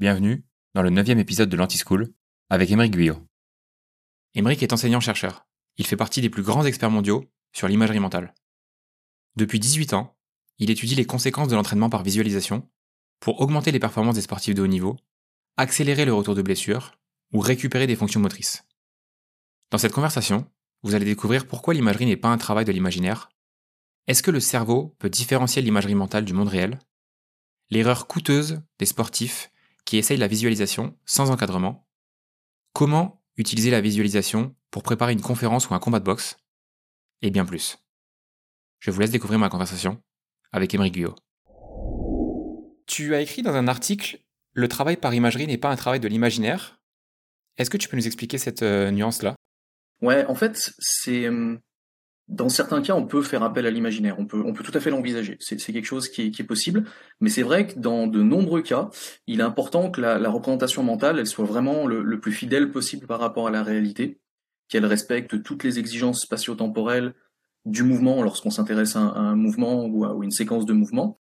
Bienvenue dans le neuvième épisode de l'Anti-School avec Émeric Guyot. Émeric est enseignant-chercheur. Il fait partie des plus grands experts mondiaux sur l'imagerie mentale. Depuis 18 ans, il étudie les conséquences de l'entraînement par visualisation pour augmenter les performances des sportifs de haut niveau, accélérer le retour de blessures ou récupérer des fonctions motrices. Dans cette conversation, vous allez découvrir pourquoi l'imagerie n'est pas un travail de l'imaginaire. Est-ce que le cerveau peut différencier l'imagerie mentale du monde réel? L'erreur coûteuse des sportifs qui essaye la visualisation sans encadrement. Comment utiliser la visualisation pour préparer une conférence ou un combat de boxe? Et bien plus. Je vous laisse découvrir ma conversation avec Émeric Guyot. Tu as écrit dans un article Le travail par imagerie n'est pas un travail de l'imaginaire. Est-ce que tu peux nous expliquer cette euh, nuance-là? Ouais, en fait, c'est dans certains cas, on peut faire appel à l'imaginaire, on peut, on peut tout à fait l'envisager. C'est, quelque chose qui est, possible, mais c'est vrai que dans de nombreux cas, il est important que la, représentation mentale, elle soit vraiment le, plus fidèle possible par rapport à la réalité, qu'elle respecte toutes les exigences spatio-temporelles du mouvement lorsqu'on s'intéresse à, un mouvement ou à une séquence de mouvements.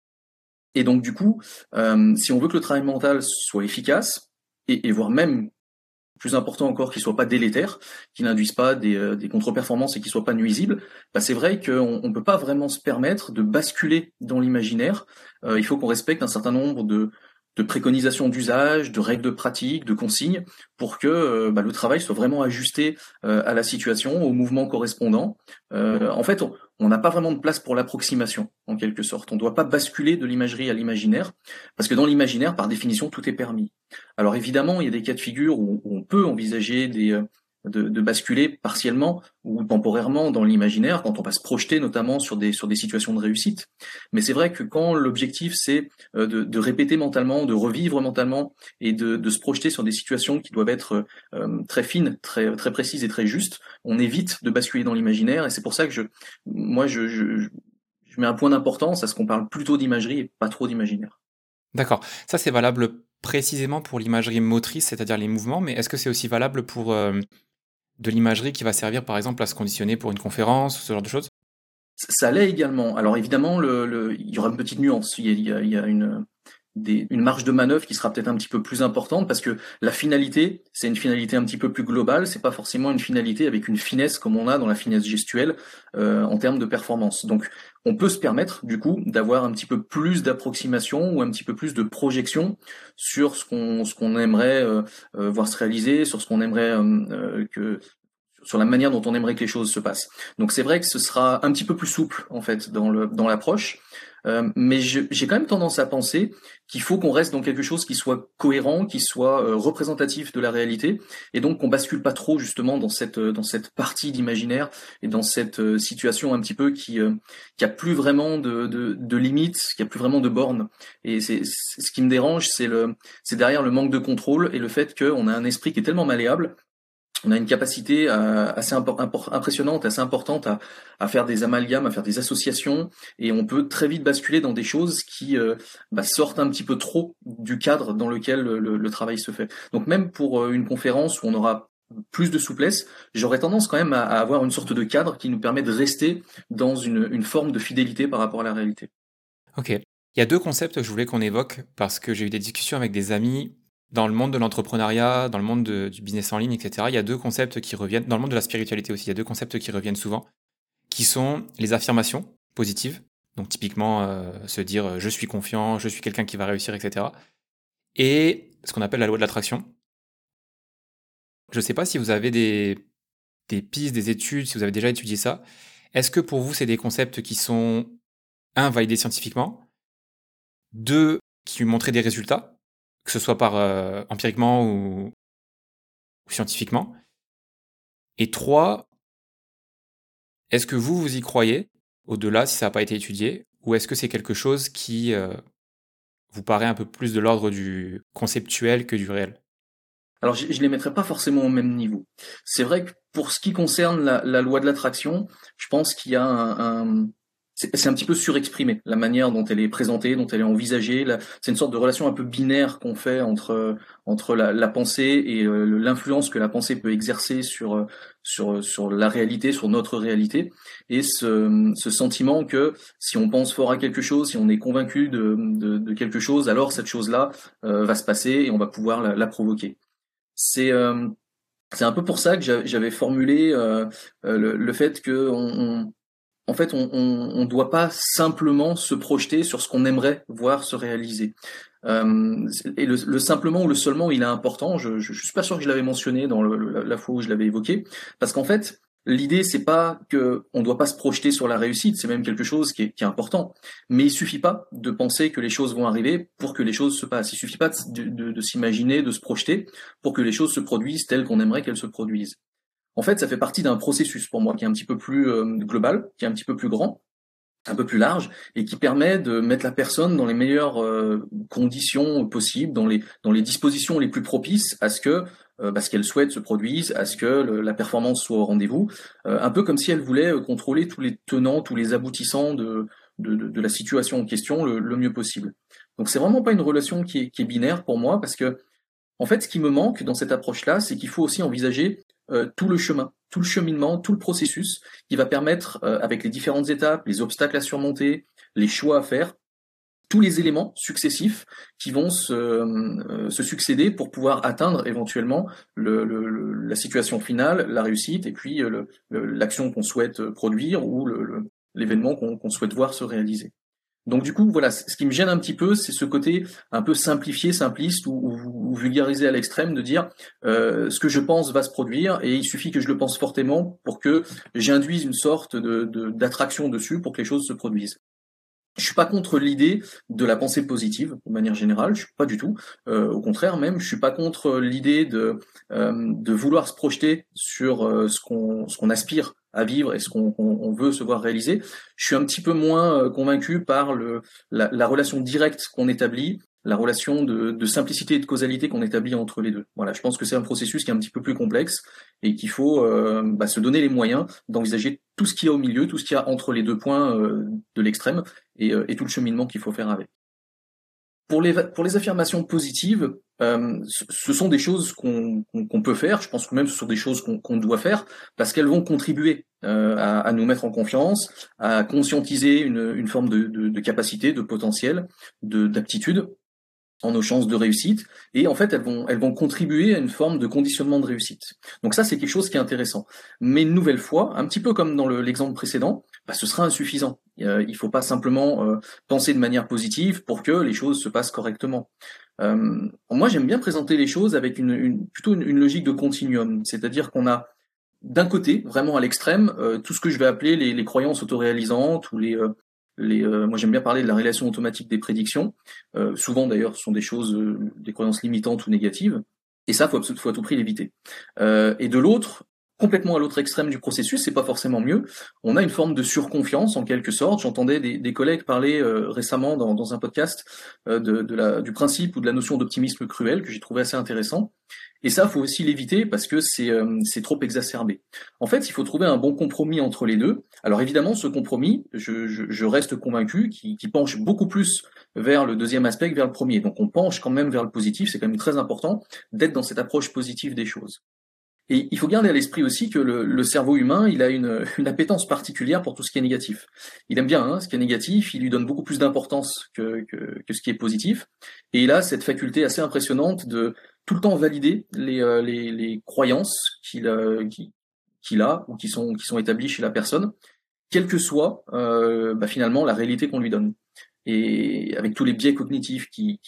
Et donc du coup, euh, si on veut que le travail mental soit efficace, et, et voire même plus important encore qu'il soit pas délétère, qu'il n'induise pas des, euh, des contre-performances et qu'il soit pas nuisible, bah c'est vrai qu'on ne peut pas vraiment se permettre de basculer dans l'imaginaire. Euh, il faut qu'on respecte un certain nombre de, de préconisations d'usage, de règles de pratique, de consignes, pour que euh, bah, le travail soit vraiment ajusté à la situation, au mouvement correspondant. en fait, on n'a pas vraiment de place pour l'approximation, en quelque sorte. On ne doit pas basculer de l'imagerie à l'imaginaire, parce que dans l'imaginaire, par définition, tout est permis. Alors évidemment, il y a des cas de figure où on peut envisager des, euh, de, basculer partiellement ou temporairement dans l'imaginaire quand on va se projeter notamment sur des sur des situations de réussite. Mais c'est vrai que quand l'objectif c'est euh, de, répéter mentalement, de revivre mentalement et de, se projeter sur des situations qui doivent être euh, très fines, très très précises et très justes, on évite de basculer dans l'imaginaire et c'est pour ça que je moi je, je, je mets un point d'importance à ce qu'on parle plutôt d'imagerie et pas trop d'imaginaire. D'accord. Ça c'est valable précisément pour l'imagerie motrice, c'est-à-dire les mouvements, mais est-ce que c'est aussi valable pour euh, de l'imagerie qui va servir par exemple à se conditionner pour une conférence ce genre de choses? Ça l'est également. Alors évidemment, il y aura une petite nuance. Il y a une, une marge de manœuvre qui sera peut-être un petit peu plus importante parce que la finalité, c'est une finalité un petit peu plus globale, c'est pas forcément une finalité avec une finesse comme on a dans la finesse gestuelle euh, en termes de performance. Donc on peut se permettre du coup d'avoir un petit peu plus d'approximation ou un petit peu plus de projection sur ce qu'on ce qu'on aimerait euh, euh, voir se réaliser, sur ce qu'on aimerait que sur la manière dont on aimerait que les choses se passent. Donc c'est vrai que ce sera un petit peu plus souple en fait dans le dans l'approche. Euh, mais j'ai quand même tendance à penser qu'il faut qu'on reste dans quelque chose qui soit cohérent, qui soit euh, représentatif de la réalité, et donc qu'on bascule pas trop justement dans cette dans cette partie d'imaginaire et dans cette euh, situation un petit peu qui qui a plus vraiment de, de, de limites, qui a plus vraiment de bornes. Et c'est ce qui me dérange, c'est le c'est derrière le manque de contrôle et le fait qu'on a un esprit qui est tellement malléable on a une capacité euh, assez impressionnante, assez importante à, faire des amalgames, à faire des associations, et on peut très vite basculer dans des choses qui euh, bah, sortent un petit peu trop du cadre dans lequel le, travail se fait. Donc même pour euh, une conférence où on aura plus de souplesse, j'aurais tendance quand même à, avoir une sorte de cadre qui nous permet de rester dans une, une forme de fidélité par rapport à la réalité. Ok. Il y a deux concepts que je voulais qu'on évoque parce que j'ai eu des discussions avec des amis dans le monde de l'entrepreneuriat, dans le monde du business en ligne, etc., il y a deux concepts qui reviennent, dans le monde de la spiritualité aussi, il y a deux concepts qui reviennent souvent, qui sont les affirmations positives, donc typiquement euh, se dire euh, je suis confiant, je suis quelqu'un qui va réussir, etc., et ce qu'on appelle la loi de l'attraction. Je ne sais pas si vous avez des, pistes, des études, si vous avez déjà étudié ça. Est-ce que pour vous, c'est des concepts qui sont, un, validés scientifiquement, deux, qui montraient des résultats, que ce soit par euh, empiriquement ou, scientifiquement. Et trois, est-ce que vous, vous y croyez, au-delà si ça n'a pas été étudié, ou est-ce que c'est quelque chose qui euh, vous paraît un peu plus de l'ordre du conceptuel que du réel? Alors je, ne les mettrai pas forcément au même niveau. C'est vrai que pour ce qui concerne la, loi de l'attraction, je pense qu'il y a un, c'est un petit peu surexprimé la manière dont elle est présentée, dont elle est envisagée. C'est une sorte de relation un peu binaire qu'on fait entre entre la, la pensée et euh, l'influence que la pensée peut exercer sur sur sur la réalité, sur notre réalité, et ce, ce sentiment que si on pense fort à quelque chose, si on est convaincu de, de, de quelque chose, alors cette chose-là euh, va se passer et on va pouvoir la, la provoquer. C'est euh, c'est un peu pour ça que j'avais formulé euh, le, le, fait que on, en fait, on ne doit pas simplement se projeter sur ce qu'on aimerait voir se réaliser. Euh, et le, simplement ou le seulement, il est important. Je, je, suis pas sûr que je l'avais mentionné dans le, la, fois où je l'avais évoqué, parce qu'en fait, l'idée c'est pas que on doit pas se projeter sur la réussite, c'est même quelque chose qui est, important. Mais il suffit pas de penser que les choses vont arriver pour que les choses se passent. Il suffit pas de, de, de s'imaginer, de se projeter pour que les choses se produisent telles qu'on aimerait qu'elles se produisent en fait, ça fait partie d'un processus pour moi qui est un petit peu plus euh, global, qui est un petit peu plus grand, un peu plus large, et qui permet de mettre la personne dans les meilleures euh, conditions possibles, dans les dans les dispositions les plus propices à ce que euh, bah, ce qu'elle souhaite se produise, à ce que la performance soit au rendez-vous, un peu comme si elle voulait contrôler tous les tenants, tous les aboutissants de de, de, la situation en question le, le mieux possible. Donc c'est vraiment pas une relation qui est, qui est binaire pour moi parce que en fait, ce qui me manque dans cette approche-là, c'est qu'il faut aussi envisager euh, tout le chemin, tout le cheminement, tout le processus qui va permettre, euh, avec les différentes étapes, les obstacles à surmonter, les choix à faire, tous les éléments successifs qui vont se, euh, succéder pour pouvoir atteindre éventuellement le, le, la situation finale, la réussite, et puis l'action qu'on souhaite produire ou l'événement qu'on souhaite voir se réaliser. Donc du coup, voilà, ce qui me gêne un petit peu, c'est ce côté un peu simplifié, simpliste ou, vulgarisé à l'extrême de dire euh, ce que je pense va se produire et il suffit que je le pense fortement pour que j'induise une sorte de d'attraction dessus pour que les choses se produisent. Je suis pas contre l'idée de la pensée positive de manière générale, je suis pas du tout. Euh, au contraire même, je suis pas contre l'idée de euh, de vouloir se projeter sur ce qu'on ce qu'on aspire à vivre et ce qu'on veut se voir réaliser. Je suis un petit peu moins euh, convaincu par le la, la relation directe qu'on établit la relation de, de, simplicité et de causalité qu'on établit entre les deux. Voilà, je pense que c'est un processus qui est un petit peu plus complexe et qu'il faut euh, bah, se donner les moyens d'envisager tout ce qu'il y a au milieu, tout ce qu'il y a entre les deux points euh, de l'extrême et, euh, et, tout le cheminement qu'il faut faire avec. Pour les, pour les affirmations positives, ce sont des choses qu'on peut faire, je pense que même ce sont des choses qu'on doit faire, parce qu'elles vont contribuer à, à, nous mettre en confiance, à conscientiser une, une forme de, de, de capacité, de potentiel, d'aptitude en nos chances de réussite et en fait elles vont elles vont contribuer à une forme de conditionnement de réussite. Donc ça c'est quelque chose qui est intéressant. Mais une nouvelle fois, un petit peu comme dans l'exemple précédent, bah, ce sera insuffisant. Euh, il faut pas simplement euh, penser de manière positive pour que les choses se passent correctement. Euh, moi j'aime bien présenter les choses avec une, plutôt une, logique de continuum, c'est-à-dire qu'on a d'un côté, vraiment à l'extrême, tout ce que je vais appeler les, croyances autoréalisantes ou les, les, moi j'aime bien parler de la relation automatique des prédictions. Souvent d'ailleurs, ce sont des choses, des croyances limitantes ou négatives. Et ça, faut, faut à tout prix l'éviter. et de l'autre, complètement à l'autre extrême du processus, c'est pas forcément mieux. On a une forme de surconfiance en quelque sorte. J'entendais des, collègues parler récemment dans, un podcast la, du principe ou de la notion d'optimisme cruel que j'ai trouvé assez intéressant. Et ça, faut aussi l'éviter parce que c'est euh, trop exacerbé. En fait, il faut trouver un bon compromis entre les deux. Alors évidemment, ce compromis, je reste convaincu, qui, qui, penche beaucoup plus vers le deuxième aspect que vers le premier. Donc on penche quand même vers le positif. C'est quand même très important d'être dans cette approche positive des choses. Et il faut garder à l'esprit aussi que le, le, cerveau humain, il a une, une, appétence particulière pour tout ce qui est négatif. Il aime bien hein, ce qui est négatif, il lui donne beaucoup plus d'importance que, que, que, ce qui est positif. Et il a cette faculté assez impressionnante de tout le temps valider les, euh, les, les croyances qu'il euh, a ou qui sont, qui sont établies chez la personne, quelle que soit euh, bah, finalement la réalité qu'on lui donne. Et avec tous les biais cognitifs qui,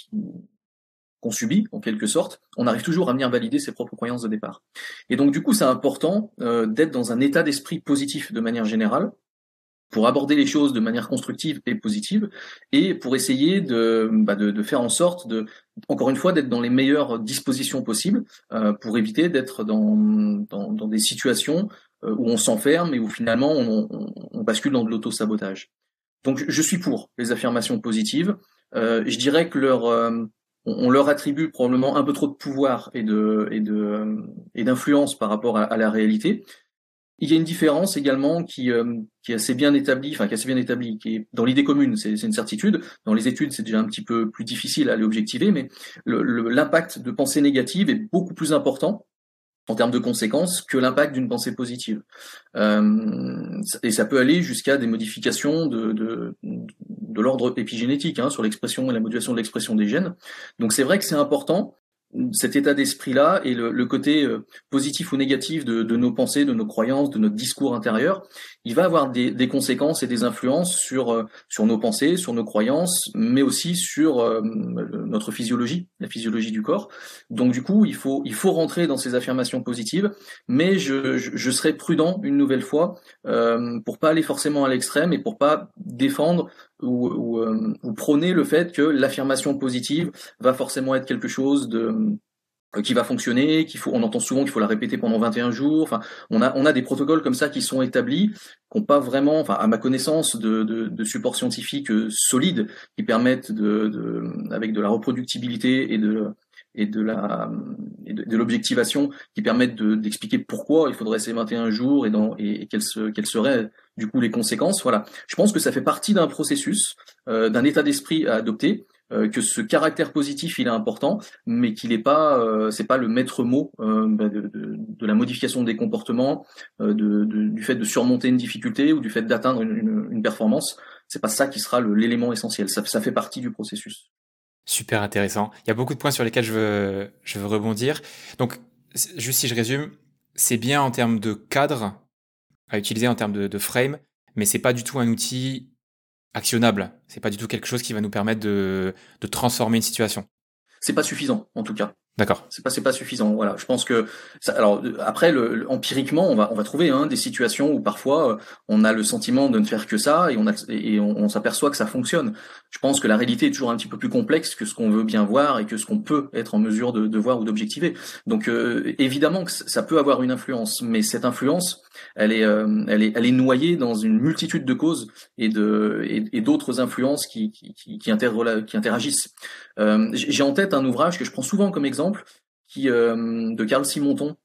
qu'on subit en quelque sorte, on arrive toujours à venir valider ses propres croyances de départ. Et donc du coup, c'est important euh, d'être dans un état d'esprit positif de manière générale, pour aborder les choses de manière constructive et positive, et pour essayer de, bah de, de, faire en sorte de, encore une fois, d'être dans les meilleures dispositions possibles, euh, pour éviter d'être dans, dans, dans, des situations euh, où on s'enferme et où finalement on, on, on bascule dans de l'auto-sabotage. Donc je suis pour les affirmations positives. Euh, je dirais que leur euh, on leur attribue probablement un peu trop de pouvoir et de et de et d'influence par rapport à, la réalité. Il y a une différence également qui, euh, qui est assez bien établie, enfin qui est assez bien établie, qui est dans l'idée commune, c'est une certitude. Dans les études, c'est déjà un petit peu plus difficile à aller objectiver, mais l'impact de pensée négative est beaucoup plus important en termes de conséquences que l'impact d'une pensée positive. Euh, et ça peut aller jusqu'à des modifications de, de, de l'ordre épigénétique hein, sur l'expression et la modulation de l'expression des gènes. Donc c'est vrai que c'est important cet état d'esprit-là et le, côté euh, positif ou négatif de, nos pensées, de nos croyances, de notre discours intérieur, il va avoir des, conséquences et des influences sur euh, sur nos pensées, sur nos croyances, mais aussi sur euh, notre physiologie, la physiologie du corps. Donc du coup, il faut il faut rentrer dans ces affirmations positives, mais je, je, serai prudent une nouvelle fois euh, pour pas aller forcément à l'extrême et pour pas défendre ou, ou, euh, prôner le fait que l'affirmation positive va forcément être quelque chose de euh, qui va fonctionner, qu'il faut, on entend souvent qu'il faut la répéter pendant 21 jours. Enfin, on a, on a des protocoles comme ça qui sont établis, qui n'ont pas vraiment, enfin, à ma connaissance, de, de, de supports scientifiques euh, solides qui permettent de, de, avec de la reproductibilité et de, et de la, de, l'objectivation qui permettent d'expliquer pourquoi il faudrait ces 21 jours et, dans, et, quelles, quelles seraient du coup les conséquences. Voilà. Je pense que ça fait partie d'un processus, euh, d'un état d'esprit à adopter. Euh, que ce caractère positif il est important, mais qu'il n'est pas, euh, c'est pas le maître mot bah, de, la modification des comportements, du fait de surmonter une difficulté ou du fait d'atteindre une, une, une, performance. C'est pas ça qui sera l'élément essentiel. Ça fait partie du processus. Super intéressant. Il y a beaucoup de points sur lesquels je veux, je veux rebondir. Donc, juste si je résume, c'est bien en termes de cadre à utiliser en termes de, frame, mais c'est pas du tout un outil actionnable. C'est pas du tout quelque chose qui va nous permettre de, de transformer une situation. C'est pas suffisant, en tout cas. D'accord. C'est pas c'est pas suffisant. Voilà. Je pense que ça, alors après le, empiriquement on va on va trouver hein, des situations où parfois euh, on a le sentiment de ne faire que ça et on a, et on, s'aperçoit que ça fonctionne. Je pense que la réalité est toujours un petit peu plus complexe que ce qu'on veut bien voir et que ce qu'on peut être en mesure de, de voir ou d'objectiver. Donc euh, évidemment que ça peut avoir une influence, mais cette influence elle est euh, elle est elle est noyée dans une multitude de causes et de et, d'autres influences qui qui, qui, qui, qui interagissent. J'ai en tête un ouvrage que je prends souvent comme exemple qui euh, de Carl Simonton,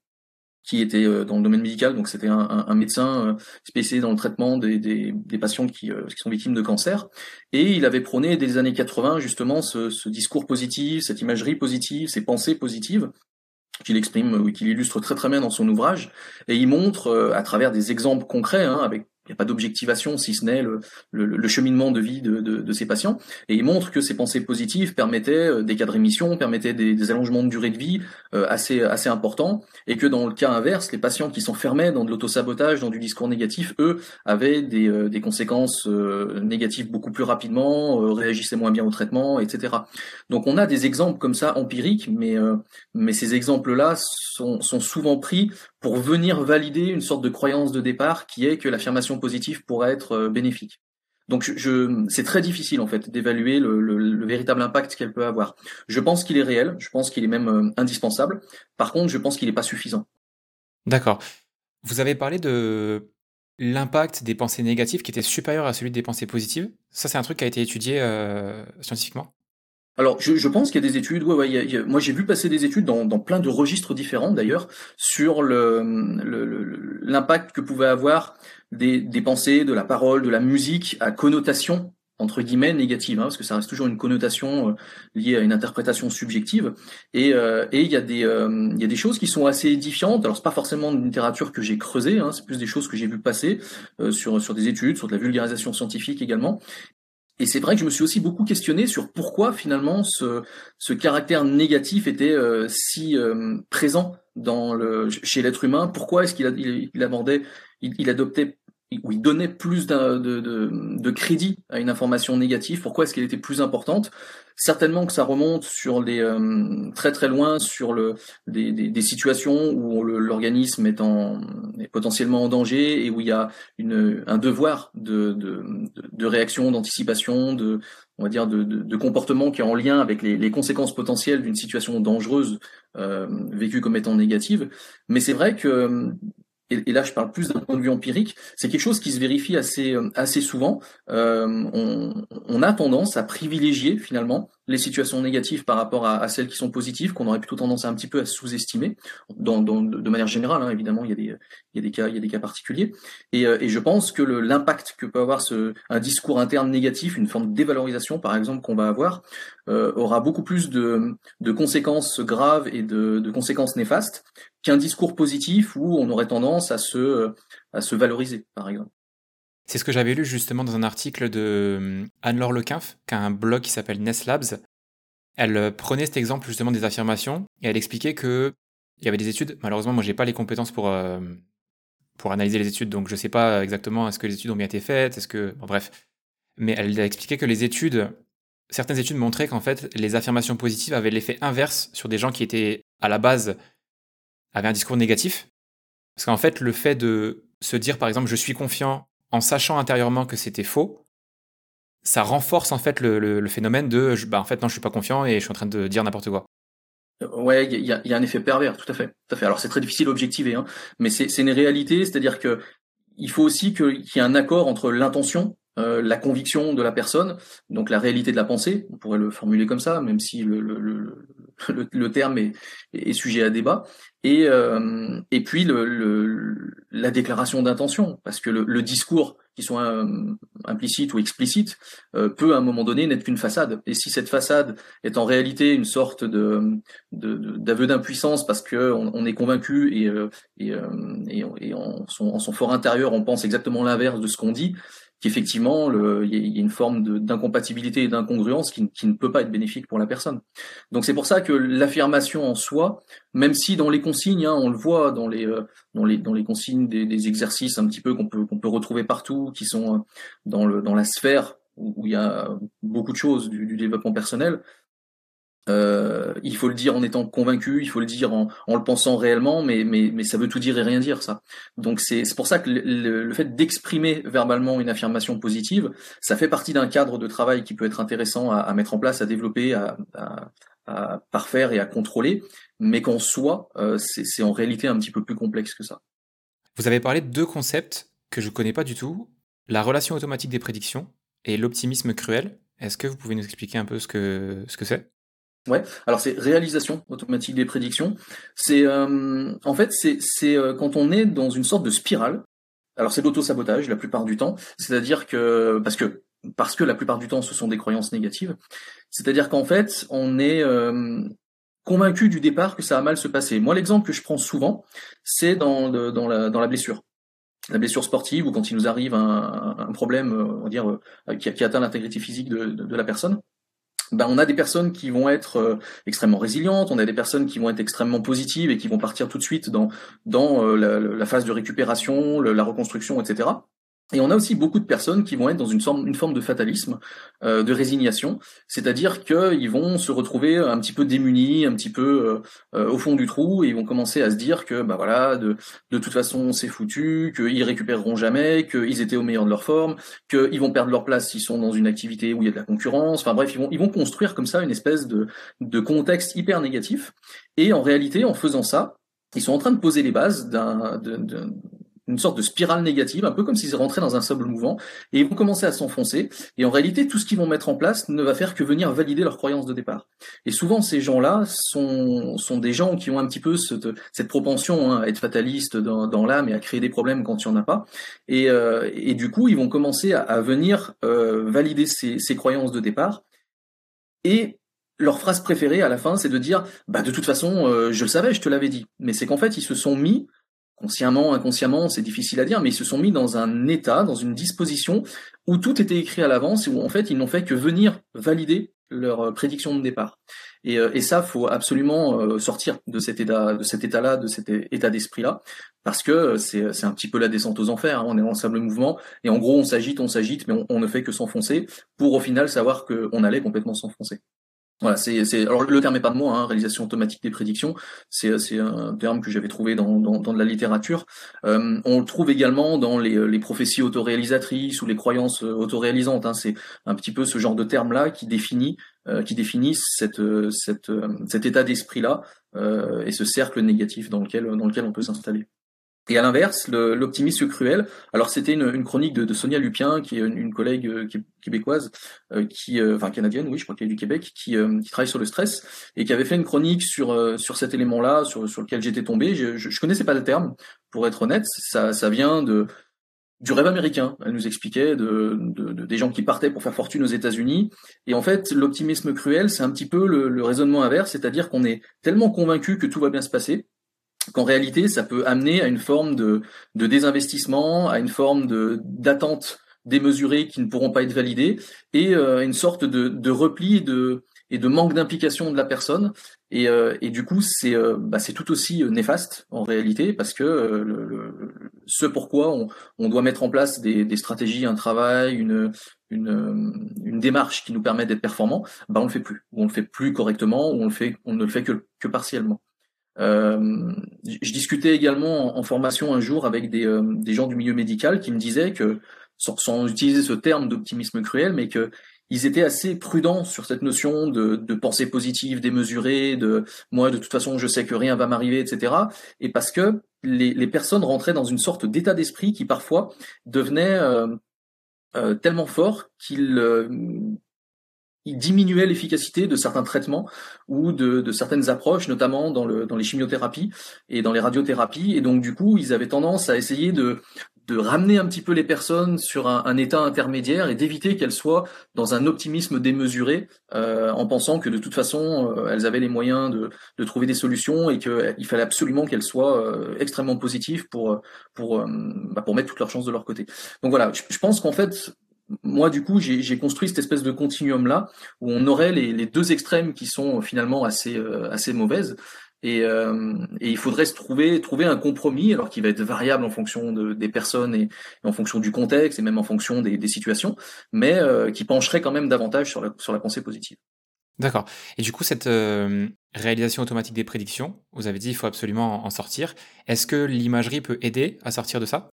qui était euh, dans le domaine médical, donc c'était un, médecin euh, spécialisé dans le traitement des, des, patients qui, qui, sont victimes de cancer, et il avait prôné dès les années 80 justement ce, discours positif, cette imagerie positive, ces pensées positives qu'il exprime, qu'il illustre très très bien dans son ouvrage, et il montre à travers des exemples concrets, hein, avec il n'y a pas d'objectivation si ce n'est le, le, cheminement de vie de, de, de, ces patients. Et il montre que ces pensées positives permettaient euh, des cas de rémission, permettaient des, des allongements de durée de vie euh, assez, assez importants, et que dans le cas inverse, les patients qui s'enfermaient dans de l'autosabotage, dans du discours négatif, eux, avaient des, euh, des conséquences négatives beaucoup plus rapidement, réagissaient moins bien au traitement, etc. Donc on a des exemples comme ça empiriques, mais, mais ces exemples-là sont, sont souvent pris pour venir valider une sorte de croyance de départ qui est que l'affirmation positive pourrait être euh, bénéfique. Donc je, c'est très difficile en fait d'évaluer le, véritable impact qu'elle peut avoir. Je pense qu'il est réel, je pense qu'il est même euh, indispensable. Par contre, je pense qu'il n'est pas suffisant. D'accord. Vous avez parlé de l'impact des pensées négatives qui était supérieur à celui des pensées positives. Ça, c'est un truc qui a été étudié euh, scientifiquement? Alors, je, je pense qu'il y a des études. Ouais, ouais, moi, j'ai vu passer des études dans, dans plein de registres différents, d'ailleurs, sur l'impact le, l'impact que pouvait avoir des, des pensées, de la parole, de la musique à connotation entre guillemets négative, hein, parce que ça reste toujours une connotation euh, liée à une interprétation subjective. Et, euh, et il y a des euh, il y a des choses qui sont assez édifiantes. Alors c'est pas forcément une littérature que j'ai creusée, hein, c'est plus des choses que j'ai vu passer sur sur des études, sur de la vulgarisation scientifique également. Et c'est vrai que je me suis aussi beaucoup questionné sur pourquoi finalement ce, ce caractère négatif était euh, si euh, présent dans le, chez l'être humain. Pourquoi est-ce qu'il il, il abordait, il, adoptait où il donnait plus de, de, crédit à une information négative, pourquoi est-ce qu'elle était plus importante? Certainement que ça remonte sur les euh, très très loin sur le des, des, des situations où l'organisme est, en, est potentiellement en danger et où il y a une, un devoir de, de, de réaction, d'anticipation, de on va dire de, de, comportement qui est en lien avec les, les conséquences potentielles d'une situation dangereuse euh, vécue comme étant négative. Mais c'est vrai que et, là je parle plus d'un point de vue empirique, c'est quelque chose qui se vérifie assez, euh, assez souvent. Euh, on, on, a tendance à privilégier finalement les situations négatives par rapport à, celles qui sont positives, qu'on aurait plutôt tendance à un petit peu à sous-estimer, de manière générale, hein, évidemment, il y, a des, cas, il y a des cas particuliers. Et, euh, je pense que l'impact que peut avoir un discours interne négatif, une forme de dévalorisation, par exemple, qu'on va avoir, euh, aura beaucoup plus de, conséquences graves et de, de conséquences néfastes qu'un discours positif où on aurait tendance à se, à se valoriser, par exemple. C'est ce que j'avais lu justement dans un article de euh, Anne-Laure Lequinf, qui a un blog qui s'appelle Nest Labs. Elle euh, prenait cet exemple justement des affirmations et elle expliquait que il y avait des études. Malheureusement, moi, j'ai pas les compétences pour euh, pour analyser les études, donc je sais pas exactement est-ce que les études ont bien été faites, est-ce que bref. Mais elle a expliqué que les études, certaines études montraient qu'en fait, les affirmations positives avaient l'effet inverse sur des gens qui étaient à la base avaient un discours négatif. Parce qu'en fait, le fait de se dire par exemple je suis confiant en sachant intérieurement que c'était faux, ça renforce en fait le, phénomène de bah en fait non je suis pas confiant et je suis en train de dire n'importe quoi. Ouais, il y a, un effet pervers, tout à fait, à fait. Alors c'est très difficile d'objectiver, hein, mais c'est une réalité, c'est-à-dire que il faut aussi qu'il y ait un accord entre l'intention, euh, la conviction de la personne, donc la réalité de la pensée, on pourrait le formuler comme ça, même si le, le, terme est, est, sujet à débat, et, euh, et puis le, la déclaration d'intention, parce que le, discours, qui soit euh, implicite ou explicite, euh, peut à un moment donné n'être qu'une façade. Et si cette façade est en réalité une sorte de d'aveu d'impuissance parce que on, est convaincu et, et, et, et en, son, en son fort intérieur on pense exactement l'inverse de ce qu'on dit, qu'effectivement, il y, a une forme d'incompatibilité et d'incongruence qui, ne peut pas être bénéfique pour la personne. Donc c'est pour ça que l'affirmation en soi, même si dans les consignes, hein, on le voit dans les, euh, dans les, dans les consignes des, exercices un petit peu qu'on peut, qu'on peut retrouver partout, qui sont euh, dans, le, dans la sphère où, il y a beaucoup de choses du développement personnel, euh, il faut le dire en étant convaincu, il faut le dire en, en le pensant réellement, mais, mais, mais, ça veut tout dire et rien dire, ça. Donc c'est pour ça que le, fait d'exprimer verbalement une affirmation positive, ça fait partie d'un cadre de travail qui peut être intéressant à, à mettre en place, à développer, à, à, à, parfaire et à contrôler, mais qu'en soi, euh, c'est en réalité un petit peu plus complexe que ça. Vous avez parlé de deux concepts que je connais pas du tout, la relation automatique des prédictions et l'optimisme cruel. Est-ce que vous pouvez nous expliquer un peu ce que ce que c'est? Ouais, alors c'est réalisation automatique des prédictions. C'est euh, en fait c'est c'est euh, quand on est dans une sorte de spirale. Alors c'est l'auto-sabotage la plupart du temps, c'est-à-dire que parce que parce que la plupart du temps ce sont des croyances négatives. C'est-à-dire qu'en fait on est euh, convaincu du départ que ça va mal se passer. Moi l'exemple que je prends souvent, c'est dans dans la dans la blessure la blessure sportive ou quand il nous arrive un, un problème, on va dire, qui, qui atteint l'intégrité physique de, de, la personne, ben, on a des personnes qui vont être euh, extrêmement résilientes, on a des personnes qui vont être extrêmement positives et qui vont partir tout de suite dans, dans euh, la, phase de récupération, la reconstruction, etc. Et on a aussi beaucoup de personnes qui vont être dans une forme, une forme de fatalisme, euh, de résignation, c'est-à-dire qu'ils vont se retrouver un petit peu démunis, un petit peu euh, euh, au fond du trou, et ils vont commencer à se dire que bah voilà, de, de toute façon c'est foutu, qu'ils récupéreront jamais, qu'ils étaient au meilleur de leur forme, qu'ils vont perdre leur place s'ils sont dans une activité où il y a de la concurrence. Enfin bref, ils vont, ils vont construire comme ça une espèce de, de contexte hyper négatif. Et en réalité, en faisant ça, ils sont en train de poser les bases d'un une sorte de spirale négative, un peu comme s'ils rentraient dans un sable mouvant, et ils vont commencer à s'enfoncer, et en réalité, tout ce qu'ils vont mettre en place ne va faire que venir valider leurs croyances de départ. Et souvent, ces gens-là sont, sont des gens qui ont un petit peu cette, cette propension hein, à être fataliste dans, dans l'âme et à créer des problèmes quand il n'y en a pas, et, euh, et du coup, ils vont commencer à, à venir euh, valider ces, ces croyances de départ, et leur phrase préférée à la fin, c'est de dire bah de toute façon, euh, je le savais, je te l'avais dit. Mais c'est qu'en fait, ils se sont mis consciemment, inconsciemment, c'est difficile à dire, mais ils se sont mis dans un état, dans une disposition où tout était écrit à l'avance et où en fait ils n'ont fait que venir valider leur euh, prédiction de départ. Et, euh, et ça, faut absolument euh, sortir de cet état, de cet état-là, de cet état d'esprit-là, parce que c'est, un petit peu la descente aux enfers. Hein. On est un simple mouvement et en gros on s'agite, on s'agite, mais on ne fait que s'enfoncer pour au final savoir qu'on allait complètement s'enfoncer. Voilà, c'est, c'est, alors le terme est pas de moi, hein, réalisation automatique des prédictions, c'est, c'est un terme que j'avais trouvé dans, dans, dans de la littérature. Euh, on le trouve également dans les, les prophéties autoréalisatrices ou les croyances euh, autoréalisantes. Hein, c'est un petit peu ce genre de terme-là qui définit, euh, qui définit cette, cette, cet état d'esprit-là euh, et ce cercle négatif dans lequel, dans lequel on peut s'installer. Et à l'inverse, l'optimisme cruel. Alors c'était une, chronique de, Sonia Lupien, qui est une, collègue euh, québécoise, euh, qui, euh, enfin canadienne, oui, je crois qu'elle est du Québec, qui, qui, travaille sur le stress et qui avait fait une chronique sur sur cet élément-là, sur, sur lequel j'étais tombé. Je, je, je, connaissais pas le terme, pour être honnête. Ça, ça vient de du rêve américain. Elle nous expliquait de, de, de, des gens qui partaient pour faire fortune aux États-Unis. Et en fait, l'optimisme cruel, c'est un petit peu le, le raisonnement inverse, c'est-à-dire qu'on est tellement convaincu que tout va bien se passer qu'en réalité, ça peut amener à une forme de, de désinvestissement, à une forme de d'attente démesurée qui ne pourront pas être validées, et euh, une sorte de, de repli et de, et de manque d'implication de la personne. Et, euh, et du coup, c'est euh, bah, tout aussi néfaste en réalité, parce que le, ce pourquoi on, on, doit mettre en place des, des stratégies, un travail, une, une, une démarche qui nous permet d'être performant, bah on le fait plus, ou on le fait plus correctement, ou on le fait, on ne le fait que, que partiellement. Euh, je discutais également en, formation un jour avec des, euh, des, gens du milieu médical qui me disaient que, sans, sans utiliser ce terme d'optimisme cruel, mais que ils étaient assez prudents sur cette notion de, de pensée positive, démesurée, de moi de toute façon je sais que rien va m'arriver, etc. Et parce que les, les, personnes rentraient dans une sorte d'état d'esprit qui parfois devenait euh, euh, tellement fort qu'ils il diminuait l'efficacité de certains traitements ou de, de, certaines approches, notamment dans, le, dans les chimiothérapies et dans les radiothérapies. Et donc, du coup, ils avaient tendance à essayer de, de ramener un petit peu les personnes sur un, un état intermédiaire et d'éviter qu'elles soient dans un optimisme démesuré, euh, en pensant que de toute façon, euh, elles avaient les moyens de, de trouver des solutions et qu'il fallait absolument qu'elles soient euh, extrêmement positives pour, pour, euh, bah, pour mettre toutes leurs chances de leur côté. Donc voilà, je pense qu'en fait, moi, du coup, j'ai construit cette espèce de continuum là où on aurait les, les deux extrêmes qui sont finalement assez euh, assez mauvaises. Et, euh, et, il faudrait se trouver trouver un compromis, alors qui va être variable en fonction de, des personnes et, en fonction du contexte et même en fonction des, des situations, mais euh, qui pencherait quand même davantage sur la sur la pensée positive. D'accord. Et du coup, cette euh, réalisation automatique des prédictions, vous avez dit il faut absolument en sortir. Est-ce que l'imagerie peut aider à sortir de ça?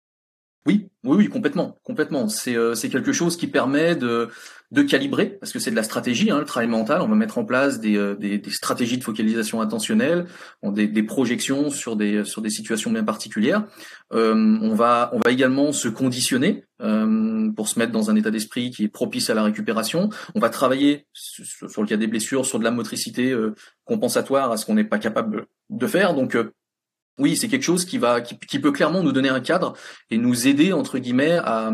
Oui, oui, oui, complètement, complètement. C'est euh, quelque chose qui permet de de calibrer parce que c'est de la stratégie, hein, le travail mental. On va mettre en place des euh, des, des stratégies de focalisation intentionnelle, des, des projections sur des sur des situations bien particulières. Euh, on va on va également se conditionner euh, pour se mettre dans un état d'esprit qui est propice à la récupération. On va travailler sur, le cas des blessures, sur de la motricité euh, compensatoire à ce qu'on n'est pas capable de faire. Donc oui, c'est quelque chose qui va, qui, peut clairement nous donner un cadre et nous aider entre guillemets à,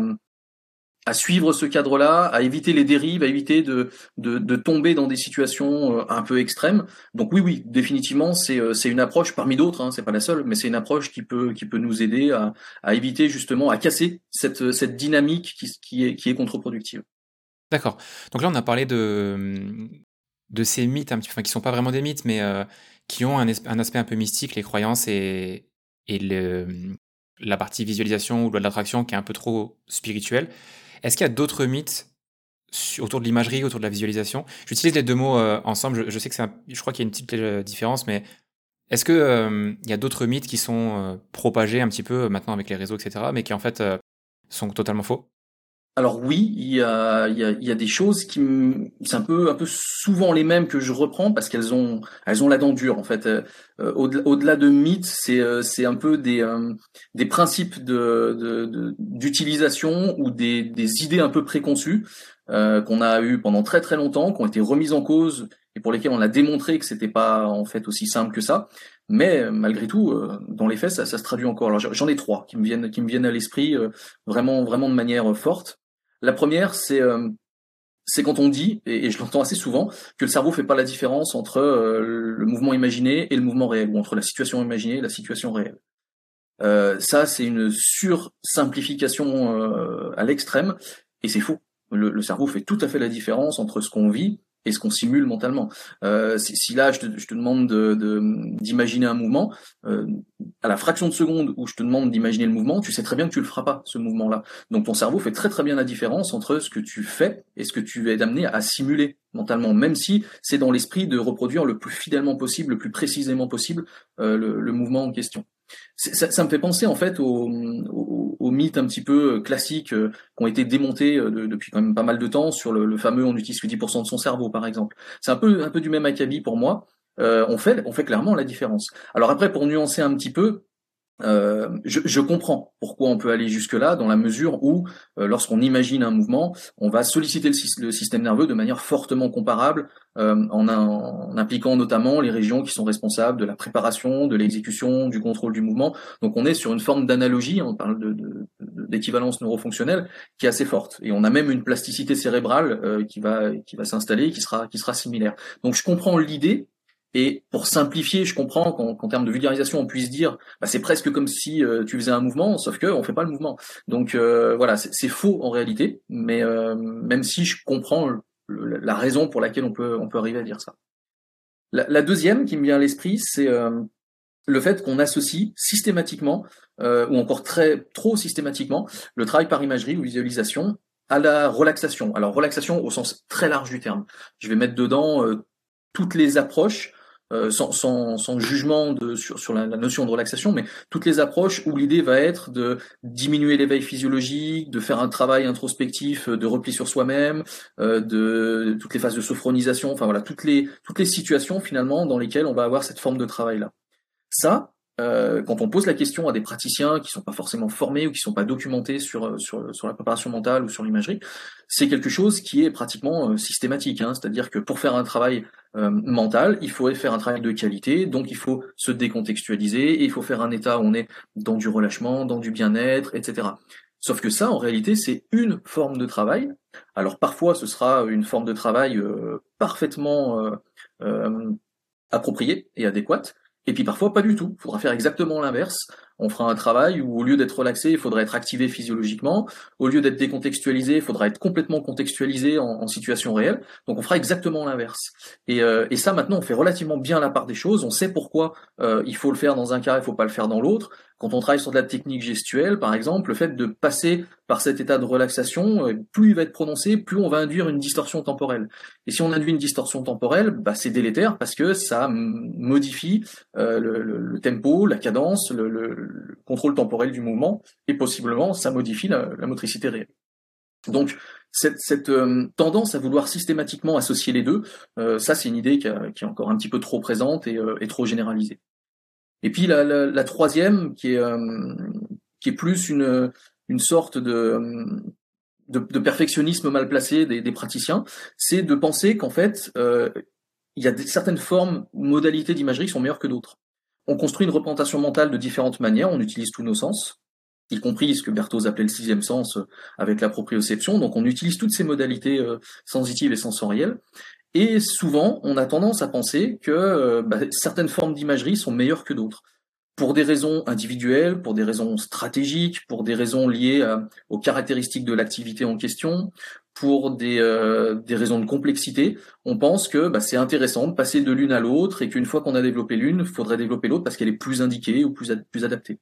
suivre ce cadre-là, à éviter les dérives, à éviter de, tomber dans des situations euh, un peu extrêmes. Donc oui, oui, définitivement, c'est euh, c'est une approche parmi d'autres, hein, c'est pas la seule, mais c'est une approche qui peut qui peut nous aider à, éviter justement à casser cette dynamique qui, est contre-productive. D'accord. Donc là, on a parlé de ces mythes, un petit, enfin qui sont pas vraiment des mythes, mais euh, qui ont un, un, aspect un peu mystique, les croyances et, la partie visualisation ou de l'attraction qui est un peu trop spirituelle. Est-ce qu'il y a d'autres mythes autour de l'imagerie, autour de la visualisation? J'utilise les deux mots euh, ensemble. Je, sais que c'est, je crois qu'il y a une petite euh, différence, mais est-ce que euh, y a d'autres mythes qui sont propagés un petit peu maintenant avec les réseaux, etc., mais qui en fait sont totalement faux? Alors oui, il y a, des choses qui, c'est un peu, un peu souvent les mêmes que je reprends parce qu'elles ont, elles ont la dent dure en fait. Euh, au-delà de mythes, c'est, euh, c'est un peu des, euh, des principes d'utilisation ou des, des idées un peu préconçues qu'on a eu pendant très très longtemps, qui ont été remises en cause et pour lesquelles on a démontré que c'était pas en fait aussi simple que ça. Mais malgré tout, dans les faits, ça, ça se traduit encore. Alors j'en ai trois qui me viennent, qui me viennent à l'esprit vraiment, vraiment de manière forte. La première, c'est euh, c'est quand on dit, et, je l'entends assez souvent, que le cerveau fait pas la différence entre euh, le mouvement imaginé et le mouvement réel, ou entre la situation imaginée et la situation réelle. Euh, ça, c'est une sursimplification à l'extrême, et c'est faux. Le, cerveau fait tout à fait la différence entre ce qu'on vit et ce qu'on simule mentalement. Euh, si, là je te, demande d'imaginer un mouvement, euh, à la fraction de seconde où je te demande d'imaginer le mouvement, tu sais très bien que tu le feras pas ce mouvement-là. Donc ton cerveau fait très très bien la différence entre ce que tu fais et ce que tu es amené à simuler mentalement, même si c'est dans l'esprit de reproduire le plus fidèlement possible, le plus précisément possible euh, le, mouvement en question. Ça, ça, me fait penser en fait au, au, au mythe un petit peu euh, classiques euh, qui ont été démontés euh, depuis quand même pas mal de temps sur le, le fameux on utilise que 10% de son cerveau par exemple. C'est un peu un peu du même acabit pour moi. Euh, on fait on fait clairement la différence. Alors après pour nuancer un petit peu, euh, je, je, comprends pourquoi on peut aller jusque-là, dans la mesure où, euh, lorsqu'on imagine un mouvement, on va solliciter le, système nerveux de manière fortement comparable, euh, en, impliquant notamment les régions qui sont responsables de la préparation, de l'exécution, du contrôle du mouvement. Donc on est sur une forme d'analogie, on parle d'équivalence de, de, neurofonctionnelle, qui est assez forte. Et on a même une plasticité cérébrale qui va, qui va s'installer, qui sera, qui sera similaire. Donc je comprends l'idée, et pour simplifier, je comprends qu'en termes de vulgarisation, on puisse dire, bah, c'est presque comme si euh, tu faisais un mouvement, sauf que on fait pas le mouvement. Donc euh, voilà, c'est faux en réalité, mais euh, même si je comprends la raison pour laquelle on peut on peut arriver à dire ça. La, la deuxième qui me vient à l'esprit, c'est le fait qu'on associe systématiquement ou encore très trop systématiquement le travail par imagerie ou visualisation à la relaxation. Alors relaxation au sens très large du terme. Je vais mettre dedans toutes les approches euh, sans, sans, sans, jugement de, sur, sur la, notion de relaxation, mais toutes les approches où l'idée va être de diminuer l'éveil physiologique, de faire un travail introspectif de repli sur soi-même, euh, de, toutes les phases de sophronisation, enfin voilà, toutes les, toutes les situations finalement dans lesquelles on va avoir cette forme de travail-là. Ça, euh, quand on pose la question à des praticiens qui sont pas forcément formés ou qui sont pas documentés sur, euh, sur, sur la préparation mentale ou sur l'imagerie, c'est quelque chose qui est pratiquement euh, systématique. Hein. C'est-à-dire que pour faire un travail mental, il faut faire un travail de qualité, donc il faut se décontextualiser, et il faut faire un état où on est dans du relâchement, dans du bien-être, etc. Sauf que ça, en réalité, c'est une forme de travail. Alors parfois, ce sera une forme de travail parfaitement appropriée et adéquate, et puis parfois pas du tout. Il faudra faire exactement l'inverse. On fera un travail où au lieu d'être relaxé, il faudra être activé physiologiquement. Au lieu d'être décontextualisé, il faudra être complètement contextualisé en, situation réelle. Donc on fera exactement l'inverse. Et, euh, et, ça maintenant, on fait relativement bien la part des choses. On sait pourquoi euh, il faut le faire dans un cas, il faut pas le faire dans l'autre. Quand on travaille sur de la technique gestuelle, par exemple, le fait de passer par cet état de relaxation, euh, plus il va être prononcé, plus on va induire une distorsion temporelle. Et si on induit une distorsion temporelle, bah, c'est délétère parce que ça modifie euh, le, le, tempo, la cadence, le, le, contrôle temporel du mouvement, et possiblement ça modifie la, motricité réelle. Donc cette, euh, tendance à vouloir systématiquement associer les deux, ça c'est une idée qui, est encore un petit peu trop présente et, et trop généralisée. Et puis la, troisième, qui est, euh, plus une, sorte de, perfectionnisme mal placé des, praticiens, c'est de penser qu'en fait, euh, il y a certaines formes ou modalités d'imagerie qui sont meilleures que d'autres. On construit une représentation mentale de différentes manières, on utilise tous nos sens, y compris ce que Berthoz appelait le sixième sens avec la proprioception. Donc on utilise toutes ces modalités euh, sensitives et sensorielles. Et souvent, on a tendance à penser que euh, bah, certaines formes d'imagerie sont meilleures que d'autres. Pour des raisons individuelles, pour des raisons stratégiques, pour des raisons liées euh, aux caractéristiques de l'activité en question, pour des, euh, des raisons de complexité, on pense que bah, c'est intéressant de passer de l'une à l'autre et qu'une fois qu'on a développé l'une, il faudrait développer l'autre parce qu'elle est plus indiquée ou plus, plus adaptée.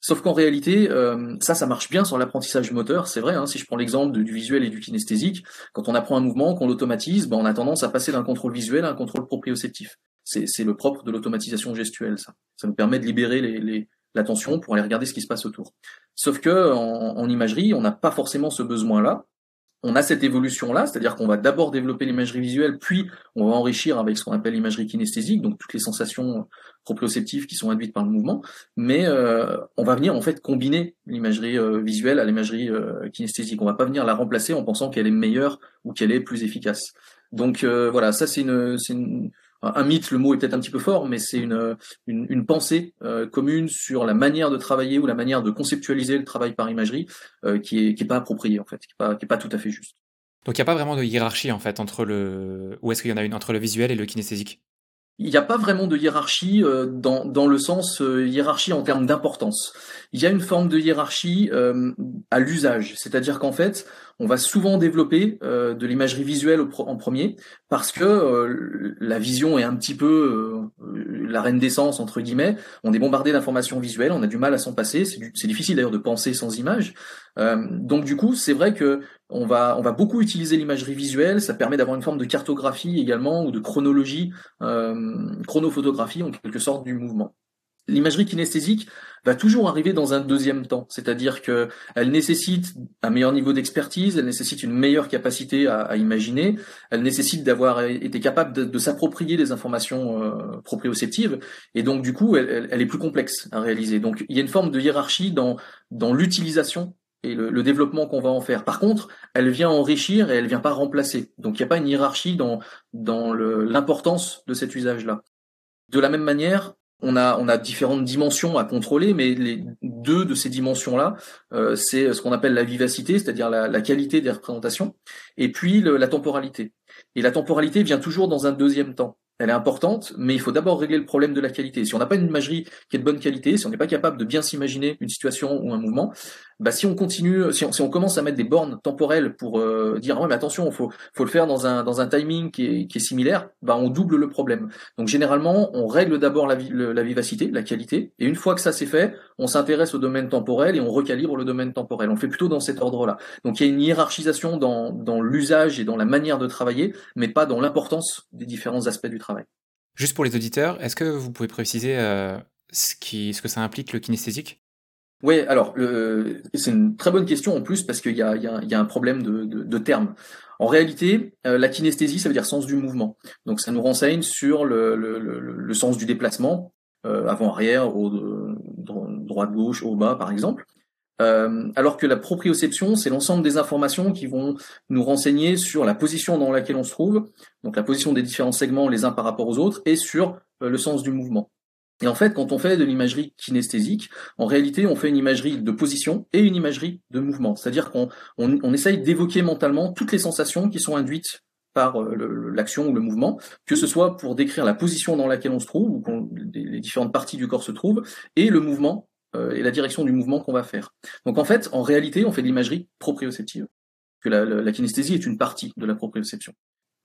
Sauf qu'en réalité, euh, ça, ça marche bien sur l'apprentissage moteur, c'est vrai. Hein, si je prends l'exemple du visuel et du kinesthésique, quand on apprend un mouvement, qu'on l'automatise, ben, on a tendance à passer d'un contrôle visuel à un contrôle proprioceptif. C'est le propre de l'automatisation gestuelle, ça. Ça nous permet de libérer les, l'attention pour aller regarder ce qui se passe autour. Sauf que en imagerie, on n'a pas forcément ce besoin-là, on a cette évolution-là, c'est-à-dire qu'on va d'abord développer l'imagerie visuelle, puis on va enrichir avec ce qu'on appelle l'imagerie kinesthésique, donc toutes les sensations proprioceptives qui sont induites par le mouvement, mais euh, on va venir en fait combiner l'imagerie euh, visuelle à l'imagerie euh, kinesthésique. On va pas venir la remplacer en pensant qu'elle est meilleure ou qu'elle est plus efficace. Donc voilà, ça c'est une, une, un mythe, le mot est peut-être un petit peu fort, mais c'est une, une, pensée euh, commune sur la manière de travailler ou la manière de conceptualiser le travail par imagerie euh, qui est qui est pas appropriée en fait, qui est pas qui est pas tout à fait juste. Donc il n'y a pas vraiment de hiérarchie en fait entre le ou est-ce qu'il y en a une entre le visuel et le kinesthésique? Il n'y a pas vraiment de hiérarchie euh, dans, dans le sens euh, hiérarchie en termes d'importance. Il y a une forme de hiérarchie euh, à l'usage, c'est-à-dire qu'en fait, on va souvent développer de l'imagerie visuelle en premier parce que la vision est un petit peu la reine d'essence entre guillemets. On est bombardé d'informations visuelles, on a du mal à s'en passer. C'est difficile d'ailleurs de penser sans image. donc du coup, c'est vrai que on va, on va beaucoup utiliser l'imagerie visuelle, ça permet d'avoir une forme de cartographie également, ou de chronologie, euh, chronophotographie en quelque sorte du mouvement. L'imagerie kinesthésique va toujours arriver dans un deuxième temps, c'est-à-dire que elle nécessite un meilleur niveau d'expertise, elle nécessite une meilleure capacité à, imaginer, elle nécessite d'avoir été capable de, s'approprier des informations euh, proprioceptives, et donc du coup, elle, est plus complexe à réaliser. Donc il y a une forme de hiérarchie dans l'utilisation et le, développement qu'on va en faire. Par contre, elle vient enrichir et elle vient pas remplacer. Donc il n'y a pas une hiérarchie dans l'importance de cet usage-là. De la même manière, on a, différentes dimensions à contrôler, mais les deux de ces dimensions-là, euh, c'est ce qu'on appelle la vivacité, c'est-à-dire la, la, qualité des représentations, et puis la temporalité. Et la temporalité vient toujours dans un deuxième temps elle est importante, mais il faut d'abord régler le problème de la qualité. Si on n'a pas une imagerie qui est de bonne qualité, si on n'est pas capable de bien s'imaginer une situation ou un mouvement, bah si on continue, si on, si on commence à mettre des bornes temporelles pour euh, dire ouais mais attention, faut, faut le faire dans un, dans un timing qui est, qui est similaire, bah on double le problème. Donc généralement, on règle d'abord la, la vivacité, la qualité, et une fois que ça c'est fait, on s'intéresse au domaine temporel et on recalibre le domaine temporel. On fait plutôt dans cet ordre-là. Donc il y a une hiérarchisation dans, dans l'usage et dans la manière de travailler, mais pas dans l'importance des différents aspects du travail. Juste pour les auditeurs, est-ce que vous pouvez préciser euh, ce, qui, ce que ça implique le kinesthésique oui, alors c'est une très bonne question en plus parce qu'il y a, y, a, y a, un problème de, de, termes. En réalité, euh, la kinesthésie, ça veut dire sens du mouvement. Donc ça nous renseigne sur le, le, le sens du déplacement, euh, avant-arrière, au, droite-gauche, au bas par exemple. Euh, alors que la proprioception, c'est l'ensemble des informations qui vont nous renseigner sur la position dans laquelle on se trouve, donc la position des différents segments les uns par rapport aux autres, et sur euh, le sens du mouvement. Et en fait, quand on fait de l'imagerie kinesthésique, en réalité, on fait une imagerie de position et une imagerie de mouvement. C'est-à-dire qu'on on, essaye d'évoquer mentalement toutes les sensations qui sont induites par euh, l'action ou le mouvement, que ce soit pour décrire la position dans laquelle on se trouve, ou les différentes parties du corps se trouvent, et le mouvement euh, et la direction du mouvement qu'on va faire. Donc en fait, en réalité, on fait de l'imagerie proprioceptive. Que la, la, kinesthésie est une partie de la proprioception.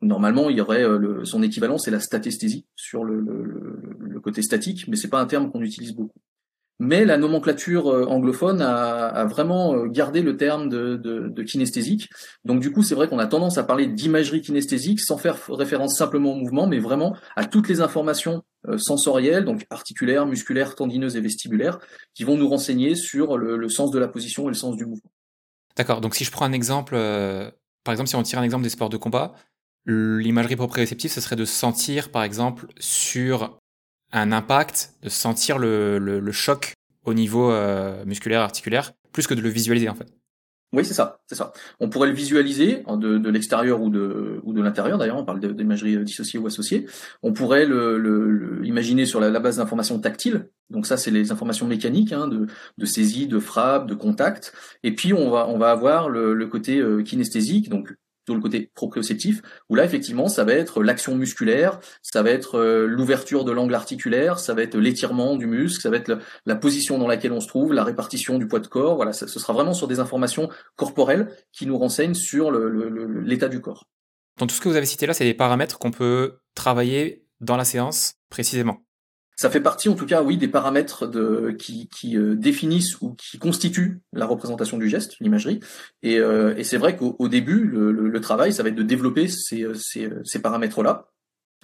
Normalement, il y aurait euh, le, son équivalent, c'est la statesthésie sur le, le, le côté statique, mais c'est pas un terme qu'on utilise beaucoup. Mais la nomenclature euh, anglophone a, a vraiment gardé le terme de, de, de kinesthésique. Donc du coup, c'est vrai qu'on a tendance à parler d'imagerie kinesthésique sans faire référence simplement au mouvement, mais vraiment à toutes les informations euh, sensorielles, donc articulaires, musculaires, tendineuses et vestibulaires, qui vont nous renseigner sur le, sens de la position et le sens du mouvement. D'accord, donc si je prends un exemple, euh, par exemple si on tire un exemple des sports de combat, l'imagerie proprioceptive, ce serait de sentir par exemple sur un impact, de sentir le, le, choc au niveau euh, musculaire, articulaire, plus que de le visualiser en fait. Oui, c'est ça, c'est ça. On pourrait le visualiser de, de l'extérieur ou de, ou de l'intérieur. D'ailleurs, on parle d'imagerie dissociée ou associée. On pourrait le, le, imaginer sur la, la base d'informations tactiles. Donc ça, c'est les informations mécaniques hein, de, de, saisie, de frappe, de contact. Et puis on va, on va avoir le, le côté euh, kinesthésique, donc le côté proprioceptif, où là effectivement ça va être l'action musculaire, ça va être euh, l'ouverture de l'angle articulaire, ça va être l'étirement du muscle, ça va être la position dans laquelle on se trouve, la répartition du poids de corps, voilà, ce sera vraiment sur des informations corporelles qui nous renseignent sur l'état du corps. Donc tout ce que vous avez cité là, c'est des paramètres qu'on peut travailler dans la séance précisément. Ça fait partie, en tout cas, oui, des paramètres qui, euh, définissent ou qui constituent la représentation du geste, l'imagerie. Et, euh, c'est vrai qu'au début, le, travail, ça va être de développer ces paramètres-là.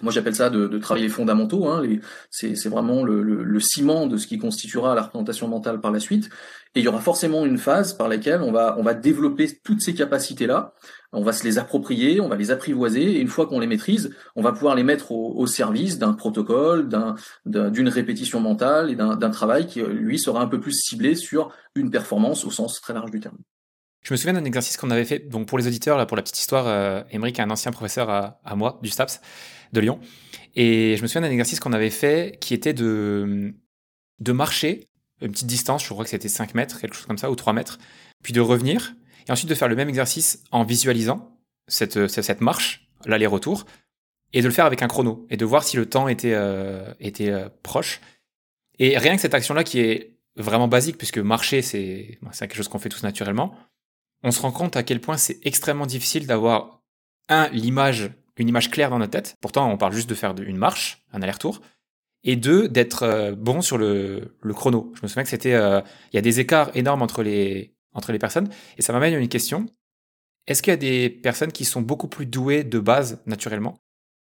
Moi, j'appelle ça de, de, travailler les fondamentaux. Hein, c'est vraiment le, le, ciment de ce qui constituera la représentation mentale par la suite. Et il y aura forcément une phase par laquelle on va, on va développer toutes ces capacités-là on va se les approprier, on va les apprivoiser, et une fois qu'on les maîtrise, on va pouvoir les mettre au, service d'un protocole, d'une répétition mentale et d'un travail qui, lui, sera un peu plus ciblé sur une performance au sens très large du terme. Je me souviens d'un exercice qu'on avait fait, donc pour les auditeurs, là, pour la petite histoire, euh, est un ancien professeur à, moi, du STAPS, de Lyon, et je me souviens d'un exercice qu'on avait fait qui était de, de marcher une petite distance, je crois que c'était 5 mètres, quelque chose comme ça, ou 3 mètres, puis de revenir, et ensuite de faire le même exercice en visualisant cette, cette marche, l'aller-retour, et de le faire avec un chrono, et de voir si le temps était, euh, était euh, proche. Et rien que cette action-là qui est vraiment basique, puisque marcher, c'est quelque chose qu'on fait tous naturellement, on se rend compte à quel point c'est extrêmement difficile d'avoir, un, l'image, une image claire dans notre tête, pourtant on parle juste de faire une marche, un aller-retour, et deux, d'être euh, bon sur le, chrono. Je me souviens que c'était, il y a des écarts énormes entre les, entre les personnes. Et ça m'amène à une question. Est-ce qu'il y a des personnes qui sont beaucoup plus douées de base naturellement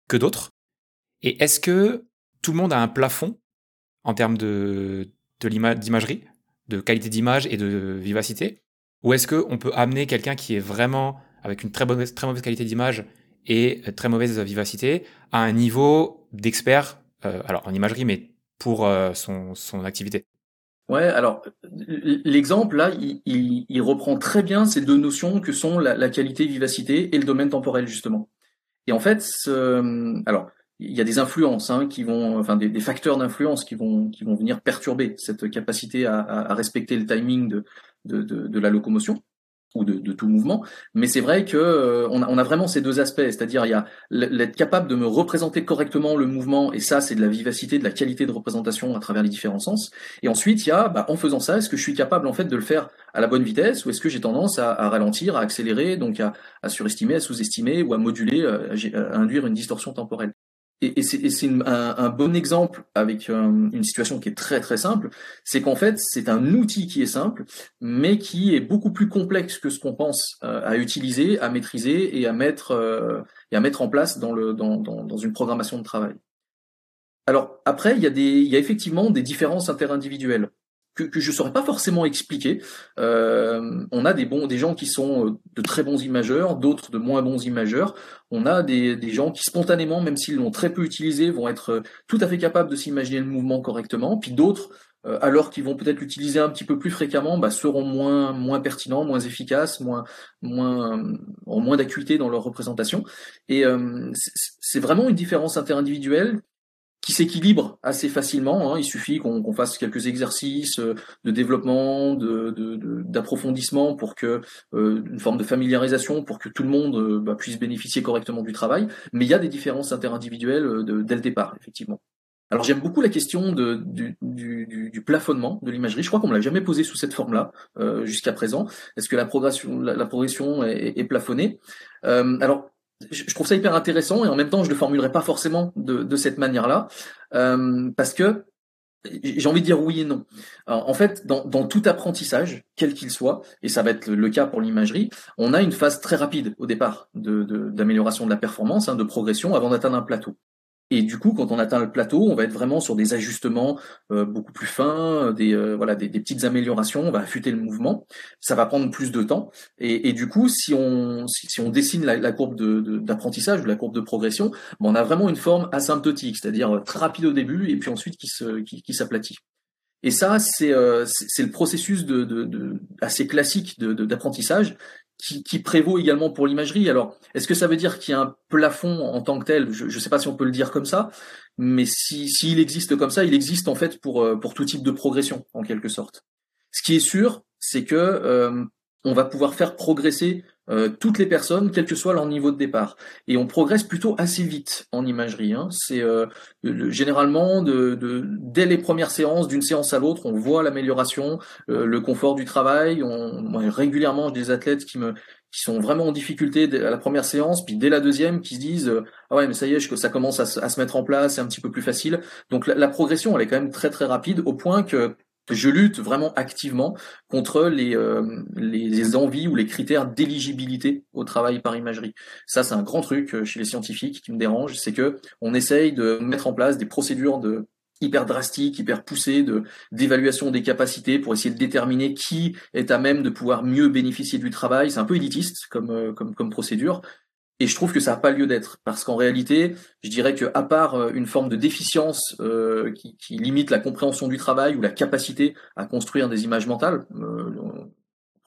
que d'autres? Et est-ce que tout le monde a un plafond en termes de, d'imagerie, de qualité d'image et de vivacité? Ou est-ce qu'on peut amener quelqu'un qui est vraiment avec une très, mauvaise, très mauvaise qualité d'image et très mauvaise vivacité à un niveau d'expert, euh, alors en imagerie, mais pour euh, son, son activité Ouais, alors l'exemple là, il, il, reprend très bien ces deux notions que sont la, la, qualité, vivacité et le domaine temporel justement. Et en fait, ce, alors il y a des influences hein, qui vont, enfin des, des facteurs d'influence qui vont qui vont venir perturber cette capacité à, à, respecter le timing de, de, de la locomotion ou de, tout mouvement. Mais c'est vrai que euh, on, a, vraiment ces deux aspects, c'est-à-dire il y a l'être capable de me représenter correctement le mouvement, et ça c'est de la vivacité, de la qualité de représentation à travers les différents sens. Et ensuite il y a, bah, en faisant ça, est-ce que je suis capable en fait de le faire à la bonne vitesse, ou est-ce que j'ai tendance à, ralentir, à accélérer, donc à, à surestimer, à sous-estimer, ou à moduler, euh, à induire une distorsion temporelle? Et, et c'est un, bon exemple avec euh, une situation qui est très très simple, c'est qu'en fait c'est un outil qui est simple, mais qui est beaucoup plus complexe que ce qu'on pense euh, à utiliser, à maîtriser et à mettre euh, et à mettre en place dans le dans, dans, dans une programmation de travail. Alors après, il y a des il y a effectivement des différences interindividuelles que, que je saurais pas forcément expliquer. Euh, on a des bons, des gens qui sont euh, de très bons imageurs, d'autres de moins bons imageurs. On a des, des gens qui spontanément, même s'ils l'ont très peu utilisé, vont être euh, tout à fait capables de s'imaginer le mouvement correctement. Puis d'autres, euh, alors qu'ils vont peut-être l'utiliser un petit peu plus fréquemment, bah, seront moins moins pertinents, moins efficaces, moins moins ont moins d'acuité dans leur représentation. Et euh, c'est vraiment une différence interindividuelle qui s'équilibre assez facilement. Hein. Il suffit qu'on fasse quelques exercices euh, de développement, d'approfondissement de, de, pour que euh, une forme de familiarisation pour que tout le monde euh, bah, puisse bénéficier correctement du travail. Mais il y a des différences interindividuelles de, dès le départ, effectivement. Alors j'aime beaucoup la question de, du, du, du, plafonnement de l'imagerie. Je crois qu'on me l'a jamais posé sous cette forme-là jusqu'à présent. Est-ce que la progression, la, progression est, est plafonnée? Alors je trouve ça hyper intéressant et en même temps je le formulerai pas forcément de, cette manière-là euh, parce que j'ai envie de dire oui et non. en fait, dans, dans tout apprentissage, quel qu'il soit, et ça va être le cas pour l'imagerie, on a une phase très rapide au départ d'amélioration de, de, la performance, hein, de progression avant d'atteindre un plateau. Et du coup, quand on atteint le plateau, on va être vraiment sur des ajustements euh, beaucoup plus fins, des euh, voilà, des, petites améliorations. On va affûter le mouvement. Ça va prendre plus de temps. Et, et du coup, si on si, on dessine la, courbe d'apprentissage de, ou la courbe de progression, ben, on a vraiment une forme asymptotique, c'est-à-dire très rapide au début et puis ensuite qui se qui, qui s'aplatit. Et ça, c'est euh, le processus de, de, de assez classique d'apprentissage qui, qui, prévaut également pour l'imagerie. Alors, est-ce que ça veut dire qu'il y a un plafond en tant que tel? Je ne sais pas si on peut le dire comme ça, mais s'il si, existe comme ça, il existe en fait pour, euh, pour tout type de progression, en quelque sorte. Ce qui est sûr, c'est que euh, on va pouvoir faire progresser euh, toutes les personnes, quel que soit leur niveau de départ. Et on progresse plutôt assez vite en imagerie. Hein. C'est euh, généralement de, de, dès les premières séances, d'une séance à l'autre, on voit l'amélioration, euh, le confort du travail. On, moi, régulièrement, j'ai des athlètes qui me qui sont vraiment en difficulté à la première séance, puis dès la deuxième, qui se disent ah ouais mais ça y est, ça commence à, se mettre en place, c'est un petit peu plus facile. Donc la, la progression, elle est quand même très très rapide au point que je lutte vraiment activement contre les, euh, les envies ou les critères d'éligibilité au travail par imagerie. Ça, c'est un grand truc euh, chez les scientifiques qui me dérange, c'est que on essaye de mettre en place des procédures de hyper drastiques, hyper poussées de d'évaluation des capacités pour essayer de déterminer qui est à même de pouvoir mieux bénéficier du travail. C'est un peu élitiste comme euh, comme, comme procédure, et je trouve que ça n'a pas lieu d'être, parce qu'en réalité, je dirais que à part euh, une forme de déficience euh, qui, qui, limite la compréhension du travail ou la capacité à construire des images mentales, euh,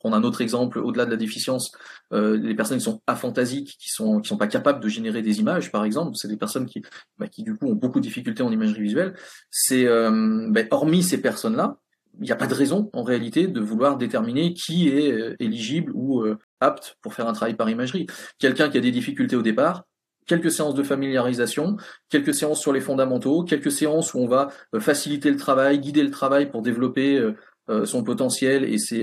prendre un autre exemple au-delà de la déficience, euh, les personnes qui sont aphantasiques, qui sont qui sont pas capables de générer des images, par exemple, c'est des personnes qui bah, qui du coup ont beaucoup de difficultés en imagerie visuelle. C'est euh, bah, hormis ces personnes-là, il n'y a pas de raison en réalité de vouloir déterminer qui est euh, éligible ou euh, apte pour faire un travail par imagerie. Quelqu'un qui a des difficultés au départ, quelques séances de familiarisation, quelques séances sur les fondamentaux, quelques séances où on va euh, faciliter le travail, guider le travail pour développer son potentiel et ses,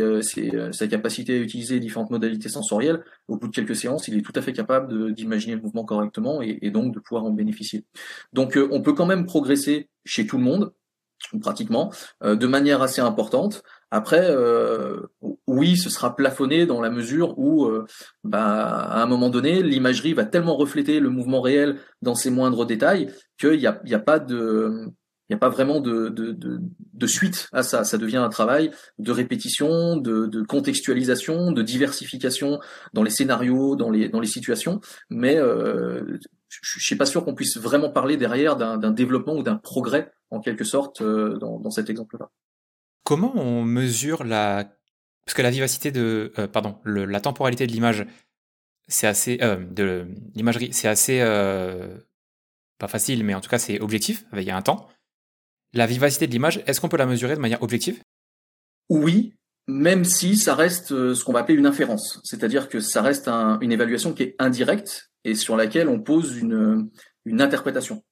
sa capacité à utiliser différentes modalités sensorielles. Au bout de quelques séances, il est tout à fait capable d'imaginer le mouvement correctement et, et, donc de pouvoir en bénéficier. Donc on peut quand même progresser chez tout le monde, pratiquement, euh, de manière assez importante. Après, euh, oui, ce sera plafonné dans la mesure où, euh, bah, à un moment donné, l'imagerie va tellement refléter le mouvement réel dans ses moindres détails qu'il n'y y a pas de Il n'y a pas vraiment de, de, suite à ça. Ça devient un travail de répétition, de, contextualisation, de diversification dans les scénarios, dans les, dans les situations. Mais euh, je ne suis pas sûr qu'on puisse vraiment parler derrière d'un développement ou d'un progrès, en quelque sorte, euh, dans, dans cet exemple-là. Comment on mesure la... Parce que la vivacité de... Euh, pardon, la temporalité de l'image, c'est assez... De l'imagerie, c'est assez... pas facile, mais en tout cas, c'est objectif, il y a un temps. La vivacité de l'image, est-ce qu'on peut la mesurer de manière objective? Oui, même si ça reste euh, ce qu'on va appeler une inférence. C'est-à-dire que ça reste une évaluation qui est indirecte et sur laquelle on pose une, interprétation.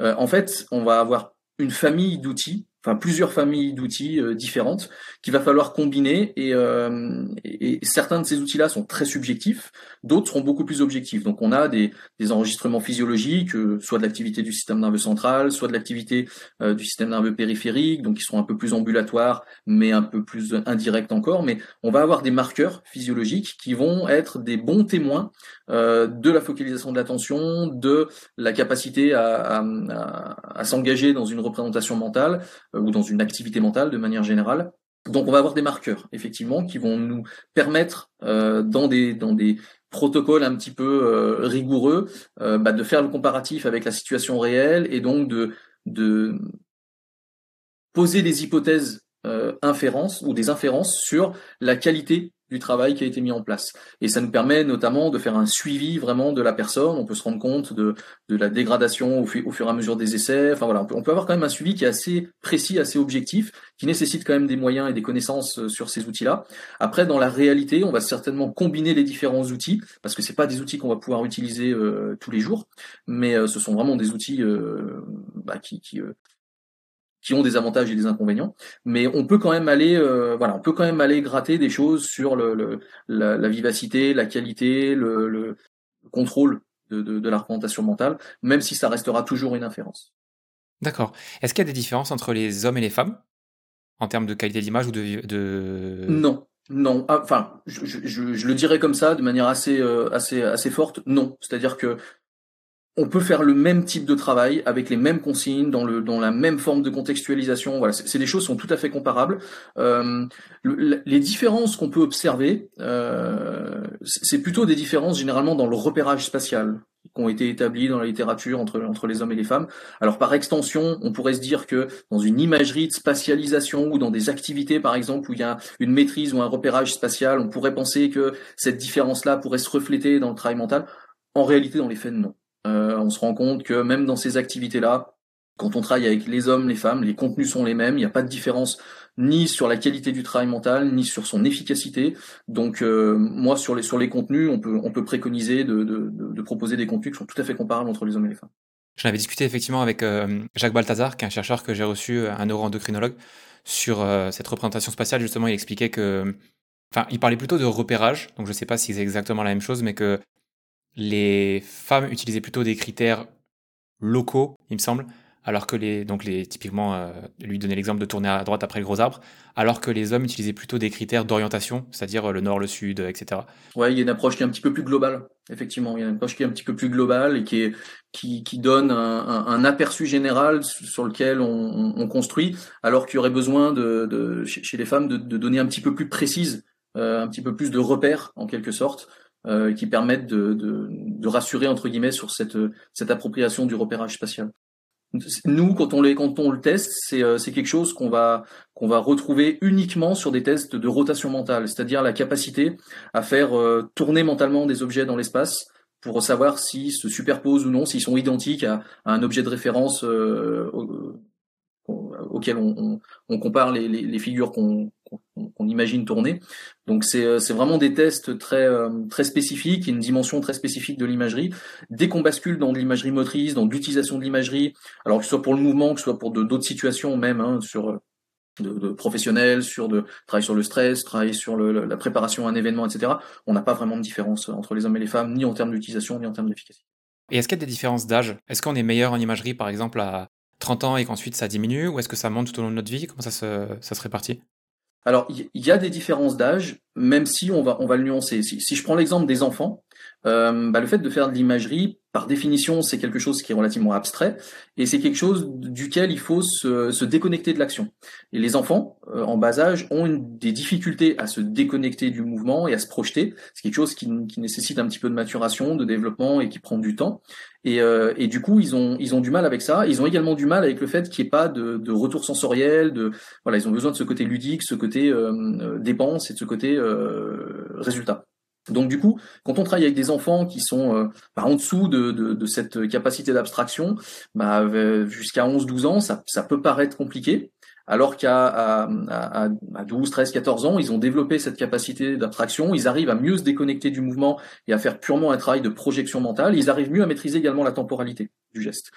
Euh, en fait, on va avoir une famille d'outils enfin plusieurs familles d'outils euh, différentes qu'il va falloir combiner et, euh, et, certains de ces outils-là sont très subjectifs, d'autres seront beaucoup plus objectifs. Donc on a des, des enregistrements physiologiques, euh, soit de l'activité du système nerveux central, soit de l'activité du système nerveux périphérique, donc qui sont un peu plus ambulatoires, mais un peu plus indirects encore. Mais on va avoir des marqueurs physiologiques qui vont être des bons témoins de la focalisation de l'attention, de la capacité à, à, à s'engager dans une représentation mentale, euh, ou dans une activité mentale de manière générale. Donc on va avoir des marqueurs, effectivement, qui vont nous permettre, euh, dans, des, dans des protocoles un petit peu euh, rigoureux, bah, de faire le comparatif avec la situation réelle et donc de, de poser des hypothèses inférences ou des inférences sur la qualité du travail qui a été mis en place. Et ça nous permet notamment de faire un suivi vraiment de la personne. On peut se rendre compte de, de la dégradation au, au, fur et à mesure des essais. Enfin voilà, on peut, on peut, avoir quand même un suivi qui est assez précis, assez objectif, qui nécessite quand même des moyens et des connaissances euh, sur ces outils-là. Après, dans la réalité, on va certainement combiner les différents outils parce que c'est pas des outils qu'on va pouvoir utiliser euh, tous les jours, mais euh, ce sont vraiment des outils bah, qui, qui qui ont des avantages et des inconvénients, mais on peut quand même aller, euh, voilà, on peut quand même aller gratter des choses sur le, le la, la, vivacité, la qualité, le, le contrôle de, de, de, la représentation mentale, même si ça restera toujours une inférence. D'accord. Est-ce qu'il y a des différences entre les hommes et les femmes en termes de qualité d'image ou de, de... Non. Non, ah, enfin, je, je, je, le dirais comme ça, de manière assez, euh, assez, assez forte. Non, c'est-à-dire que on peut faire le même type de travail avec les mêmes consignes, dans, la même forme de contextualisation. Voilà, c'est des choses qui sont tout à fait comparables. Euh, les différences qu'on peut observer, euh, c'est plutôt des différences généralement dans le repérage spatial qui ont été établies dans la littérature entre, entre les hommes et les femmes. Alors par extension, on pourrait se dire que dans une imagerie de spatialisation ou dans des activités par exemple où il y a une maîtrise ou un repérage spatial, on pourrait penser que cette différence-là pourrait se refléter dans le travail mental. En réalité, dans les faits, non. Euh, on se rend compte que même dans ces activités-là, quand on travaille avec les hommes, les femmes, les contenus sont les mêmes. Il n'y a pas de différence ni sur la qualité du travail mental, ni sur son efficacité. Donc euh, moi, sur les sur les contenus, on peut on peut préconiser de, de, de, proposer des contenus qui sont tout à fait comparables entre les hommes et les femmes. J'en avais discuté effectivement avec euh, Jacques Balthazar, qui est un chercheur que j'ai reçu, un neuroendocrinologue, sur cette représentation spatiale. Justement, il expliquait que, enfin, il parlait plutôt de repérage. Donc je ne sais pas si c'est exactement la même chose, mais que les femmes utilisaient plutôt des critères locaux, il me semble, alors que les donc les typiquement euh, lui donner l'exemple de tourner à droite après le gros arbre, alors que les hommes utilisaient plutôt des critères d'orientation, c'est-à-dire euh, le nord, le sud, etc. Ouais, il y a une approche qui est un petit peu plus globale. Effectivement, il y a une approche qui est un petit peu plus globale et qui est qui, qui donne un, un, aperçu général sur lequel on, on construit, alors qu'il y aurait besoin de, de chez les femmes de, de, donner un petit peu plus précise, euh, un petit peu plus de repères en quelque sorte euh, qui permettent de, de, de, rassurer entre guillemets sur cette, cette appropriation du repérage spatial. Nous, quand on, les, quand on le teste, c'est euh, quelque chose qu'on va, qu'on va retrouver uniquement sur des tests de rotation mentale, c'est-à-dire la capacité à faire euh, tourner mentalement des objets dans l'espace pour savoir s'ils se superposent ou non, s'ils sont identiques à, un objet de référence euh, auquel on, on, on, compare les, les, les figures qu'on qu'on imagine tourner. Donc c'est euh, vraiment des tests très euh, très spécifiques, une dimension très spécifique de l'imagerie. Dès qu'on bascule dans de l'imagerie motrice, dans l'utilisation de l'imagerie, alors que ce soit pour le mouvement, que ce soit pour d'autres situations même, hein, sur euh, de, de, professionnels, sur de travail sur le stress, travail sur la préparation à un événement, etc. On n'a pas vraiment de différence entre les hommes et les femmes, ni en termes d'utilisation, ni en termes d'efficacité. Et est-ce qu'il y a des différences d'âge? Est-ce qu'on est meilleur en imagerie, par exemple, à 30 ans et qu'ensuite ça diminue, ou est-ce que ça monte tout au long de notre vie? Comment ça se, ça se répartit? Alors, il y a des différences d'âge, même si on va, on va le nuancer. Si, si je prends l'exemple des enfants, euh, bah, le fait de faire de l'imagerie, par définition, c'est quelque chose qui est relativement abstrait, et c'est quelque chose duquel il faut se, se déconnecter de l'action. Et les enfants, euh, en bas âge, ont une, des difficultés à se déconnecter du mouvement et à se projeter. C'est quelque chose qui, qui, nécessite un petit peu de maturation, de développement et qui prend du temps. Et, euh, et, du coup, ils ont, ils ont du mal avec ça. Ils ont également du mal avec le fait qu'il n'y ait pas de, de, retour sensoriel. De, voilà, ils ont besoin de ce côté ludique, ce côté euh, dépense et de ce côté résultat. Donc du coup, quand on travaille avec des enfants qui sont euh, bah, en dessous de, cette capacité d'abstraction, bah, jusqu'à 11-12 ans, ça, ça, peut paraître compliqué, alors qu'à à, à, à 12, 13, 14 ans, ils ont développé cette capacité d'abstraction, ils arrivent à mieux se déconnecter du mouvement et à faire purement un travail de projection mentale, ils arrivent mieux à maîtriser également la temporalité du geste.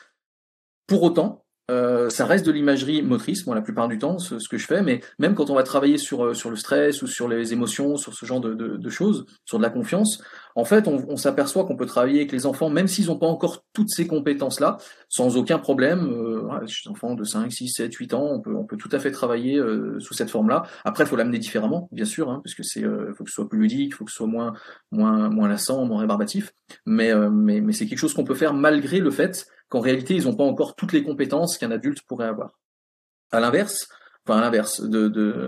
Pour autant, euh, ça reste de l'imagerie motrice, moi la plupart du temps, ce, que je fais, mais même quand on va travailler sur, euh, sur le stress ou sur les émotions, sur ce genre de, de, de choses, sur de la confiance, en fait, on, on s'aperçoit qu'on peut travailler avec les enfants, même s'ils n'ont pas encore toutes ces compétences-là, sans aucun problème. Euh, les enfants de 5, 6, 7, 8 ans, on peut, on peut tout à fait travailler euh, sous cette forme-là. Après, il faut l'amener différemment, bien sûr, hein, parce que c'est, euh, faut que ce soit plus ludique, faut que ce soit moins, moins, moins lassant, moins rébarbatif. Mais, mais, mais c'est quelque chose qu'on peut faire malgré le fait qu'en réalité, ils n'ont pas encore toutes les compétences qu'un adulte pourrait avoir. À l'inverse, enfin à l'inverse,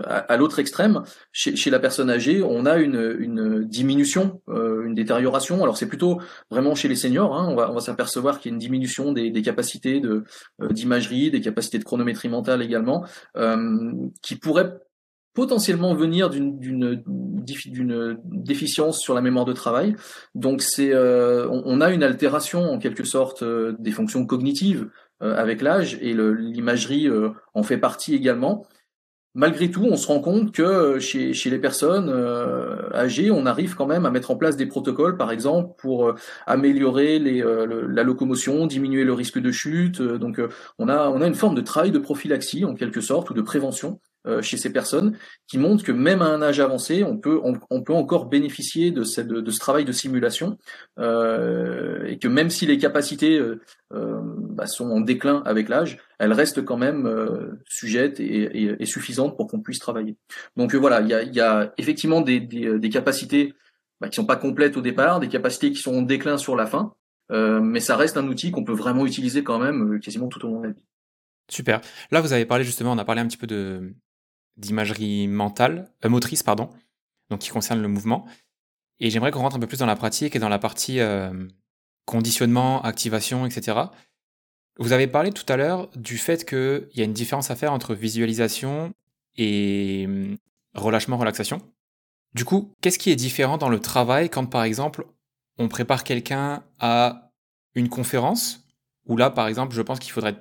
à, l'autre extrême, chez, la personne âgée, on a une, diminution, euh, une détérioration. Alors c'est plutôt vraiment chez les seniors, hein, on va, s'apercevoir qu'il y a une diminution des, capacités de euh, d'imagerie, des capacités de chronométrie mentale également, euh, qui pourraient potentiellement venir d'une déficience sur la mémoire de travail. Donc c'est euh, on, a une altération en quelque sorte euh, des fonctions cognitives euh, avec l'âge et l'imagerie en fait partie également. Malgré tout, on se rend compte que chez, chez les personnes âgées, on arrive quand même à mettre en place des protocoles, par exemple, pour améliorer les, la locomotion, diminuer le risque de chute. donc, on a on a une forme de travail de prophylaxie en quelque sorte ou de prévention euh, chez ces personnes qui montrent que même à un âge avancé, on peut, on, peut encore bénéficier de, cette, de, ce travail de simulation euh, et que même si les capacités euh, euh bah, sont en déclin avec l'âge, elles restent quand même euh, sujettes et, et, suffisantes pour qu'on puisse travailler. Donc voilà, il y a, y a, effectivement des, des, des capacités bah, qui sont pas complètes au départ, des capacités qui sont en déclin sur la fin, mais ça reste un outil qu'on peut vraiment utiliser quand même quasiment tout au long de la vie. Super. Là, vous avez parlé justement, on a parlé un petit peu de, d'imagerie mentale, euh, motrice, pardon, donc qui concerne le mouvement. Et j'aimerais qu'on rentre un peu plus dans la pratique et dans la partie euh, conditionnement, activation, etc. Vous avez parlé tout à l'heure du fait qu'il y a une différence à faire entre visualisation et hum, relâchement, relaxation. Du coup, qu'est-ce qui est différent dans le travail quand, par exemple, on prépare quelqu'un à une conférence, où là, par exemple, je pense qu'il faudrait...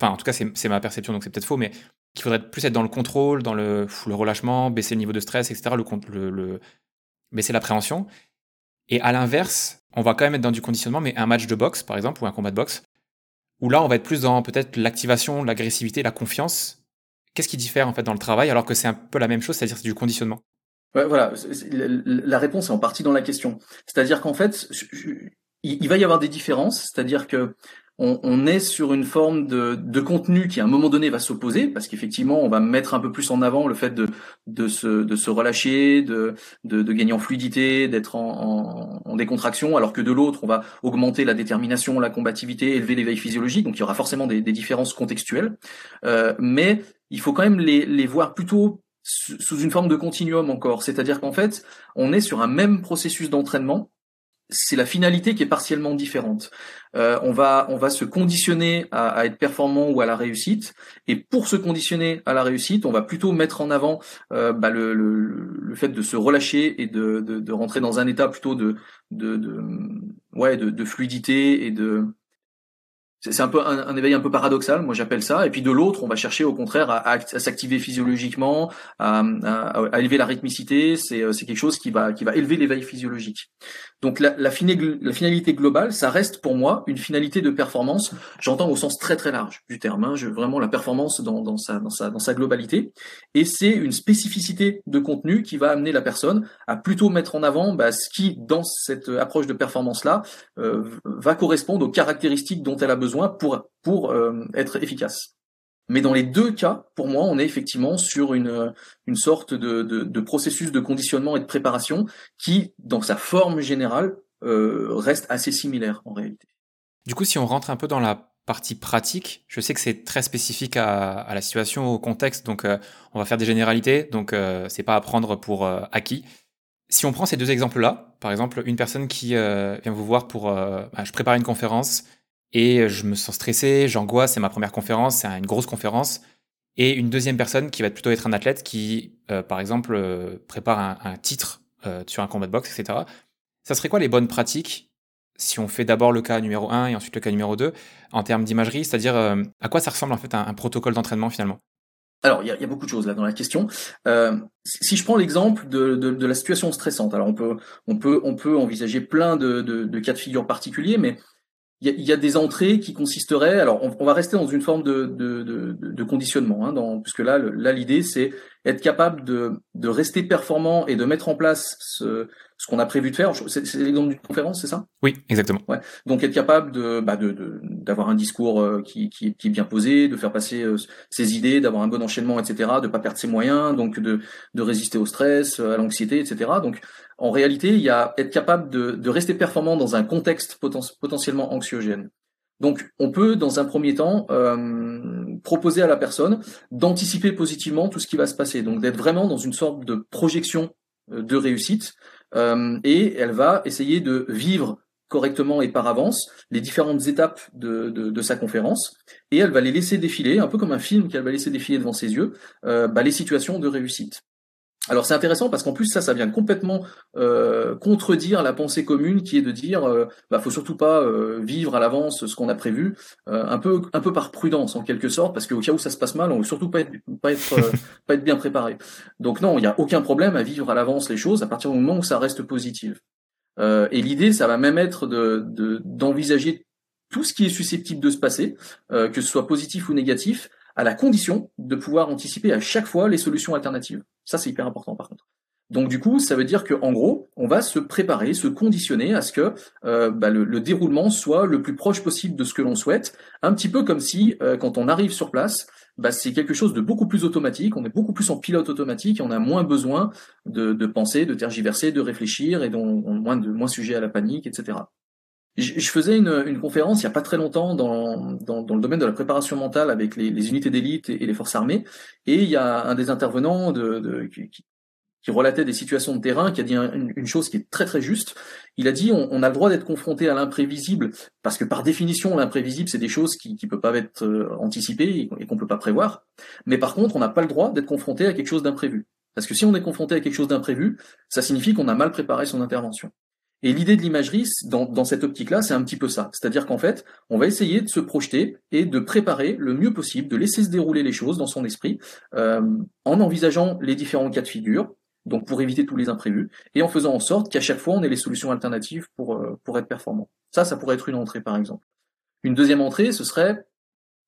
Enfin, en tout cas, c'est ma perception, donc c'est peut-être faux, mais qu'il faudrait plus être dans le contrôle, dans le, le relâchement, baisser le niveau de stress, etc., le, le, baisser l'appréhension. Et à l'inverse, on va quand même être dans du conditionnement, mais un match de boxe, par exemple, ou un combat de boxe, où là, on va être plus dans peut-être l'activation, l'agressivité, la confiance. Qu'est-ce qui diffère en fait dans le travail, alors que c'est un peu la même chose, c'est-à-dire c'est du conditionnement? Ouais, Voilà, la réponse est en partie dans la question. C'est-à-dire qu'en fait, il va y avoir des différences, c'est-à-dire que on, est sur une forme de, contenu qui à un moment donné va s'opposer parce qu'effectivement on va mettre un peu plus en avant le fait de, se, relâcher, de, gagner en fluidité, d'être en, décontraction, alors que de l'autre on va augmenter la détermination, la combativité, élever l'éveil physiologique. Donc il y aura forcément des, différences contextuelles, euh, mais il faut quand même les voir plutôt sous une forme de continuum encore. C'est-à-dire qu'en fait on est sur un même processus d'entraînement c'est la finalité qui est partiellement différente. Euh, on va on va se conditionner à, être performant ou à la réussite, et pour se conditionner à la réussite, on va plutôt mettre en avant euh, bah, le, le, fait de se relâcher et de, de, de, rentrer dans un état plutôt de de, de ouais de, de fluidité et de c'est un peu un, éveil un peu paradoxal, moi j'appelle ça. Et puis de l'autre, on va chercher au contraire à, à, s'activer physiologiquement, à, à, élever la rythmicité. C'est quelque chose qui va qui va élever l'éveil physiologique. Donc la, la, finalité globale, ça reste pour moi une finalité de performance. J'entends au sens très très large du terme, hein, je, vraiment la performance dans, dans, sa, dans, sa, dans sa globalité. Et c'est une spécificité de contenu qui va amener la personne à plutôt mettre en avant bah, ce qui, dans cette approche de performance-là, euh, va correspondre aux caractéristiques dont elle a besoin pour, pour euh, être efficace. Mais dans les deux cas, pour moi, on est effectivement sur une, une sorte de, de, de, processus de conditionnement et de préparation qui, dans sa forme générale, reste assez similaire en réalité. Du coup, si on rentre un peu dans la partie pratique, je sais que c'est très spécifique à, la situation, au contexte, donc on va faire des généralités, donc c'est pas à prendre pour acquis. Si on prend ces deux exemples-là, par exemple, une personne qui vient vous voir pour, bah, je prépare une conférence et je me sens stressé, j'angoisse, c'est ma première conférence, c'est une grosse conférence, et une deuxième personne qui va plutôt être un athlète qui, par exemple, prépare un, un titre sur un combat de boxe, etc. Ça serait quoi les bonnes pratiques si on fait d'abord le cas numéro 1 et ensuite le cas numéro 2, en termes d'imagerie, c'est-à-dire euh, à quoi ça ressemble en fait un, protocole d'entraînement finalement? Alors, il y a, beaucoup de choses là dans la question. Euh, si je prends l'exemple de, la situation stressante, alors on peut, on peut, on peut envisager plein de, cas de figure particuliers, mais il y, a, des entrées qui consisteraient. Alors, on, va rester dans une forme de, conditionnement, hein, puisque là, là, l'idée c'est être capable de, de rester performant et de mettre en place ce, ce qu'on a prévu de faire. C'est l'exemple d'une conférence, c'est ça? Oui, exactement. Ouais. Donc être capable de bah, d'avoir de, un discours euh, qui, qui, qui, est bien posé, de faire passer euh, ses idées, d'avoir un bon enchaînement, etc. De pas perdre ses moyens, donc de, de résister au stress, euh, à l'anxiété, etc. Donc en réalité, il y a être capable de, de rester performant dans un contexte potentiellement anxiogène. Donc, on peut, dans un premier temps, euh, proposer à la personne d'anticiper positivement tout ce qui va se passer. Donc, d'être vraiment dans une sorte de projection de réussite, et elle va essayer de vivre correctement et par avance les différentes étapes de, de, de, sa conférence et elle va les laisser défiler, un peu comme un film qu'elle va laisser défiler devant ses yeux, euh, bah, les situations de réussite. Alors c'est intéressant parce qu'en plus ça, ça vient complètement euh, contredire la pensée commune qui est de dire, euh, bah faut surtout pas euh, vivre à l'avance ce qu'on a prévu, euh, un peu un peu par prudence en quelque sorte, parce qu'au cas où ça se passe mal, on veut surtout pas être pas être pas être bien préparé. Donc non, il n'y a aucun problème à vivre à l'avance les choses à partir du moment où ça reste positif. et l'idée, ça va même être de d'envisager tout ce qui est susceptible de se passer, que ce soit positif ou négatif, à la condition de pouvoir anticiper à chaque fois les solutions alternatives. Ça, c'est hyper important par contre. Donc du coup, ça veut dire que en gros, on va se préparer, se conditionner à ce que euh, bah, le, déroulement soit le plus proche possible de ce que l'on souhaite, un petit peu comme si euh, quand on arrive sur place, bah, c'est quelque chose de beaucoup plus automatique, on est beaucoup plus en pilote automatique on a moins besoin de, penser, de tergiverser, de réfléchir et donc moins sujet à la panique, etc. Je faisais une, conférence il n'y a pas très longtemps dans, dans, le domaine de la préparation mentale avec les, unités d'élite et, les forces armées, et il y a un des intervenants de, qui, relatait des situations de terrain qui a dit une, chose qui est très très juste. Il a dit on, a le droit d'être confronté à l'imprévisible parce que par définition l'imprévisible c'est des choses qui ne peuvent pas être euh, anticipées et qu'on peut pas prévoir. Mais par contre on n'a pas le droit d'être confronté à quelque chose d'imprévu. Parce que si on est confronté à quelque chose d'imprévu, ça signifie qu'on a mal préparé son intervention. Et l'idée de l'imagerie, dans, cette optique-là, c'est un petit peu ça. C'est-à-dire qu'en fait, on va essayer de se projeter et de préparer le mieux possible, de laisser se dérouler les choses dans son esprit, euh, en envisageant les différents cas de figure, donc pour éviter tous les imprévus, et en faisant en sorte qu'à chaque fois, on ait les solutions alternatives pour, euh, pour être performant. Ça, ça pourrait être une entrée, par exemple. Une deuxième entrée, ce serait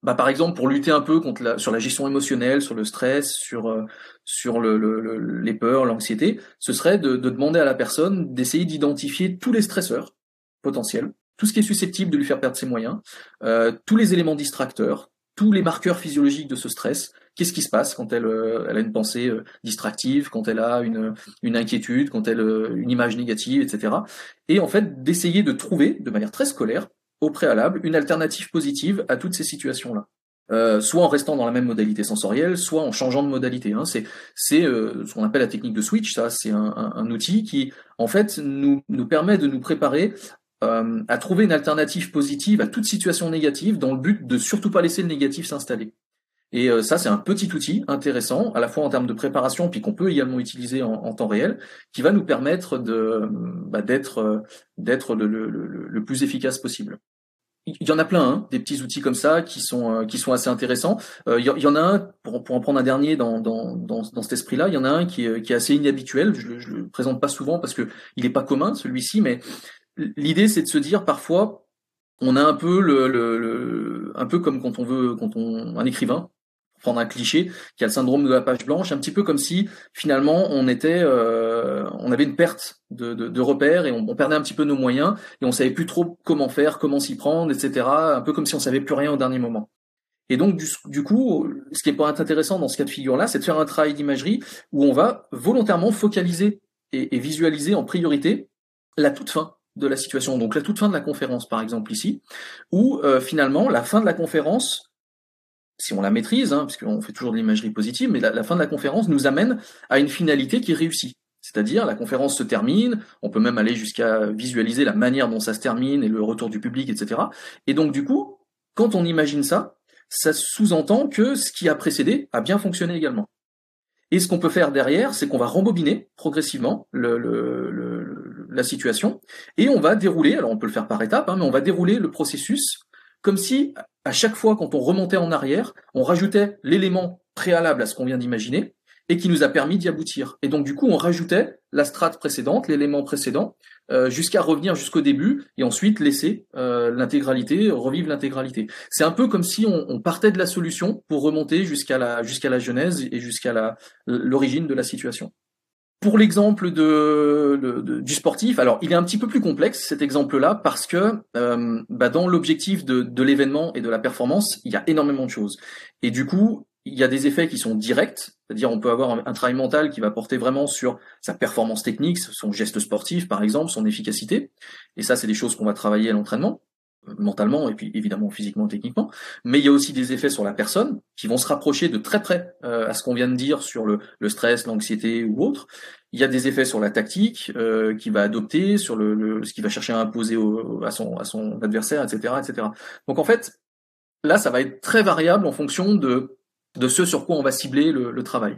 bah, par exemple pour lutter un peu contre la, sur la gestion émotionnelle, sur le stress, sur euh, sur le, le, les peurs, l'anxiété, ce serait de, de, demander à la personne d'essayer d'identifier tous les stresseurs potentiels, tout ce qui est susceptible de lui faire perdre ses moyens, euh, tous les éléments distracteurs, tous les marqueurs physiologiques de ce stress. Qu'est-ce qui se passe quand elle, euh, elle a une pensée euh, distractive, quand elle a une, une inquiétude, quand elle une image négative, etc. Et en fait d'essayer de trouver de manière très scolaire au préalable une alternative positive à toutes ces situations-là. Euh, soit en restant dans la même modalité sensorielle, soit en changeant de modalité. Hein. C'est euh, ce qu'on appelle la technique de switch. Ça, c'est un, un, outil qui, en fait, nous nous permet de nous préparer euh, à trouver une alternative positive à toute situation négative, dans le but de surtout pas laisser le négatif s'installer. Et euh, ça, c'est un petit outil intéressant, à la fois en termes de préparation, puis qu'on peut également utiliser en, en, temps réel, qui va nous permettre bah, d'être euh, le, le, le, plus efficace possible il y en a plein, hein, des petits outils comme ça qui sont euh, qui sont assez intéressants. Euh, il y, en a un pour, pour en prendre un dernier dans dans dans, dans cet esprit-là. Il y en a un qui est qui est assez inhabituel. Je, je le présente pas souvent parce que il est pas commun celui-ci, mais l'idée c'est de se dire parfois on a un peu le, le, le, un peu comme quand on veut quand on un écrivain prendre un cliché, qui a le syndrome de la page blanche, un petit peu comme si finalement on était, euh, on avait une perte de, de, de repères et on, perdait un petit peu nos moyens et on savait plus trop comment faire, comment s'y prendre, etc. Un peu comme si on savait plus rien au dernier moment. Et donc du, du coup, ce qui est pas intéressant dans ce cas de figure-là, c'est de faire un travail d'imagerie où on va volontairement focaliser et, et visualiser en priorité la toute fin de la situation, donc la toute fin de la conférence par exemple ici, où euh, finalement la fin de la conférence, si on la maîtrise, hein, puisqu'on fait toujours de l'imagerie positive, mais la, fin de la conférence nous amène à une finalité qui réussit. C'est-à-dire la conférence se termine, on peut même aller jusqu'à visualiser la manière dont ça se termine et le retour du public, etc. Et donc du coup, quand on imagine ça, ça sous-entend que ce qui a précédé a bien fonctionné également. Et ce qu'on peut faire derrière, c'est qu'on va rembobiner progressivement la situation et on va dérouler, alors on peut le faire par étapes, hein, mais on va dérouler le processus comme si à chaque fois quand on remontait en arrière, on rajoutait l'élément préalable à ce qu'on vient d'imaginer et qui nous a permis d'y aboutir. Et donc du coup, on rajoutait la strate précédente, l'élément précédent, euh, jusqu'à revenir jusqu'au début et ensuite laisser euh, l'intégralité, revivre l'intégralité. C'est un peu comme si on, on, partait de la solution pour remonter jusqu'à la jusqu'à la genèse et jusqu'à l'origine de la situation. Pour l'exemple de, du sportif, alors il est un petit peu plus complexe cet exemple-là parce que euh, bah, dans l'objectif de, de l'événement et de la performance, il y a énormément de choses. Et du coup, il y a des effets qui sont directs, c'est-à-dire on peut avoir un, travail mental qui va porter vraiment sur sa performance technique, son geste sportif par exemple, son efficacité. Et ça, c'est des choses qu'on va travailler à l'entraînement, mentalement et puis évidemment physiquement, techniquement. Mais il y a aussi des effets sur la personne qui vont se rapprocher de très près euh, à ce qu'on vient de dire sur le, stress, l'anxiété ou autre. Il y a des effets sur la tactique euh, qu'il va adopter, sur le, ce qu'il va chercher à imposer à, son, à son adversaire, etc., etc. Donc en fait, là, ça va être très variable en fonction de de ce sur quoi on va cibler le, travail.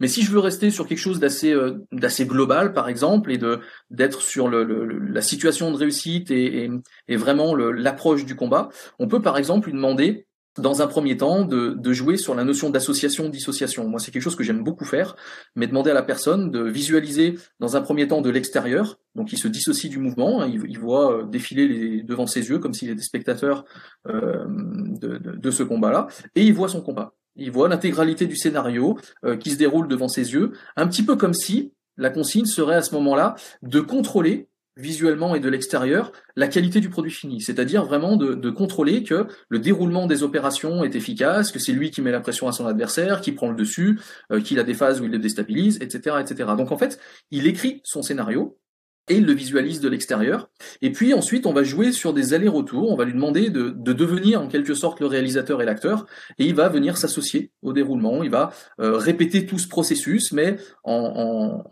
Mais si je veux rester sur quelque chose d'assez euh, global, par exemple, et de d'être sur le, la situation de réussite et, vraiment l'approche du combat, on peut par exemple lui demander dans un premier temps, de, jouer sur la notion d'association-dissociation. Moi, c'est quelque chose que j'aime beaucoup faire, mais demander à la personne de visualiser dans un premier temps de l'extérieur, donc il se dissocie du mouvement, hein, il, voit euh, défiler devant ses yeux comme s'il était spectateur euh, de, de, de, ce combat-là, et il voit son combat. Il voit l'intégralité du scénario euh, qui se déroule devant ses yeux, un petit peu comme si la consigne serait à ce moment-là de contrôler visuellement et de l'extérieur la qualité du produit fini, c'est-à-dire vraiment de, contrôler que le déroulement des opérations est efficace, que c'est lui qui met la pression à son adversaire, qui prend le dessus, euh, qu'il a des phases où il le déstabilise, etc., etc. Donc en fait, il écrit son scénario, et le visualise de l'extérieur. Et puis ensuite, on va jouer sur des allers-retours, on va lui demander de, devenir en quelque sorte le réalisateur et l'acteur, et il va venir s'associer au déroulement, il va euh, répéter tout ce processus, mais en,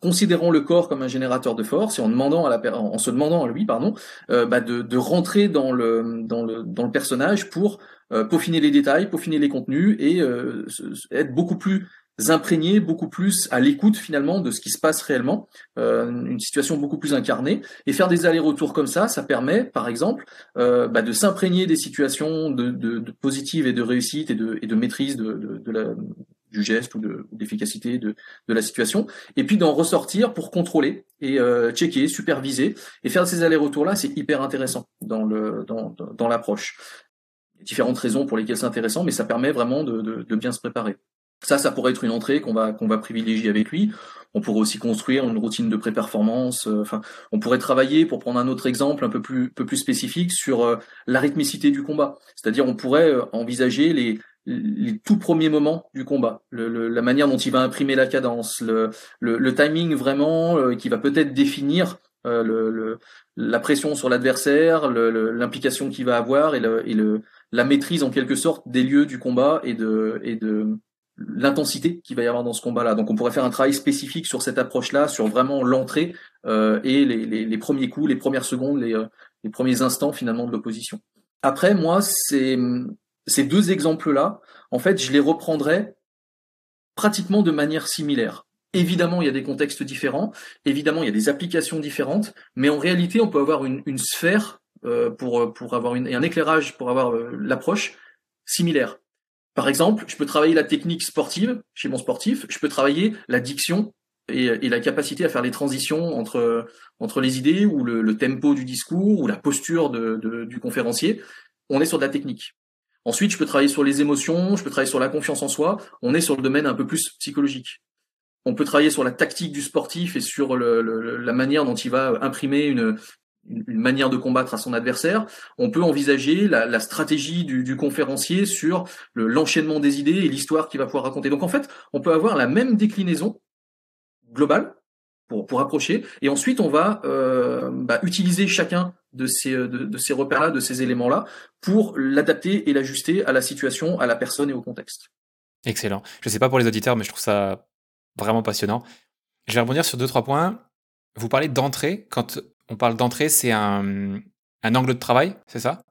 considérant le corps comme un générateur de force et en demandant à la en se demandant à lui pardon euh, bah de, rentrer dans le dans le dans le personnage pour euh, peaufiner les détails, peaufiner les contenus et être beaucoup plus imprégner beaucoup plus à l'écoute finalement de ce qui se passe réellement, euh, une situation beaucoup plus incarnée, et faire des allers-retours comme ça, ça permet par exemple euh, bah, de s'imprégner des situations de, de, de, positives et de réussite et de, maîtrise de, du geste ou d'efficacité de, de, la situation, et puis d'en ressortir pour contrôler et euh, checker, superviser, et faire ces allers-retours-là, c'est hyper intéressant dans le dans l'approche. Différentes raisons pour lesquelles c'est intéressant, mais ça permet vraiment de, de, de bien se préparer. Ça, ça pourrait être une entrée qu'on va qu'on va privilégier avec lui. On pourrait aussi construire une routine de pré-performance. Euh, enfin, on pourrait travailler, pour prendre un autre exemple un peu plus peu plus spécifique, sur euh, la rythmicité du combat. C'est-à-dire, on pourrait euh, envisager les les tout premiers moments du combat, le, la manière dont il va imprimer la cadence, le, le, timing vraiment qui va peut-être définir le, la pression sur l'adversaire, l'implication qu'il va avoir et, et la maîtrise en quelque sorte des lieux du combat et de, et de, l'intensité qu'il va y avoir dans ce combat-là. Donc on pourrait faire un travail spécifique sur cette approche-là, sur vraiment l'entrée euh, et les, les, les, premiers coups, les premières secondes, les, euh, les premiers instants finalement de l'opposition. Après, moi, ces, ces deux exemples-là, en fait, je les reprendrais pratiquement de manière similaire. Évidemment, il y a des contextes différents, évidemment, il y a des applications différentes, mais en réalité, on peut avoir une, une sphère euh, pour, pour avoir une, et un éclairage pour avoir euh, l'approche similaire. Par exemple, je peux travailler la technique sportive chez mon sportif, je peux travailler la diction et, la capacité à faire les transitions entre, entre les idées ou le, tempo du discours ou la posture du conférencier. On est sur de la technique. Ensuite, je peux travailler sur les émotions, je peux travailler sur la confiance en soi. On est sur le domaine un peu plus psychologique. On peut travailler sur la tactique du sportif et sur la manière dont il va imprimer une, une, manière de combattre à son adversaire, on peut envisager la, stratégie du, conférencier sur l'enchaînement des idées et l'histoire qu'il va pouvoir raconter. Donc en fait, on peut avoir la même déclinaison globale pour, pour approcher. Et ensuite, on va euh, bah, utiliser chacun de ces, de, de ces repères-là, de ces éléments-là, pour l'adapter et l'ajuster à la situation, à la personne et au contexte. Excellent. Je ne sais pas pour les auditeurs, mais je trouve ça vraiment passionnant. Je vais rebondir sur deux, trois points. Vous parlez d'entrée. Quand on parle d'entrée, c'est un, un angle de travail, c'est ça?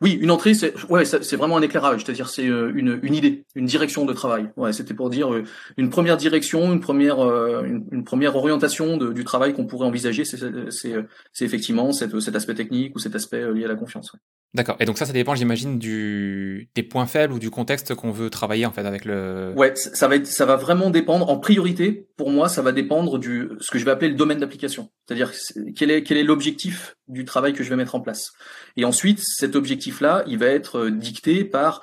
Oui, une entrée, c'est ouais, c'est vraiment un éclairage, c'est-à-dire c'est euh, une, une idée, une direction de travail. C'était pour dire euh, une première direction, une première euh, une, première orientation du travail qu'on pourrait envisager. C'est effectivement cet, aspect technique ou cet aspect lié à la confiance. D'accord. Et donc ça, ça dépend, j'imagine, du des points faibles ou du contexte qu'on veut travailler en fait avec le. Ouais, ça va être, ça va vraiment dépendre. En priorité, pour moi, ça va dépendre du ce que je vais appeler le domaine d'application. C'est-à-dire quel est quel est l'objectif du travail que je vais mettre en place. Et ensuite, cet objectif-là, il va être dicté par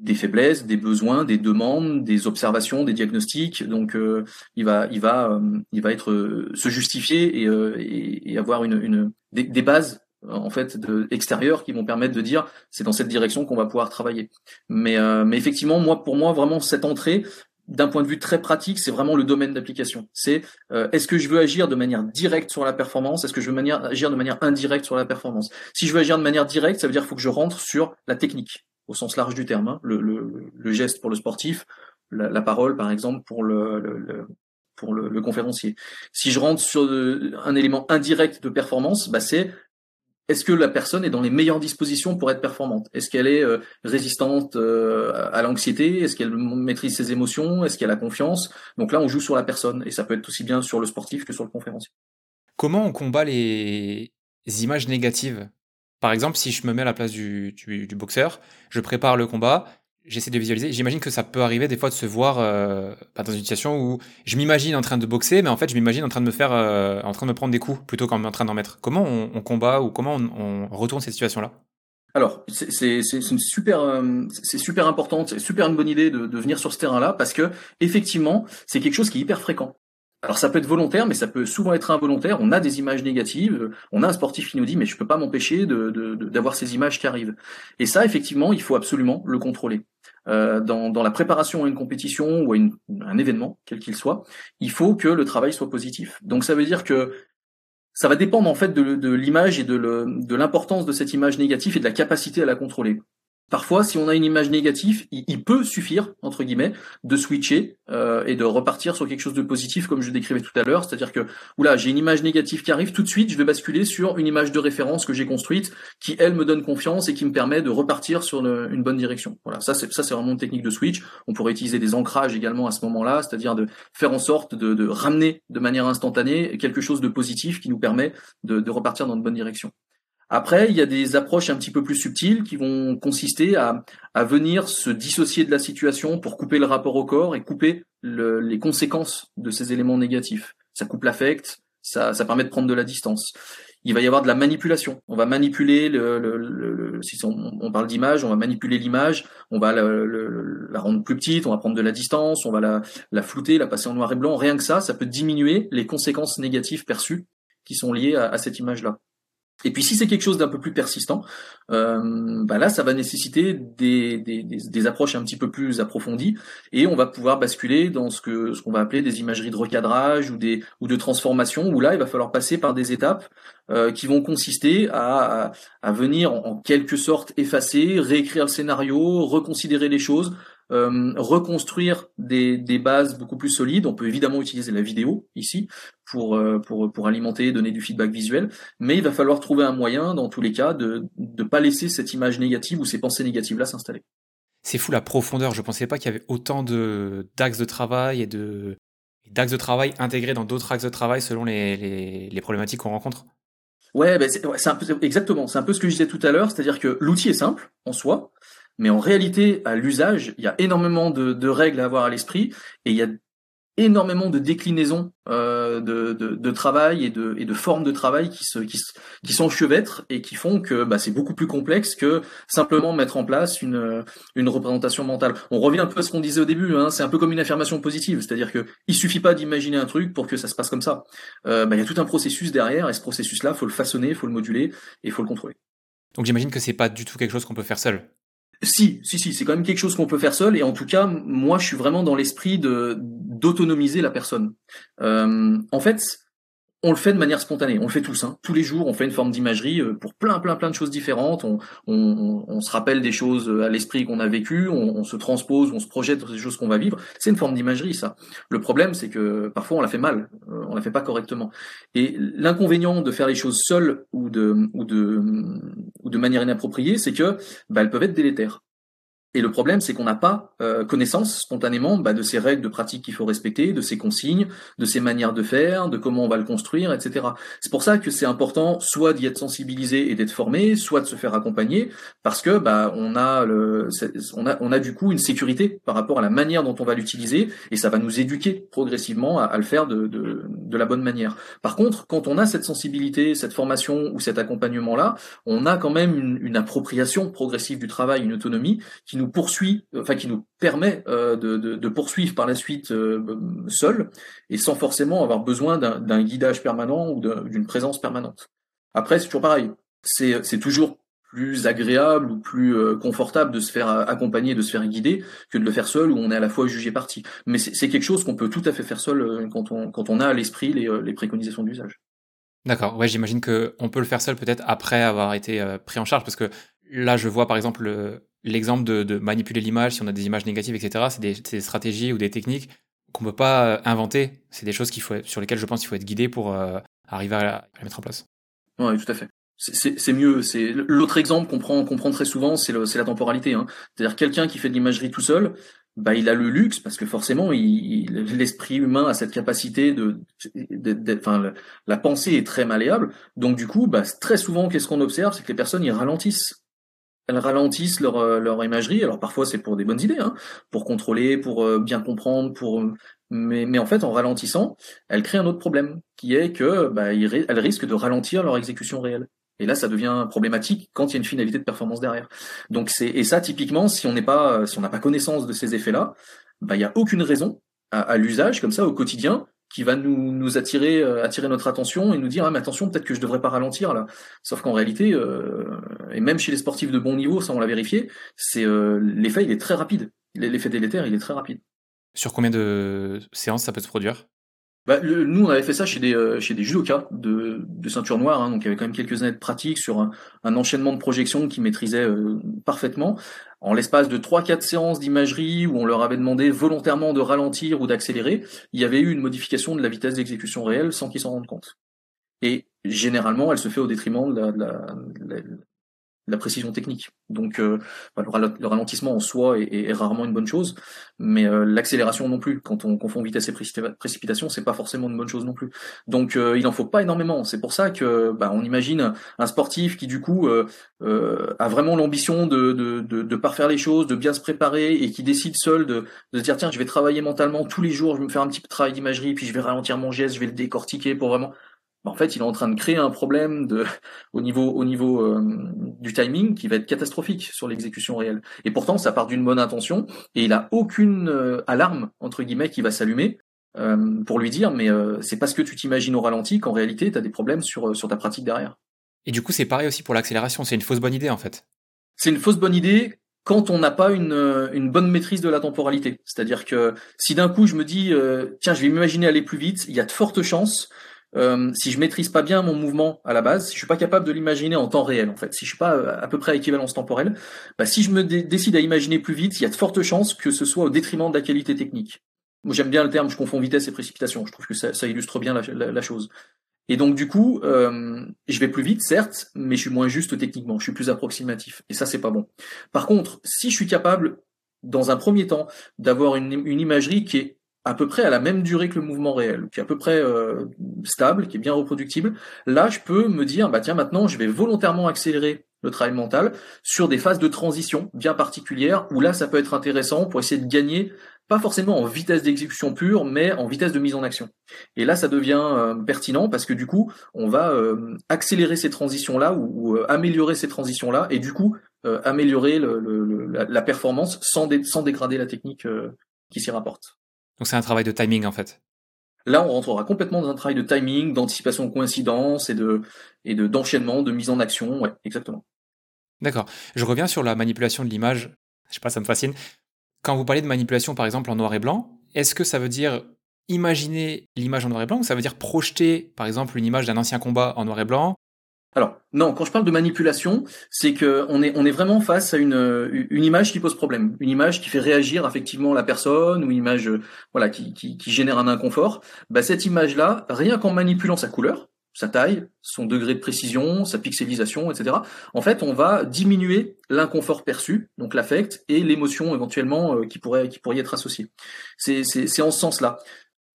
des faiblesses, des besoins, des demandes, des observations, des diagnostics. Donc, euh, il va, il va, euh, il va être euh, se justifier et, et, avoir une, une des bases en fait de, qui vont permettre de dire c'est dans cette direction qu'on va pouvoir travailler. Mais, euh, mais effectivement, moi pour moi vraiment cette entrée d'un point de vue très pratique, c'est vraiment le domaine d'application. C'est euh, est-ce que je veux agir de manière directe sur la performance? Est-ce que je veux agir de manière indirecte sur la performance? Si je veux agir de manière directe, ça veut dire faut que je rentre sur la technique au sens large du terme, hein. le, le, le, geste pour le sportif, la, la, parole par exemple pour le, le pour le, le, conférencier. Si je rentre sur un élément indirect de performance, bah c'est est-ce que la personne est dans les meilleures dispositions pour être performante? Est-ce qu'elle est, euh, résistante euh, à l'anxiété? Est-ce qu'elle maîtrise ses émotions? Est-ce qu'elle a confiance? Donc là, on joue sur la personne et ça peut être aussi bien sur le sportif que sur le conférencier. Comment on combat les images négatives? Par exemple, si je me mets à la place du, du boxeur, je prépare le combat, j'essaie de visualiser. J'imagine que ça peut arriver des fois de se voir euh, dans une situation où je m'imagine en train de boxer, mais en fait, je m'imagine en train de me faire, euh, en train de me prendre des coups plutôt qu'en train d'en mettre. Comment on, combat ou comment on, on retourne cette situation-là alors, c'est super, euh, c'est super important, c'est super une bonne idée de, de venir sur ce terrain-là parce que effectivement, c'est quelque chose qui est hyper fréquent. Alors ça peut être volontaire, mais ça peut souvent être involontaire. On a des images négatives. On a un sportif qui nous dit mais je peux pas m'empêcher d'avoir de, de, ces images qui arrivent. Et ça, effectivement, il faut absolument le contrôler. Euh, dans, la préparation à une compétition ou à un événement, quel qu'il soit, il faut que le travail soit positif. Donc ça veut dire que ça va dépendre en fait de l'image et de l'importance de cette image négative et de la capacité à la contrôler. Parfois, si on a une image négative, il, peut suffire entre guillemets de switcher euh, et de repartir sur quelque chose de positif, comme je décrivais tout à l'heure. C'est-à-dire que oula, j'ai une image négative qui arrive, tout de suite, je vais basculer sur une image de référence que j'ai construite, qui elle me donne confiance et qui me permet de repartir sur une bonne direction. Voilà, ça c'est ça c'est vraiment une technique de switch. On pourrait utiliser des ancrages également à ce moment-là, c'est-à-dire de faire en sorte de, ramener de manière instantanée quelque chose de positif qui nous permet de, de repartir dans une bonne direction. Après, il y a des approches un petit peu plus subtiles qui vont consister à, à venir se dissocier de la situation pour couper le rapport au corps et couper le, les conséquences de ces éléments négatifs. Ça coupe l'affect, ça, permet de prendre de la distance. Il va y avoir de la manipulation. On va manipuler le, si on, parle d'image, on va manipuler l'image, on va la, rendre plus petite, on va prendre de la distance, on va la, flouter, la passer en noir et blanc. Rien que ça, ça peut diminuer les conséquences négatives perçues qui sont liées à, à cette image-là. Et puis si c'est quelque chose d'un peu plus persistant, euh, bah là ça va nécessiter des, des, des, approches un petit peu plus approfondies et on va pouvoir basculer dans ce que ce qu'on va appeler des imageries de recadrage ou des ou de transformation où là il va falloir passer par des étapes euh, qui vont consister à, à, venir en, quelque sorte effacer, réécrire le scénario, reconsidérer les choses, euh, reconstruire des, des, bases beaucoup plus solides. On peut évidemment utiliser la vidéo ici pour, euh, pour, pour alimenter, donner du feedback visuel, mais il va falloir trouver un moyen, dans tous les cas, de ne pas laisser cette image négative ou ces pensées négatives-là s'installer. C'est fou la profondeur. Je pensais pas qu'il y avait autant de d'axes de travail et de d'axes de travail intégrés dans d'autres axes de travail selon les, les, les problématiques qu'on rencontre. Ouais, ben c'est un peu exactement. C'est un peu ce que je disais tout à l'heure, c'est-à-dire que l'outil est simple en soi, mais en réalité, à l'usage, il y a énormément de, de, règles à avoir à l'esprit et il y a énormément de déclinaisons euh, de, de, de, travail et de, et de formes de travail qui se qui, qui s'enchevêtrent et qui font que bah, c'est beaucoup plus complexe que simplement mettre en place une une représentation mentale. On revient un peu à ce qu'on disait au début. Hein, c'est un peu comme une affirmation positive, c'est-à-dire que il suffit pas d'imaginer un truc pour que ça se passe comme ça. Euh, bah, il y a tout un processus derrière et ce processus-là, faut le façonner, faut le moduler et faut le contrôler. Donc j'imagine que c'est pas du tout quelque chose qu'on peut faire seul. Si, si, si, c'est quand même quelque chose qu'on peut faire seul. Et en tout cas, moi, je suis vraiment dans l'esprit de d'autonomiser la personne. Euh, en fait, on le fait de manière spontanée, on le fait tous, hein. tous les jours, on fait une forme d'imagerie euh, pour plein, plein, plein de choses différentes. On, se rappelle des choses euh, à l'esprit qu'on a vécues, on, se transpose, on se projette sur des choses qu'on va vivre. C'est une forme d'imagerie, ça. Le problème, c'est que parfois on la fait mal, euh, on la fait pas correctement. Et l'inconvénient de faire les choses seules ou de manière inappropriée, c'est que bah, elles peuvent être délétères. Et le problème, c'est qu'on n'a pas euh, connaissance spontanément bah, de ces règles de pratique qu'il faut respecter, de ces consignes, de ces manières de faire, de comment on va le construire, etc. C'est pour ça que c'est important soit d'y être sensibilisé et d'être formé, soit de se faire accompagner, parce que bah, on a le, on a, on a du coup une sécurité par rapport à la manière dont on va l'utiliser, et ça va nous éduquer progressivement à, à le faire de, de, de, la bonne manière. Par contre, quand on a cette sensibilité, cette formation ou cet accompagnement-là, on a quand même une, une appropriation progressive du travail, une autonomie qui nous poursuit, enfin qui nous permet euh, de, poursuivre par la suite euh, seul et sans forcément avoir besoin d'un guidage permanent ou d'une présence permanente. Après, c'est toujours pareil. C'est toujours plus agréable ou plus euh, confortable de se faire accompagner, de se faire guider, que de le faire seul où on est à la fois jugé parti. Mais c'est quelque chose qu'on peut tout à fait faire seul quand on, quand on a à l'esprit les, les préconisations d'usage. D'accord, ouais, j'imagine qu'on peut le faire seul peut-être après avoir été pris en charge, parce que là, je vois par exemple l'exemple de, manipuler l'image, si on a des images négatives, etc., c'est des, stratégies ou des techniques qu'on ne peut pas euh, inventer. C'est des choses qu'il faut, sur lesquelles je pense qu'il faut être guidé pour euh, arriver à, les mettre en place. Oui, tout à fait. C'est mieux. L'autre exemple qu'on prend, prend très souvent, c'est la temporalité. Hein. C'est-à-dire quelqu'un qui fait de l'imagerie tout seul, bah il a le luxe parce que forcément, l'esprit humain a cette capacité de, enfin, la pensée est très malléable. Donc du coup, bah, très souvent, qu'est-ce qu'on observe, c'est que les personnes ils ralentissent elles ralentissent leur, euh, leur imagerie. Alors parfois c'est pour des bonnes idées, hein, pour contrôler, pour euh, bien comprendre, pour mais, mais en fait en ralentissant, elles créent un autre problème qui est que bah, elles risquent de ralentir leur exécution réelle. Et là, ça devient problématique quand il y a une finalité de performance derrière. Donc c'est et ça typiquement, si on n'est pas, si on n'a pas connaissance de ces effets-là, bah il y a aucune raison à l'usage comme ça au quotidien qui va nous, nous attirer, euh, attirer notre attention et nous dire ah mais attention peut-être que je devrais pas ralentir là. Sauf qu'en réalité, euh, et même chez les sportifs de bon niveau, ça on l'a vérifié, c'est euh, l'effet il est très rapide. L'effet délétère il est très rapide. Sur combien de séances ça peut se produire? Bah, nous, on avait fait ça chez des, euh, chez des judokas de, de ceinture noire, hein, donc il y avait quand même quelques années de pratique sur un, un enchaînement de projections qu'ils maîtrisaient euh, parfaitement. En l'espace de 3-4 séances d'imagerie où on leur avait demandé volontairement de ralentir ou d'accélérer, il y avait eu une modification de la vitesse d'exécution réelle sans qu'ils s'en rendent compte. Et généralement, elle se fait au détriment de la, de la, la précision technique. Donc euh, bah, le, ralentissement en soi est, rarement une bonne chose, mais euh, l'accélération non plus. Quand on confond vitesse et précipitation, c'est pas forcément une bonne chose non plus. Donc euh, il en faut pas énormément. C'est pour ça que bah, on imagine un sportif qui du coup a vraiment l'ambition de, de, de, de, parfaire les choses, de bien se préparer et qui décide seul de, de se dire tiens je vais travailler mentalement tous les jours, je vais me faire un petit travail d'imagerie, puis je vais ralentir mon geste, je vais le décortiquer pour vraiment en fait, il est en train de créer un problème de, au niveau, au niveau euh, du timing qui va être catastrophique sur l'exécution réelle. Et pourtant, ça part d'une bonne intention et il a aucune euh, alarme entre guillemets qui va s'allumer euh, pour lui dire mais c'est parce que tu t'imagines au ralenti qu'en réalité tu as des problèmes sur sur ta pratique derrière. Et du coup, c'est pareil aussi pour l'accélération. C'est une fausse bonne idée en fait. C'est une fausse bonne idée quand on n'a pas une, une, bonne maîtrise de la temporalité. C'est-à-dire que si d'un coup je me dis tiens je vais m'imaginer aller plus vite, il y a de fortes chances euh, si je maîtrise pas bien mon mouvement à la base, si je suis pas capable de l'imaginer en temps réel, en fait, si je suis pas euh, à peu près à équivalence temporelle, bah, si je me décide à imaginer plus vite, il y a de fortes chances que ce soit au détriment de la qualité technique. Moi, j'aime bien le terme, je confonds vitesse et précipitation. Je trouve que ça, illustre bien la, chose. Et donc, du coup, euh, je vais plus vite, certes, mais je suis moins juste techniquement. Je suis plus approximatif. Et ça, c'est pas bon. Par contre, si je suis capable, dans un premier temps, d'avoir une imagerie qui est à peu près à la même durée que le mouvement réel, qui est à peu près euh, stable, qui est bien reproductible, là je peux me dire bah tiens maintenant je vais volontairement accélérer le travail mental sur des phases de transition bien particulières où là ça peut être intéressant pour essayer de gagner pas forcément en vitesse d'exécution pure, mais en vitesse de mise en action. Et là, ça devient euh, pertinent parce que du coup, on va euh, accélérer ces transitions-là ou, améliorer ces transitions-là, et du coup, améliorer la, performance sans dégrader la technique qui s'y rapporte. Donc c'est un travail de timing en fait. Là, on rentrera complètement dans un travail de timing, d'anticipation de coïncidence et de et de d'enchaînement, de mise en action. Ouais, exactement. D'accord. Je reviens sur la manipulation de l'image. Je sais pas, ça me fascine. Quand vous parlez de manipulation, par exemple, en noir et blanc, est-ce que ça veut dire imaginer l'image en noir et blanc ou ça veut dire projeter, par exemple, une image d'un ancien combat en noir et blanc alors non, quand je parle de manipulation, c'est que on est on est vraiment face à une une image qui pose problème, une image qui fait réagir effectivement la personne ou une image voilà qui, qui, génère un inconfort. Bah cette image là, rien qu'en manipulant sa couleur, sa taille, son degré de précision, sa pixelisation, etc. En fait, on va diminuer l'inconfort perçu, donc l'affect et l'émotion éventuellement euh, qui pourrait qui pourrait y être associée. C'est c'est c'est en ce sens-là.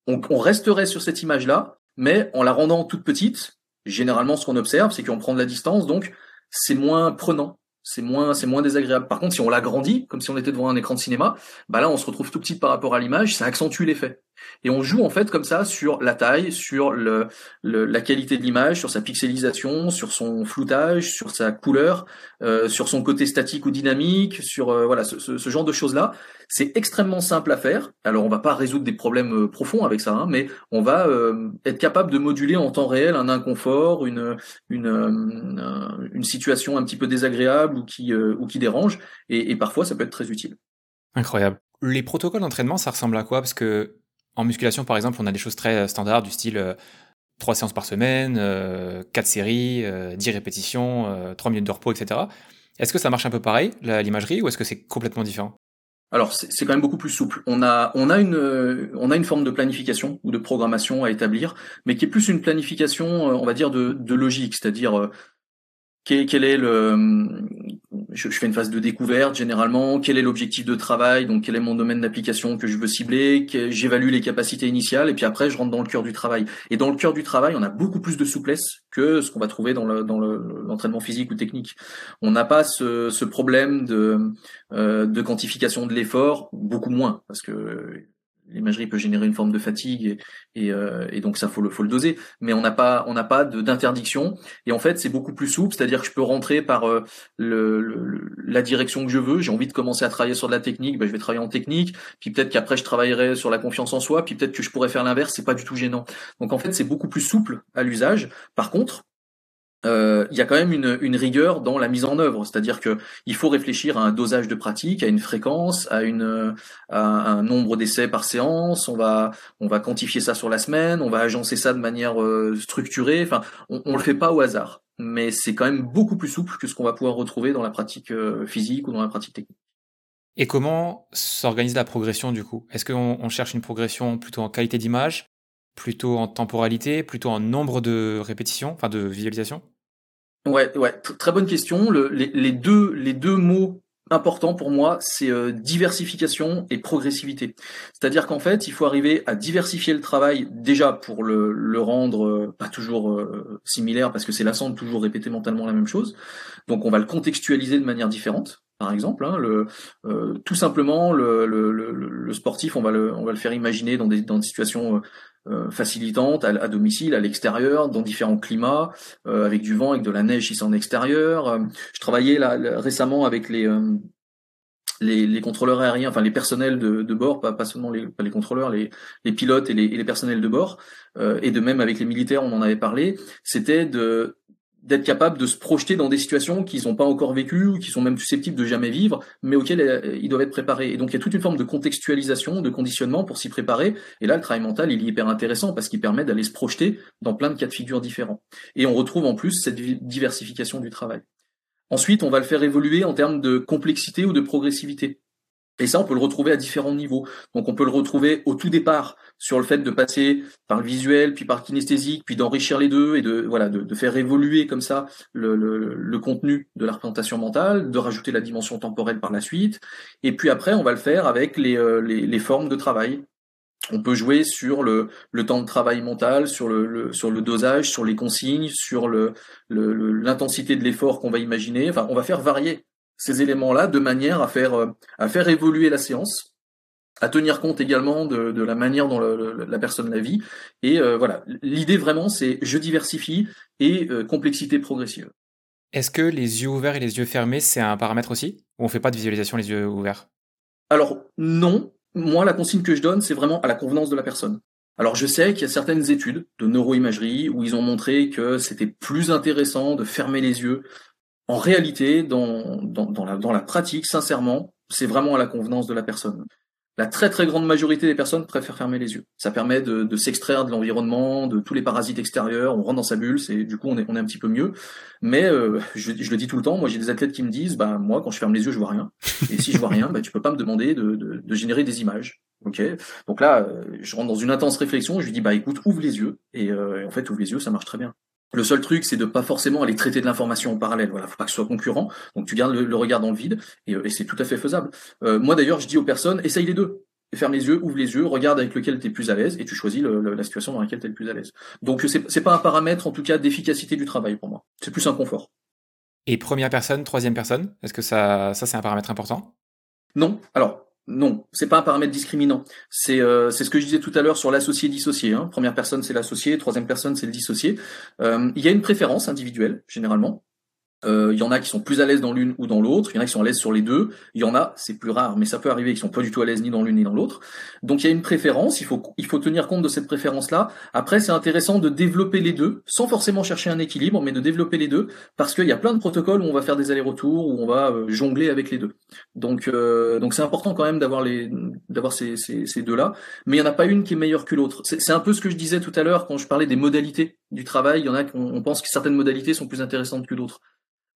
On, on resterait sur cette image là, mais en la rendant toute petite généralement, ce qu'on observe, c'est qu'on prend de la distance, donc c'est moins prenant, c'est moins, c'est moins désagréable. Par contre, si on l'agrandit, comme si on était devant un écran de cinéma, bah là, on se retrouve tout petit par rapport à l'image, ça accentue l'effet. Et on joue en fait comme ça sur la taille, sur le, la qualité de l'image, sur sa pixelisation, sur son floutage, sur sa couleur, euh, sur son côté statique ou dynamique, sur euh, voilà ce, ce, genre de choses là. C'est extrêmement simple à faire. Alors on va pas résoudre des problèmes euh, profonds avec ça, hein, mais on va euh, être capable de moduler en temps réel un inconfort, une une, euh, une situation un petit peu désagréable ou qui ou qui dérange. Et, et parfois ça peut être très utile. Incroyable. Les protocoles d'entraînement, ça ressemble à quoi? Parce que en musculation, par exemple, on a des choses très standards du style 3 séances par semaine, 4 séries, 10 répétitions, 3 minutes de repos, etc. Est-ce que ça marche un peu pareil, l'imagerie, ou est-ce que c'est complètement différent? Alors c'est quand même beaucoup plus souple. On a on a une on a une forme de planification ou de programmation à établir, mais qui est plus une planification, euh, on va dire de, de logique, c'est-à-dire euh, quel, est le je, fais une phase de découverte généralement. Quel est l'objectif de travail? Donc quel est mon domaine d'application que je veux cibler? J'évalue les capacités initiales et puis après je rentre dans le cœur du travail. Et dans le cœur du travail on a beaucoup plus de souplesse que ce qu'on va trouver dans le dans l'entraînement physique ou technique. On n'a pas ce, ce problème de euh, de quantification de l'effort beaucoup moins parce que l'imagerie peut générer une forme de fatigue euh, et donc ça faut le, faut le doser. Mais on n'a pas on n'a pas d'interdiction et en fait c'est beaucoup plus souple, c'est-à-dire que je peux rentrer par euh, la direction que je veux. J'ai envie de commencer à travailler sur de la technique, ben, je vais travailler en technique. Puis peut-être qu'après je travaillerai sur la confiance en soi. Puis peut-être que je pourrais faire l'inverse. C'est pas du tout gênant. Donc en fait c'est beaucoup plus souple à l'usage. Par contre euh, il y a quand même une, une, rigueur dans la mise en œuvre, c'est-à-dire que il faut réfléchir à un dosage de pratique, à une fréquence, à une à un nombre d'essais par séance. On va on va quantifier ça sur la semaine, on va agencer ça de manière euh, structurée. Enfin, on, on le fait pas au hasard, mais c'est quand même beaucoup plus souple que ce qu'on va pouvoir retrouver dans la pratique euh, physique ou dans la pratique technique. Et comment s'organise la progression du coup? Est-ce qu'on on cherche une progression plutôt en qualité d'image, plutôt en temporalité, plutôt en nombre de répétitions, enfin de visualisations? Ouais, ouais, très bonne question. Le, les, deux, les deux mots importants pour moi, c'est euh, diversification et progressivité. C'est-à-dire qu'en fait, il faut arriver à diversifier le travail déjà pour le, le rendre euh, pas toujours euh, similaire, parce que c'est lassant de toujours répéter mentalement la même chose. Donc, on va le contextualiser de manière différente. Par exemple, hein, tout simplement, le, le, le, sportif, on va le, on va le faire imaginer dans des, dans des situations euh, facilitante à, domicile, à l'extérieur, dans différents climats, euh, avec du vent, avec de la neige c'est en extérieur. Euh, je travaillais là, récemment avec les, les, les contrôleurs aériens, enfin les personnels de, de bord, pas, pas seulement les, pas les contrôleurs, les, les pilotes et les, et les personnels de bord, et de même avec les militaires, on en avait parlé. C'était de d'être capable de se projeter dans des situations qu'ils n'ont pas encore vécues ou qui sont même susceptibles de jamais vivre, mais auxquelles euh, ils doivent être préparés. Et donc il y a toute une forme de contextualisation, de conditionnement pour s'y préparer. Et là, le travail mental, il est hyper intéressant parce qu'il permet d'aller se projeter dans plein de cas de figure différents. Et on retrouve en plus cette diversification du travail. Ensuite, on va le faire évoluer en termes de complexité ou de progressivité. Et ça, on peut le retrouver à différents niveaux. Donc, on peut le retrouver au tout départ sur le fait de passer par le visuel, puis par le kinesthésique, puis d'enrichir les deux et de voilà de, de faire évoluer comme ça le, contenu de la représentation mentale, de rajouter la dimension temporelle par la suite. Et puis après, on va le faire avec les, euh, les, formes de travail. On peut jouer sur le, le temps de travail mental, sur le, sur le dosage, sur les consignes, sur l'intensité de l'effort qu'on va imaginer. Enfin, on va faire varier ces éléments-là de manière à faire, euh, à faire évoluer la séance, à tenir compte également de, de la manière dont la personne la vit. Et euh, voilà, l'idée vraiment, c'est je diversifie et euh, complexité progressive. Est-ce que les yeux ouverts et les yeux fermés, c'est un paramètre aussi? Ou on fait pas de visualisation les yeux ouverts? Alors non, moi la consigne que je donne, c'est vraiment à la convenance de la personne. Alors je sais qu'il y a certaines études de neuroimagerie où ils ont montré que c'était plus intéressant de fermer les yeux en réalité, dans, dans, dans, la, dans la pratique, sincèrement, c'est vraiment à la convenance de la personne. La très très grande majorité des personnes préfèrent fermer les yeux. Ça permet de, s'extraire de l'environnement, de tous les parasites extérieurs. On rentre dans sa bulle, c'est du coup on est, on est un petit peu mieux. Mais euh, je, le dis tout le temps. Moi, j'ai des athlètes qui me disent, bah moi, quand je ferme les yeux, je vois rien. Et si je vois rien, bah tu peux pas me demander de, de, générer des images. Ok? Donc là, euh, je rentre dans une intense réflexion. Je lui dis, bah écoute, ouvre les yeux. Et, euh, et en fait, ouvre les yeux, ça marche très bien. Le seul truc, c'est de pas forcément aller traiter de l'information en parallèle. Voilà, faut pas que ce soit concurrent. Donc tu gardes le, regard dans le vide et, et c'est tout à fait faisable. Euh, moi d'ailleurs, je dis aux personnes, essaye les deux ferme les yeux, ouvre les yeux, regarde avec lequel tu es plus à l'aise et tu choisis le, la situation dans laquelle tu es le plus à l'aise. Donc c'est c'est pas un paramètre en tout cas d'efficacité du travail pour moi. C'est plus un confort. Et première personne, troisième personne, est-ce que ça ça c'est un paramètre important? Non. Alors non, c'est pas un paramètre discriminant. C'est euh, c'est ce que je disais tout à l'heure sur l'associé dissocié. Hein. Première personne c'est l'associé, troisième personne c'est le dissocié. Euh, il y a une préférence individuelle généralement. Euh, il y en a qui sont plus à l'aise dans l'une ou dans l'autre, il y en a qui sont à l'aise sur les deux, il y en a, c'est plus rare, mais ça peut arriver, qui sont pas du tout à l'aise ni dans l'une ni dans l'autre. Donc il y a une préférence, il faut, il faut tenir compte de cette préférence-là. Après, c'est intéressant de développer les deux, sans forcément chercher un équilibre, mais de développer les deux, parce qu'il y a plein de protocoles où on va faire des allers-retours, où on va euh, jongler avec les deux. Donc euh, donc c'est important quand même d'avoir les d'avoir ces, ces, ces deux-là, mais il y en a pas une qui est meilleure que l'autre. C'est un peu ce que je disais tout à l'heure quand je parlais des modalités du travail. Il y en a qu'on pense que certaines modalités sont plus intéressantes que d'autres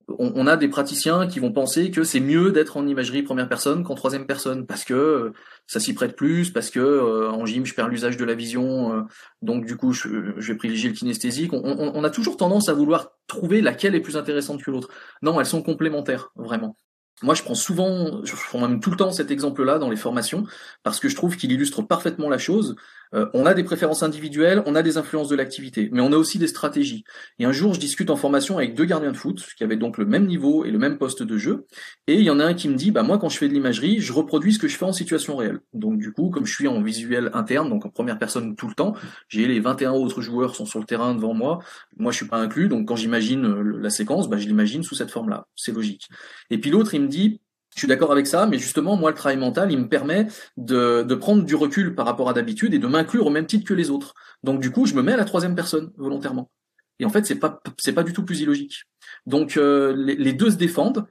on, a des praticiens qui vont penser que c'est mieux d'être en imagerie première personne qu'en troisième personne parce que euh, ça s'y prête plus, parce que euh, en gym je perds l'usage de la vision, euh, donc du coup je, vais privilégier le kinesthésique. On, a toujours tendance à vouloir trouver laquelle est plus intéressante que l'autre. Non, elles sont complémentaires vraiment. Moi, je prends souvent, je prends même tout le temps cet exemple-là dans les formations parce que je trouve qu'il illustre parfaitement la chose. Euh, on a des préférences individuelles, on a des influences de l'activité, mais on a aussi des stratégies. Et un jour, je discute en formation avec deux gardiens de foot qui avaient donc le même niveau et le même poste de jeu, et il y en a un qui me dit, bah moi, quand je fais de l'imagerie, je reproduis ce que je fais en situation réelle. Donc du coup, comme je suis en visuel interne, donc en première personne tout le temps, j'ai les 21 autres joueurs sont sur le terrain devant moi, moi je suis pas inclus, donc quand j'imagine euh, la séquence, bah je l'imagine sous cette forme-là, c'est logique. Et puis l'autre, il me dit, je suis d'accord avec ça, mais justement, moi, le travail mental, il me permet de, de prendre du recul par rapport à d'habitude et de m'inclure au même titre que les autres. Donc, du coup, je me mets à la troisième personne volontairement. Et en fait, c'est pas c'est pas du tout plus illogique. Donc, euh, les, deux se défendent.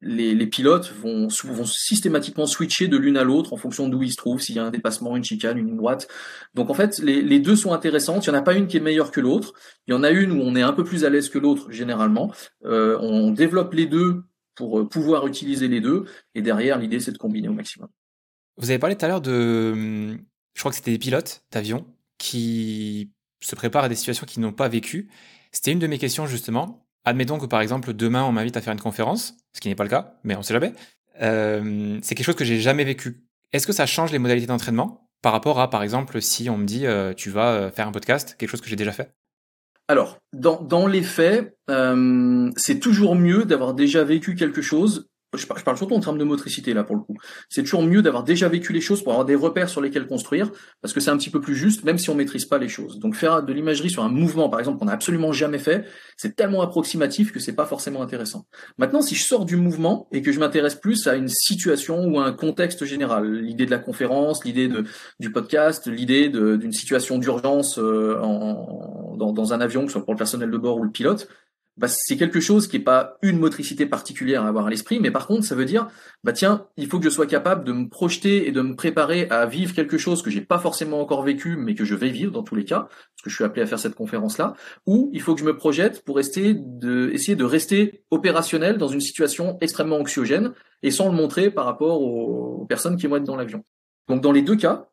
Les, les pilotes vont, vont systématiquement switcher de l'une à l'autre en fonction d'où ils se trouvent, s'il y a un dépassement, une chicane, une droite. Donc en fait, les, les deux sont intéressantes. Il n'y en a pas une qui est meilleure que l'autre. Il y en a une où on est un peu plus à l'aise que l'autre généralement. Euh, on développe les deux pour euh, pouvoir utiliser les deux. Et derrière, l'idée, c'est de combiner au maximum. Vous avez parlé tout à l'heure de, je crois que c'était des pilotes d'avion qui se préparent à des situations qu'ils n'ont pas vécues. C'était une de mes questions justement. Admettons que par exemple demain on m'invite à faire une conférence, ce qui n'est pas le cas, mais on sait jamais. Euh, c'est quelque chose que j'ai jamais vécu. Est-ce que ça change les modalités d'entraînement par rapport à par exemple si on me dit euh, tu vas faire un podcast, quelque chose que j'ai déjà fait? Alors, dans, dans les faits, euh, c'est toujours mieux d'avoir déjà vécu quelque chose je parle, surtout en termes de motricité là pour le coup. C'est toujours mieux d'avoir déjà vécu les choses pour avoir des repères sur lesquels construire, parce que c'est un petit peu plus juste, même si on maîtrise pas les choses. Donc faire de l'imagerie sur un mouvement, par exemple, qu'on n'a absolument jamais fait, c'est tellement approximatif que c'est pas forcément intéressant. Maintenant, si je sors du mouvement et que je m'intéresse plus à une situation ou à un contexte général, l'idée de la conférence, l'idée de, du podcast, l'idée d'une situation d'urgence euh, dans, dans un avion, que ce soit pour le personnel de bord ou le pilote, bah, c'est quelque chose qui est pas une motricité particulière à avoir à l'esprit, mais par contre, ça veut dire, bah tiens, il faut que je sois capable de me projeter et de me préparer à vivre quelque chose que j'ai pas forcément encore vécu, mais que je vais vivre dans tous les cas, parce que je suis appelé à faire cette conférence-là, ou il faut que je me projette pour essayer de rester opérationnel dans une situation extrêmement anxiogène et sans le montrer par rapport aux personnes qui vont être dans l'avion. Donc dans les deux cas,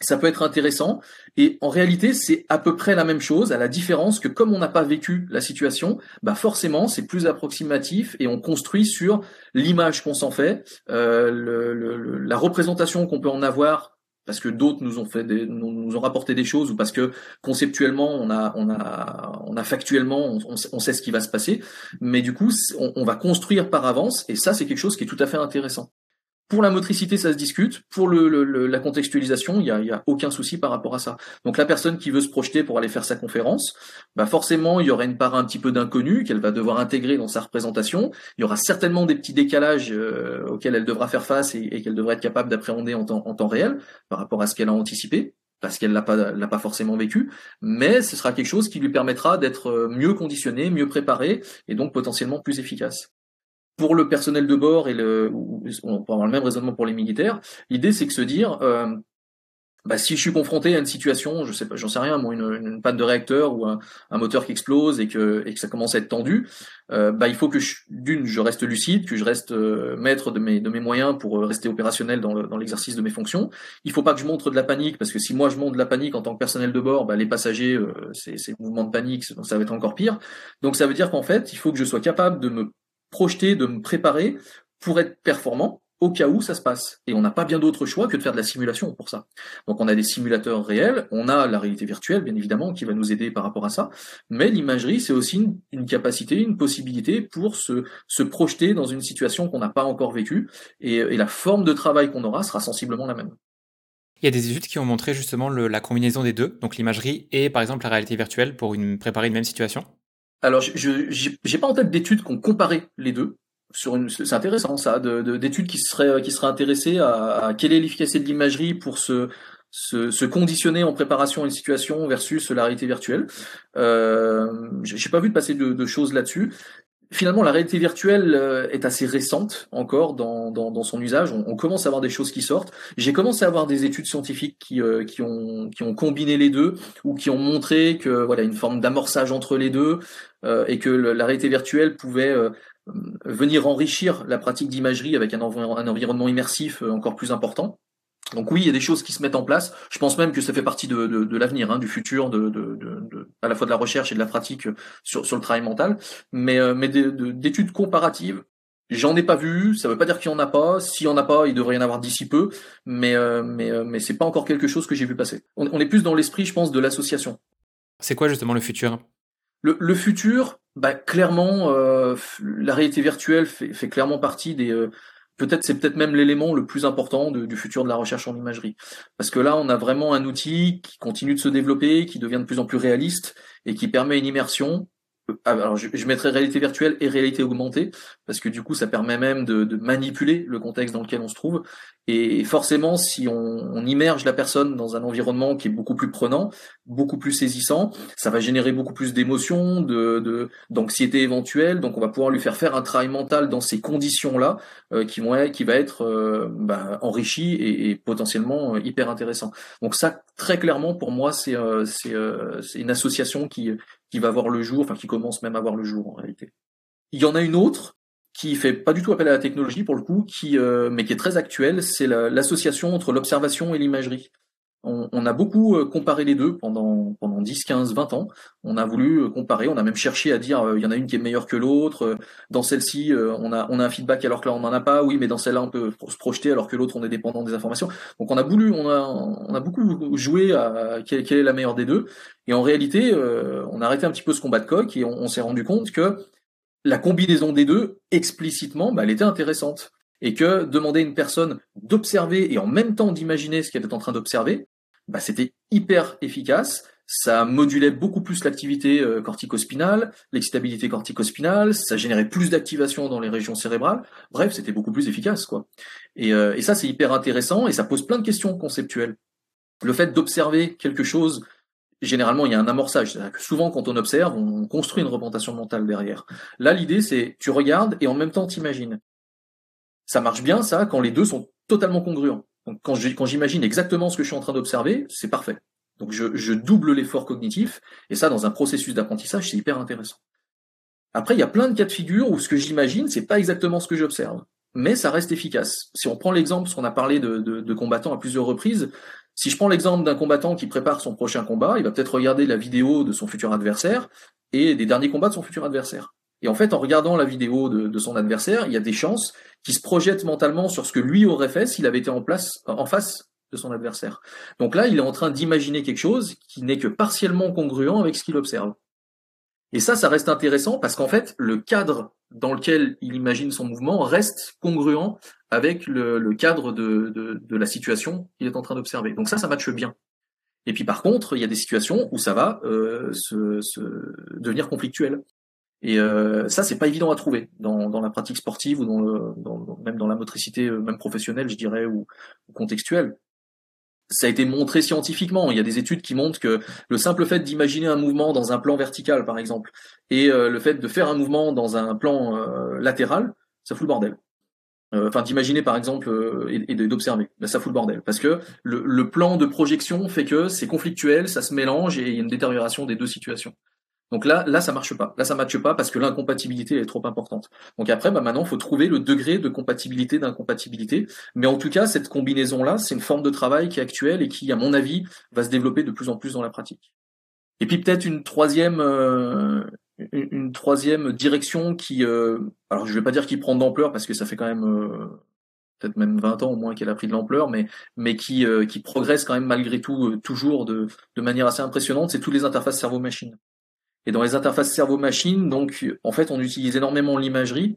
ça peut être intéressant. Et en réalité, c'est à peu près la même chose, à la différence que comme on n'a pas vécu la situation, bah forcément, c'est plus approximatif et on construit sur l'image qu'on s'en fait, euh, le, la représentation qu'on peut en avoir parce que d'autres nous ont fait des, nous, ont rapporté des choses ou parce que conceptuellement on a on a on a factuellement on, sait ce qui va se passer mais du coup on va construire par avance et ça c'est quelque chose qui est tout à fait intéressant pour la motricité, ça se discute. Pour la contextualisation, il n'y a, y a, aucun souci par rapport à ça. Donc la personne qui veut se projeter pour aller faire sa conférence, bah forcément, il y aurait une part un petit peu d'inconnu qu'elle va devoir intégrer dans sa représentation. Il y aura certainement des petits décalages euh, auxquels elle devra faire face et, qu'elle devrait être capable d'appréhender en temps, réel par rapport à ce qu'elle a anticipé parce qu'elle l'a pas l'a pas forcément vécu, mais ce sera quelque chose qui lui permettra d'être mieux conditionné, mieux préparé et donc potentiellement plus efficace. Pour le personnel de bord et le, on peut avoir le même raisonnement pour les militaires. L'idée, c'est que se dire, euh, bah, si je suis confronté à une situation, je sais pas, j'en sais rien, moi, une, panne de réacteur ou un, moteur qui explose et que, et que ça commence à être tendu, euh, bah, il faut que d'une, je reste lucide, que je reste euh, maître de mes, de mes moyens pour euh, rester opérationnel dans, dans l'exercice de mes fonctions. Il faut pas que je montre de la panique parce que si moi je montre de la panique en tant que personnel de bord, bah, les passagers, c'est mouvement de panique, ça va être encore pire. Donc ça veut dire qu'en fait, il faut que je sois capable de me projeter, de me préparer pour être performant au cas où ça se passe. Et on n'a pas bien d'autre choix que de faire de la simulation pour ça. Donc on a des simulateurs réels, on a la réalité virtuelle, bien évidemment, qui va nous aider par rapport à ça, mais l'imagerie, c'est aussi une, capacité, une possibilité pour se, se projeter dans une situation qu'on n'a pas encore vécue, et, la forme de travail qu'on aura sera sensiblement la même. Il y a des études qui ont montré justement la combinaison des deux, donc l'imagerie et par exemple la réalité virtuelle pour une, préparer une même situation alors, je j'ai pas en tête d'études qui ont comparé les deux sur une, c'est intéressant ça, d'études de, qui seraient qui seraient intéressées à, à quelle est l'efficacité de l'imagerie pour se, se, se conditionner en préparation à une situation versus la réalité virtuelle. Euh, J'ai pas vu de passer de, de choses là-dessus. Finalement, la réalité virtuelle euh, est assez récente encore dans, dans, dans son usage. On, commence à avoir des choses qui sortent. J'ai commencé à avoir des études scientifiques qui, euh, qui, ont, qui ont combiné les deux ou qui ont montré que voilà une forme d'amorçage entre les deux euh, et que la réalité virtuelle pouvait euh, venir enrichir la pratique d'imagerie avec un, un, environnement immersif euh, encore plus important. Donc oui, il y a des choses qui se mettent en place. Je pense même que ça fait partie de, de, de l'avenir, hein, du futur, de, de, à la fois de la recherche et de la pratique sur, sur le travail mental. Mais, euh, mais d'études comparatives, j'en ai pas vu. Ça veut pas dire qu'il y en a pas. S'il y en a pas, il devrait y en avoir d'ici peu. Mais, euh, mais, mais c'est pas encore quelque chose que j'ai vu passer. On, on est plus dans l'esprit, je pense, de l'association. C'est quoi justement le futur? Le, le, futur, bah, clairement, euh, la réalité virtuelle fait, fait clairement partie des. Peut-être c'est peut-être même l'élément le plus important du futur de la recherche en imagerie, parce que là, on a vraiment un outil qui continue de se développer, qui devient de plus en plus réaliste et qui permet une immersion alors je, je, mettrai réalité virtuelle et réalité augmentée parce que du coup ça permet même de, de, manipuler le contexte dans lequel on se trouve et forcément si on, on, immerge la personne dans un environnement qui est beaucoup plus prenant, beaucoup plus saisissant, ça va générer beaucoup plus d'émotions, de d'anxiété éventuelle, donc on va pouvoir lui faire faire un travail mental dans ces conditions là euh, qui vont qui va être euh, bah, enrichi et, et, potentiellement euh, hyper intéressant. Donc ça très clairement pour moi c'est euh, c'est une association qui qui va voir le jour, enfin qui commence même à voir le jour en réalité. Il y en a une autre qui fait pas du tout appel à la technologie pour le coup, qui euh, mais qui est très actuelle, c'est l'association entre l'observation et l'imagerie. On, a beaucoup euh, comparé les deux pendant pendant 10, 15, 20 ans. On a voulu euh, comparer, on a même cherché à dire il y en a une qui est meilleure que l'autre. Dans celle-ci, on a on a un feedback alors que là on n'en a pas. Oui, mais dans celle-là on peut se projeter alors que l'autre on est dépendant des informations. Donc on a voulu, on a on a beaucoup joué à quelle, est la meilleure des deux. Et en réalité, on a arrêté un petit peu ce combat de coq et on, on s'est rendu compte que la combinaison des deux, explicitement, bah, elle était intéressante. Et que demander à une personne d'observer et en même temps d'imaginer ce qu'elle est en train d'observer, bah, c'était hyper efficace. Ça modulait beaucoup plus l'activité euh, corticospinale, l'excitabilité corticospinale, ça générait plus d'activation dans les régions cérébrales. Bref, c'était beaucoup plus efficace, quoi. Et, euh, et ça, c'est hyper intéressant et ça pose plein de questions conceptuelles. Le fait d'observer quelque chose généralement il y a un amorçage. C'est-à-dire que souvent quand on observe, on construit une représentation mentale derrière. Là, l'idée c'est tu regardes et en même temps t'imagines. Ça marche bien ça quand les deux sont totalement congruents. Donc quand j'imagine exactement ce que je suis en train d'observer, c'est parfait. Donc je, double l'effort cognitif et ça dans un processus d'apprentissage c'est hyper intéressant. Après il y a plein de cas de figure où ce que j'imagine c'est pas exactement ce que j'observe, mais ça reste efficace. Si on prend l'exemple, parce qu'on a parlé de, combattants à plusieurs reprises, si je prends l'exemple d'un combattant qui prépare son prochain combat, il va peut-être regarder la vidéo de son futur adversaire et des derniers combats de son futur adversaire. Et en fait, en regardant la vidéo de son adversaire, il y a des chances qu'il se projette mentalement sur ce que lui aurait fait s'il avait été en place, en face de son adversaire. Donc là, il est en train d'imaginer quelque chose qui n'est que partiellement congruent avec ce qu'il observe. Et ça, ça reste intéressant parce qu'en fait, le cadre dans lequel il imagine son mouvement reste congruent avec le, cadre de, la situation qu'il est en train d'observer. Donc ça, ça matche bien. Et puis par contre, il y a des situations où ça va euh, se, se, devenir conflictuel. Et euh, ça, c'est pas évident à trouver dans, dans la pratique sportive ou dans, le, dans, même dans la motricité, euh, même professionnelle, je dirais, ou, ou contextuelle ça a été montré scientifiquement. Il y a des études qui montrent que le simple fait d'imaginer un mouvement dans un plan vertical, par exemple, et euh, le fait de faire un mouvement dans un plan euh, latéral, ça fout le bordel. Euh, enfin, d'imaginer par exemple euh, et, d'observer, ben, ça fout le bordel. Parce que le, le plan de projection fait que c'est conflictuel, ça se mélange et il y a une détérioration des deux situations. Donc là, là, ça marche pas. Là, ça matche pas parce que l'incompatibilité est trop importante. Donc après, bah maintenant, faut trouver le degré de compatibilité d'incompatibilité. Mais en tout cas, cette combinaison-là, c'est une forme de travail qui est actuelle et qui, à mon avis, va se développer de plus en plus dans la pratique. Et puis peut-être une troisième, euh, une, troisième direction qui, euh, alors je vais pas dire qui prend d'ampleur parce que ça fait quand même euh, peut-être même 20 ans au moins qu'elle a pris de l'ampleur, mais mais qui qui progresse quand même malgré tout toujours de de manière assez impressionnante, c'est toutes les interfaces cerveau-machine. Et dans les interfaces cerveau-machine, donc en fait, on utilise énormément l'imagerie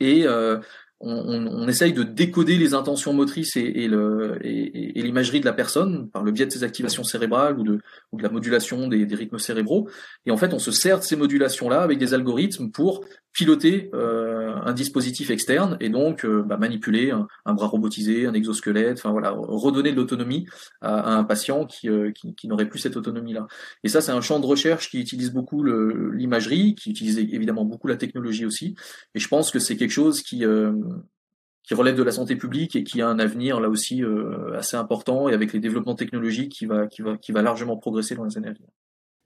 et euh, on, essaye de décoder les intentions motrices et, l'imagerie de la personne par le biais de ses activations cérébrales ou de, la modulation des, des, rythmes cérébraux. Et en fait, on se sert de ces modulations-là avec des algorithmes pour piloter euh, un dispositif externe et donc euh, bah, manipuler un, bras robotisé, un exosquelette, enfin voilà, redonner de l'autonomie à, un patient qui, euh, qui, qui n'aurait plus cette autonomie-là. Et ça, c'est un champ de recherche qui utilise beaucoup l'imagerie, qui utilise évidemment beaucoup la technologie aussi. Et je pense que c'est quelque chose qui qui relève de la santé publique et qui a un avenir là aussi assez important et avec les développements technologiques qui va qui va qui va largement progresser dans les années à venir.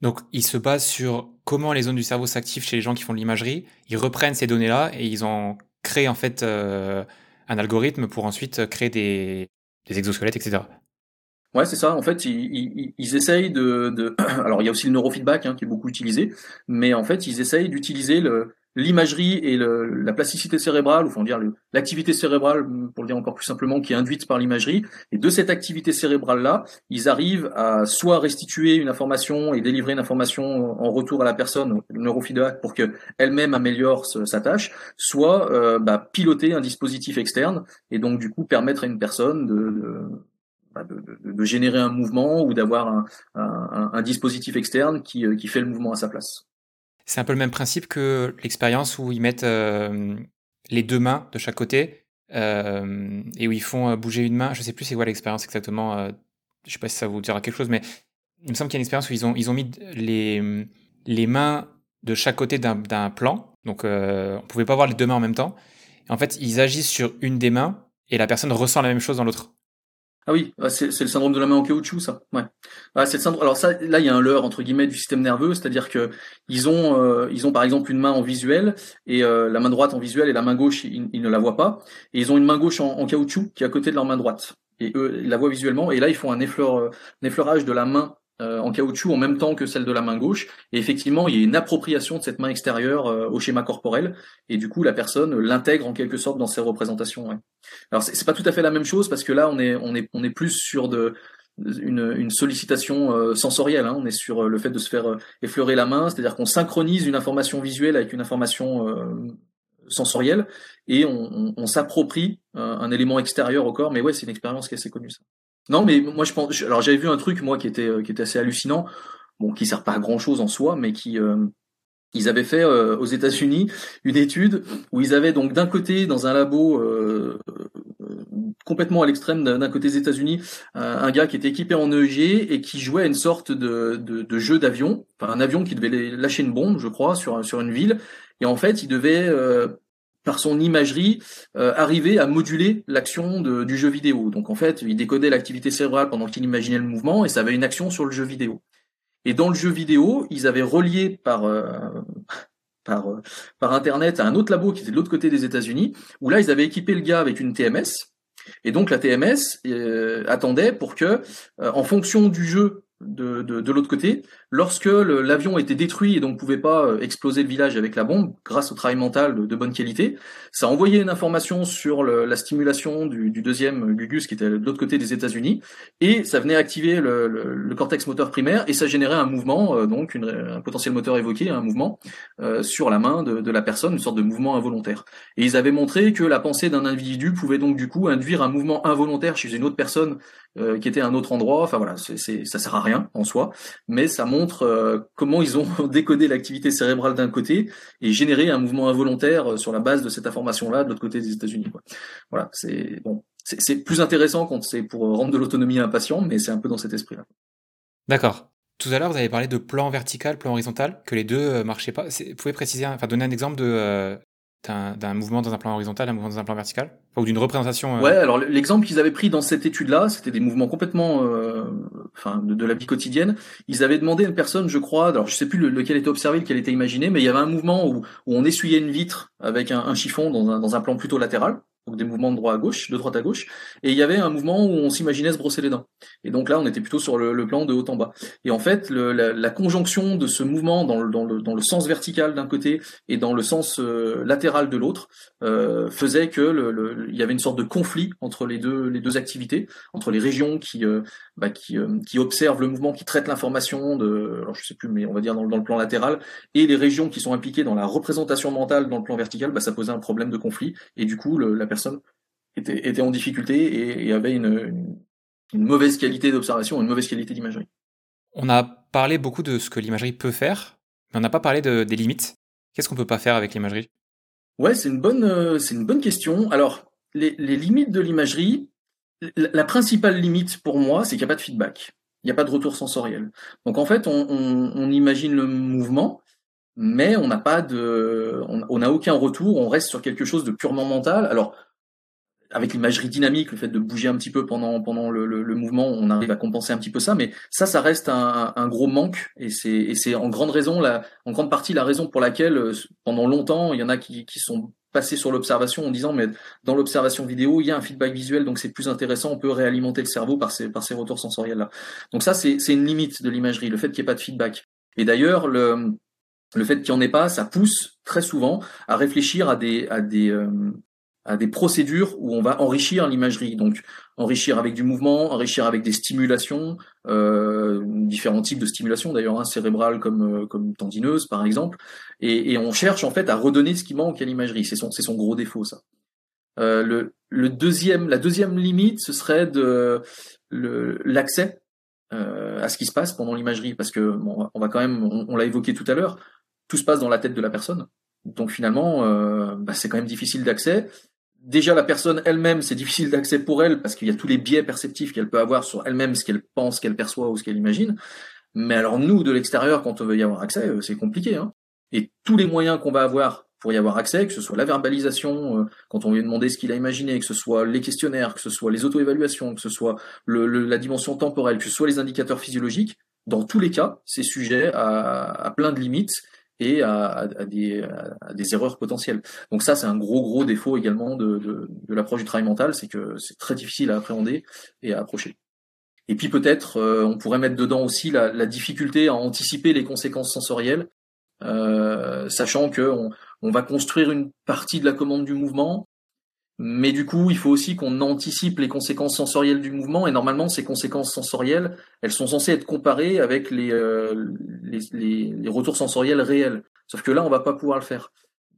Donc, ils se basent sur comment les zones du cerveau s'activent chez les gens qui font de l'imagerie. Ils reprennent ces données-là et ils ont créé en fait euh, un algorithme pour ensuite créer des, exosquelettes, etc. Ouais, c'est ça. En fait, ils, essayent de, Alors, il y a aussi le neurofeedback hein, qui est beaucoup utilisé, mais en fait, ils essayent d'utiliser le, l'imagerie et la plasticité cérébrale, ou faut dire l'activité cérébrale, pour le dire encore plus simplement, qui est induite par l'imagerie, et de cette activité cérébrale-là, ils arrivent à soit restituer une information et délivrer une information en retour à la personne, le neurofeedback, pour que elle-même améliore sa tâche, soit euh, bah, piloter un dispositif externe, et donc du coup permettre à une personne de, bah, de de, générer un mouvement ou d'avoir un, un, un, dispositif externe qui, euh, qui fait le mouvement à sa place. C'est un peu le même principe que l'expérience où ils mettent euh, les deux mains de chaque côté euh, et où ils font euh, bouger une main. Je sais plus c'est quoi l'expérience exactement. Euh, je sais pas si ça vous dira quelque chose, mais il me semble qu'il y a une expérience où ils ont, ils ont mis les, mains de chaque côté d'un plan. Donc on pouvait pas voir les deux mains en même temps. en fait, ils agissent sur une des mains et la personne ressent la même chose dans l'autre. Ah oui, c'est le syndrome de la main en caoutchouc, ça. Ouais. c'est le syndrome. Alors là, il y a un leurre entre guillemets du système nerveux, c'est-à-dire que ils ont, euh, ils ont par exemple une main en visuel et euh, la main droite en visuel et la main gauche, ils, ne la voient pas. Et ils ont une main gauche en, caoutchouc qui est à côté de leur main droite. Et eux, ils la voient visuellement. Et là, ils font un, euh, un effleurage de la main euh, en caoutchouc en même temps que celle de la main gauche. Et effectivement, il y a une appropriation de cette main extérieure euh, au schéma corporel, et du coup, la personne l'intègre en quelque sorte dans ses représentations. Ouais. Alors, c'est pas tout à fait la même chose parce que là, on est on est on est plus sur de une, une sollicitation euh, sensorielle. Hein. On est sur le fait de se faire effleurer la main, c'est-à-dire qu'on synchronise une information visuelle avec une information sensorielle et on, on, s'approprie un élément extérieur au corps. Mais ouais, c'est une expérience qui est assez connue. Ça. Non, mais moi je pense. Alors j'avais vu un truc moi qui était euh, qui était assez hallucinant, bon qui sert pas à grand chose en soi, mais qui euh, ils avaient fait euh, aux États-Unis une étude où ils avaient donc d'un côté dans un labo complètement à l'extrême d'un côté des États-Unis un gars qui était équipé en EEG et qui jouait à une sorte de, de, de jeu d'avion, enfin un avion qui devait lâcher une bombe, je crois, sur sur une ville et en fait il devait par son imagerie, euh, à moduler l'action du jeu vidéo. Donc en fait, il décodait l'activité cérébrale pendant qu'il imaginait le mouvement et ça avait une action sur le jeu vidéo. Et dans le jeu vidéo, ils avaient relié par euh, par, euh, par internet à un autre labo qui était de l'autre côté des États-Unis, où là ils avaient équipé le gars avec une TMS. Et donc la TMS attendait pour que, en fonction du jeu de, de l'autre côté, lorsque l'avion était détruit et donc pouvait pas euh, exploser le village avec la bombe, grâce au travail mental de, bonne qualité, ça envoyait une information sur la stimulation du, deuxième Gugus qui était de l'autre côté des États-Unis, et ça venait activer le, cortex moteur primaire et ça générait un mouvement, euh, donc une, un potentiel moteur évoqué, un mouvement euh, sur la main de, la personne, une sorte de mouvement involontaire. Et ils avaient montré que la pensée d'un individu pouvait donc du coup induire un mouvement involontaire chez une autre personne qui était à un autre endroit. Enfin voilà, ça sert à rien en soi, mais ça montre euh, comment ils ont décodé l'activité cérébrale d'un côté et généré un mouvement involontaire euh, sur la base de cette information-là de l'autre côté des États-Unis. Voilà, c'est bon, c'est, plus intéressant quand c'est pour rendre de l'autonomie à un patient, mais c'est un peu dans cet esprit-là. D'accord. Tout à l'heure, vous avez parlé de plan vertical, plan horizontal, que les deux marchaient pas. Vous pouvez préciser, enfin donner un exemple de d'un mouvement dans un plan horizontal, d'un mouvement dans un plan vertical Ou d'une représentation Ouais, alors l'exemple qu'ils avaient pris dans cette étude-là, c'était des mouvements complètement, enfin, de, la vie quotidienne. Ils avaient demandé à une personne, je crois, alors je sais plus lequel était observé, lequel était imaginé, mais il y avait un mouvement où, où on essuyait une vitre avec un, un chiffon dans un, dans un plan plutôt latéral donc des mouvements de droite à gauche, de droite à gauche, et il y avait un mouvement où on s'imaginait se brosser les dents. Et donc là, on était plutôt sur le, plan de haut en bas. Et en fait, le, la, conjonction de ce mouvement dans le, dans le, dans le sens vertical d'un côté et dans le sens euh, latéral de l'autre euh, faisait que le, il y avait une sorte de conflit entre les deux les deux activités, entre les régions qui euh, bah, qui, euh, qui observent le mouvement, qui traitent l'information de, alors je sais plus, mais on va dire dans, dans, le plan latéral, et les régions qui sont impliquées dans la représentation mentale dans le plan vertical, bah, ça posait un problème de conflit, et du coup, le, la personne était, était en difficulté et, avait une, une, mauvaise qualité d'observation, une mauvaise qualité d'imagerie. On a parlé beaucoup de ce que l'imagerie peut faire, mais on n'a pas parlé de, des limites. Qu'est-ce qu'on peut pas faire avec l'imagerie? Ouais, c'est une bonne, euh, c'est une bonne question. Alors, les, les limites de l'imagerie, la principale limite pour moi, c'est qu'il n'y a pas de feedback. Il n'y a pas de retour sensoriel. Donc en fait, on, on, on imagine le mouvement, mais on n'a pas de, on n'a aucun retour. On reste sur quelque chose de purement mental. Alors avec l'imagerie dynamique, le fait de bouger un petit peu pendant pendant le, mouvement, on arrive à compenser un petit peu ça, mais ça, ça reste un, gros manque et c'est c'est en grande raison la, en grande partie la raison pour laquelle euh, pendant longtemps il y en a qui, qui sont passer sur l'observation en disant mais dans l'observation vidéo il y a un feedback visuel donc c'est plus intéressant on peut réalimenter le cerveau par ces par ces retours sensoriels là donc ça c'est c'est une limite de l'imagerie le fait qu'il n'y ait pas de feedback et d'ailleurs le le fait qu'il n'y en ait pas ça pousse très souvent à réfléchir à des à des euh, à des procédures où on va enrichir l'imagerie, donc enrichir avec du mouvement, enrichir avec des stimulations, euh, différents types de stimulations d'ailleurs, hein, cérébrales comme euh, comme tendineuse par exemple, et, on cherche en fait à redonner ce qui manque à l'imagerie. C'est son c'est son gros défaut ça. Le, le deuxième la deuxième limite ce serait de l'accès à ce qui se passe pendant l'imagerie, parce que bon, on va quand même on l'a évoqué tout à l'heure, tout se passe dans la tête de la personne. Donc finalement, euh, bah, c'est quand même difficile d'accès déjà la personne elle-même, c'est difficile d'accès pour elle parce qu'il y a tous les biais perceptifs qu'elle peut avoir sur elle-même, ce qu'elle pense, ce qu'elle perçoit ou ce qu'elle imagine. Mais alors nous, de l'extérieur, quand on veut y avoir accès, euh, c'est compliqué. Hein. Et tous les moyens qu'on va avoir pour y avoir accès, que ce soit la verbalisation, euh, quand on lui demander ce qu'il a imaginé, que ce soit les questionnaires, que ce soit les auto-évaluations, que ce soit le, la dimension temporelle, que ce soit les indicateurs physiologiques, dans tous les cas, c'est sujet à, à plein de limites et à, des, erreurs potentielles. Donc ça, c'est un gros gros défaut également de, l'approche du travail mental, c'est que c'est très difficile à appréhender et à approcher. Et puis peut-être, euh, on pourrait mettre dedans aussi la, difficulté à anticiper les conséquences sensorielles, euh, sachant que on, on, va construire une partie de la commande du mouvement, mais du coup, il faut aussi qu'on anticipe les conséquences sensorielles du mouvement. Et normalement, ces conséquences sensorielles, elles sont censées être comparées avec les, euh, les, les, retours sensoriels réels. Sauf que là, on va pas pouvoir le faire.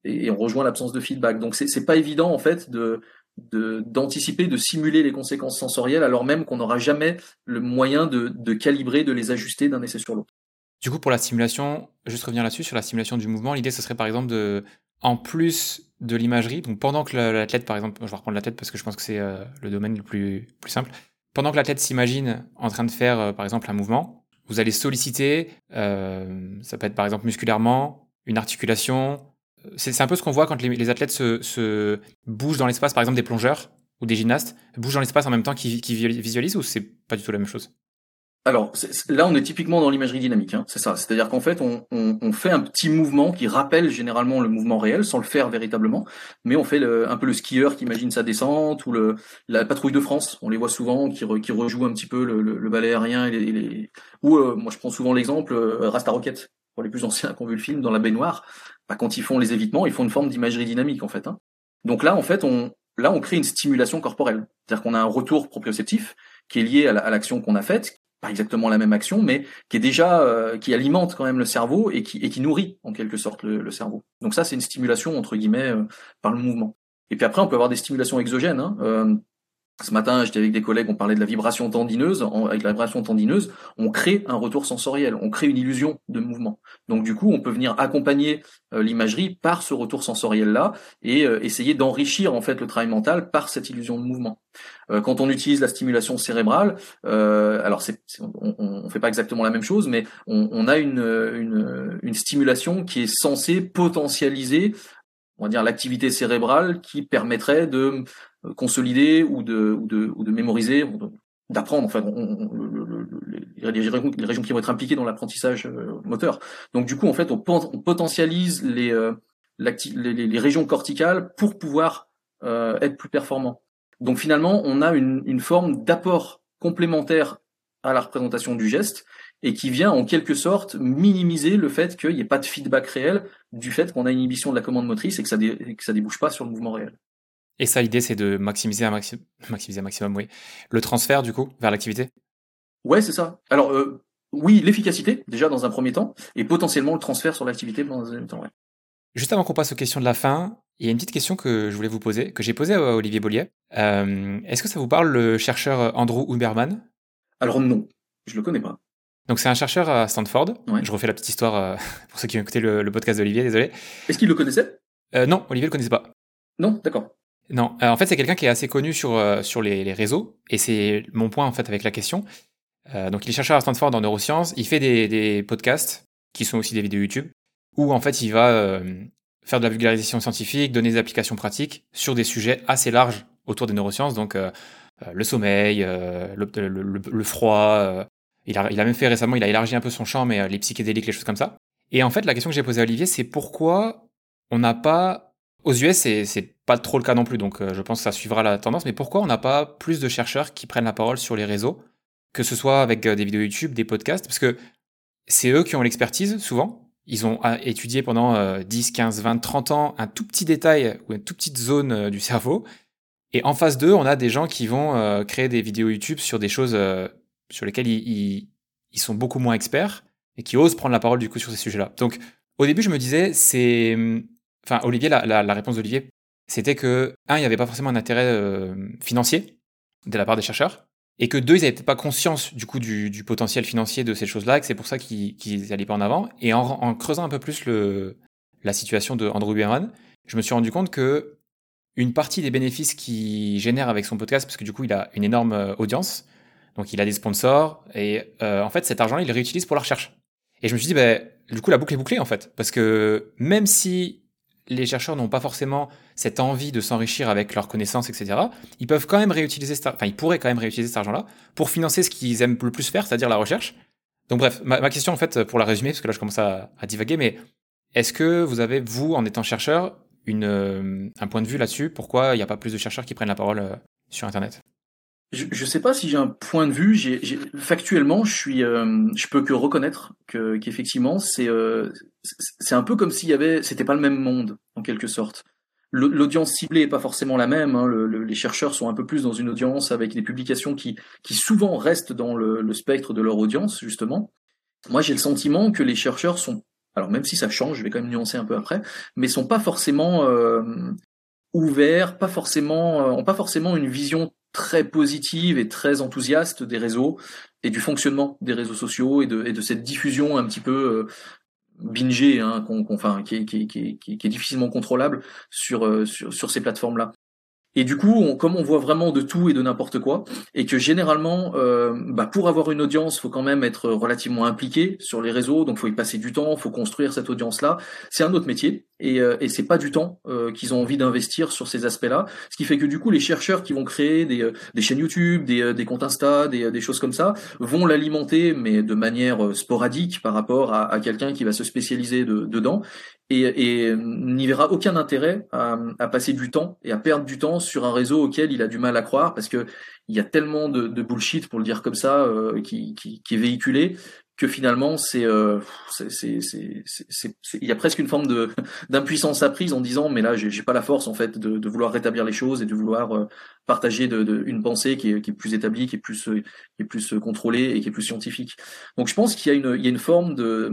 Et, on rejoint l'absence de feedback. Donc, c'est pas évident en fait de d'anticiper, de, simuler les conséquences sensorielles, alors même qu'on n'aura jamais le moyen de, de calibrer, de les ajuster d'un essai sur l'autre. Du coup, pour la simulation, juste revenir là-dessus, sur la simulation du mouvement, l'idée, ce serait par exemple de, en plus de l'imagerie, donc pendant que l'athlète, par exemple, je vais reprendre l'athlète parce que je pense que c'est euh, le domaine le plus, simple, pendant que l'athlète s'imagine en train de faire, euh, par exemple, un mouvement, vous allez solliciter, euh, ça peut être par exemple musculairement, une articulation. C'est un peu ce qu'on voit quand les, athlètes se, bougent dans l'espace, par exemple des plongeurs ou des gymnastes, bougent dans l'espace en même temps qu'ils visualisent ou c'est pas du tout la même chose? Alors là, on est typiquement dans l'imagerie dynamique, hein, c'est ça. C'est-à-dire qu'en fait, on, on, on, fait un petit mouvement qui rappelle généralement le mouvement réel, sans le faire véritablement, mais on fait le, un peu le skieur qui imagine sa descente ou le, la patrouille de France. On les voit souvent qui, re, qui rejoue un petit peu le, le, ballet aérien et les, ou euh, moi je prends souvent l'exemple euh, Rasta Rocket pour les plus anciens qui ont vu le film dans la baignoire. Bah, quand ils font les évitements, ils font une forme d'imagerie dynamique en fait. Hein. Donc là, en fait, on là on crée une stimulation corporelle, c'est-à-dire qu'on a un retour proprioceptif qui est lié à l'action qu'on a faite, pas exactement la même action, mais qui est déjà euh, qui alimente quand même le cerveau et qui, et qui nourrit en quelque sorte le, cerveau. Donc ça, c'est une stimulation entre guillemets euh, par le mouvement. Et puis après, on peut avoir des stimulations exogènes. Hein. Euh, ce matin, j'étais avec des collègues, on parlait de la vibration tendineuse. avec la vibration tendineuse, on crée un retour sensoriel, on crée une illusion de mouvement. Donc du coup, on peut venir accompagner l'imagerie par ce retour sensoriel-là et essayer d'enrichir en fait le travail mental par cette illusion de mouvement. Euh, quand on utilise la stimulation cérébrale, euh, alors on ne fait pas exactement la même chose, mais on, on a une, une, une, stimulation qui est censée potentialiser on va dire l'activité cérébrale qui permettrait de consolider ou de ou de, ou de mémoriser, d'apprendre. Enfin, on, les, régions, qui vont être impliquées dans l'apprentissage moteur. Donc du coup, en fait, on, potentialise les, les, les régions corticales pour pouvoir être plus performant. Donc finalement, on a une, une forme d'apport complémentaire à la représentation du geste et qui vient en quelque sorte minimiser le fait qu'il n'y ait pas de feedback réel du fait qu'on a une inhibition de la commande motrice et que ça, dé, que ça débouche pas sur le mouvement réel. Et ça, l'idée, c'est de maximiser un, maximiser un maximum, oui. Le transfert, du coup, vers l'activité? Ouais, c'est ça. Alors, euh, oui, l'efficacité, déjà dans un premier temps, et potentiellement le transfert sur l'activité dans un deuxième temps, ouais. Juste avant qu'on passe aux questions de la fin, il y a une petite question que je voulais vous poser, que j'ai posée à Olivier Bollier. Euh, Est-ce que ça vous parle, le chercheur Andrew Huberman? Alors non, je le connais pas. Donc c'est un chercheur à Stanford. Je refais la petite histoire euh, pour ceux qui ont écouté le, podcast d'Olivier, désolé. Est-ce qu'il le connaissait? Euh, Non, Olivier le connaissait pas. Non, d'accord. Non, euh, en fait c'est quelqu'un qui est assez connu sur, sur les, réseaux, et c'est mon point en fait avec la question. donc il est chercheur à Stanford en neurosciences, il fait des, des, podcasts, qui sont aussi des vidéos YouTube, où en fait il va faire de la vulgarisation scientifique, donner des applications pratiques sur des sujets assez larges autour des neurosciences, donc le sommeil, le, le, froid, il a, il a même fait récemment, il a élargi un peu son champ, mais euh, les psychédéliques, les choses comme ça. Et en fait, la question que j'ai posée à Olivier, c'est pourquoi on n'a pas. Aux US, c'est pas trop le cas non plus, donc euh, je pense que ça suivra la tendance, mais pourquoi on n'a pas plus de chercheurs qui prennent la parole sur les réseaux, que ce soit avec euh, des vidéos YouTube, des podcasts, parce que c'est eux qui ont l'expertise, souvent. Ils ont étudié pendant 10, 15, 20, 30 ans un tout petit détail ou une toute petite zone du cerveau. Et en face d'eux, on a des gens qui vont créer des vidéos YouTube sur des choses sur lesquels ils, sont beaucoup moins experts et qui osent prendre la parole du coup sur ces sujets-là. Donc au début, je me disais, c'est... Enfin, Olivier, la, réponse d'Olivier, c'était que, un, il n'y avait pas forcément un intérêt euh, financier de la part des chercheurs, et que deux, ils n'avaient pas conscience du coup du, potentiel financier de ces choses-là, et que c'est pour ça qu'ils n'allaient pas en avant. Et en, creusant un peu plus le, la situation de Andrew Berman, je me suis rendu compte que une partie des bénéfices qu'il génère avec son podcast, parce que du coup, il a une énorme euh, audience, donc il a des sponsors et euh, en fait cet argent il le réutilise pour la recherche. Et je me suis dit, bah, du coup la boucle est bouclée en fait, parce que même si les chercheurs n'ont pas forcément cette envie de s'enrichir avec leurs connaissances, etc., ils peuvent quand même réutiliser, enfin ils pourraient quand même réutiliser cet argent-là pour financer ce qu'ils aiment le plus faire, c'est-à-dire la recherche. Donc bref, ma, question en fait, pour la résumer, parce que là je commence à, divaguer, mais est-ce que vous avez, vous, en étant chercheur, une, euh, un point de vue là-dessus? Pourquoi il n'y a pas plus de chercheurs qui prennent la parole euh, sur Internet? Je, ne sais pas si j'ai un point de vue. Factuellement, je suis, euh, je peux que reconnaître que qu'effectivement, c'est, euh, c'est un peu comme s'il y avait, c'était pas le même monde en quelque sorte. L'audience ciblée est pas forcément la même. Hein. les chercheurs sont un peu plus dans une audience avec des publications qui, qui souvent restent dans le, spectre de leur audience justement. Moi, j'ai le sentiment que les chercheurs sont, alors même si ça change, je vais quand même nuancer un peu après, mais sont pas forcément euh, ouverts, pas forcément, ont pas forcément une vision très positive et très enthousiaste des réseaux et du fonctionnement des réseaux sociaux et de, et de cette diffusion un petit peu euh, bingée, hein, qu'on, enfin, qui, est difficilement contrôlable sur, euh, ces plateformes-là. Et du coup, on, comme on voit vraiment de tout et de n'importe quoi, et que généralement, euh, bah pour avoir une audience, faut quand même être relativement impliqué sur les réseaux, donc faut y passer du temps, faut construire cette audience-là. C'est un autre métier, et, euh, et c'est pas du temps euh, qu'ils ont envie d'investir sur ces aspects-là. Ce qui fait que du coup, les chercheurs qui vont créer des, euh, des chaînes YouTube, des, des comptes Insta, des, des choses comme ça, vont l'alimenter, mais de manière sporadique par rapport à, à quelqu'un qui va se spécialiser de, dedans et, et n'y verra aucun intérêt à, à, passer du temps et à perdre du temps sur un réseau auquel il a du mal à croire parce que il y a tellement de, de bullshit pour le dire comme ça euh, qui, qui, qui, est véhiculé que finalement c'est euh, il y a presque une forme de d'impuissance apprise en disant mais là j'ai pas la force en fait de, de, vouloir rétablir les choses et de vouloir euh, partager de, de, une pensée qui est, qui est plus établie qui est plus qui est plus contrôlée et qui est plus scientifique. Donc je pense qu'il y a une il y a une forme de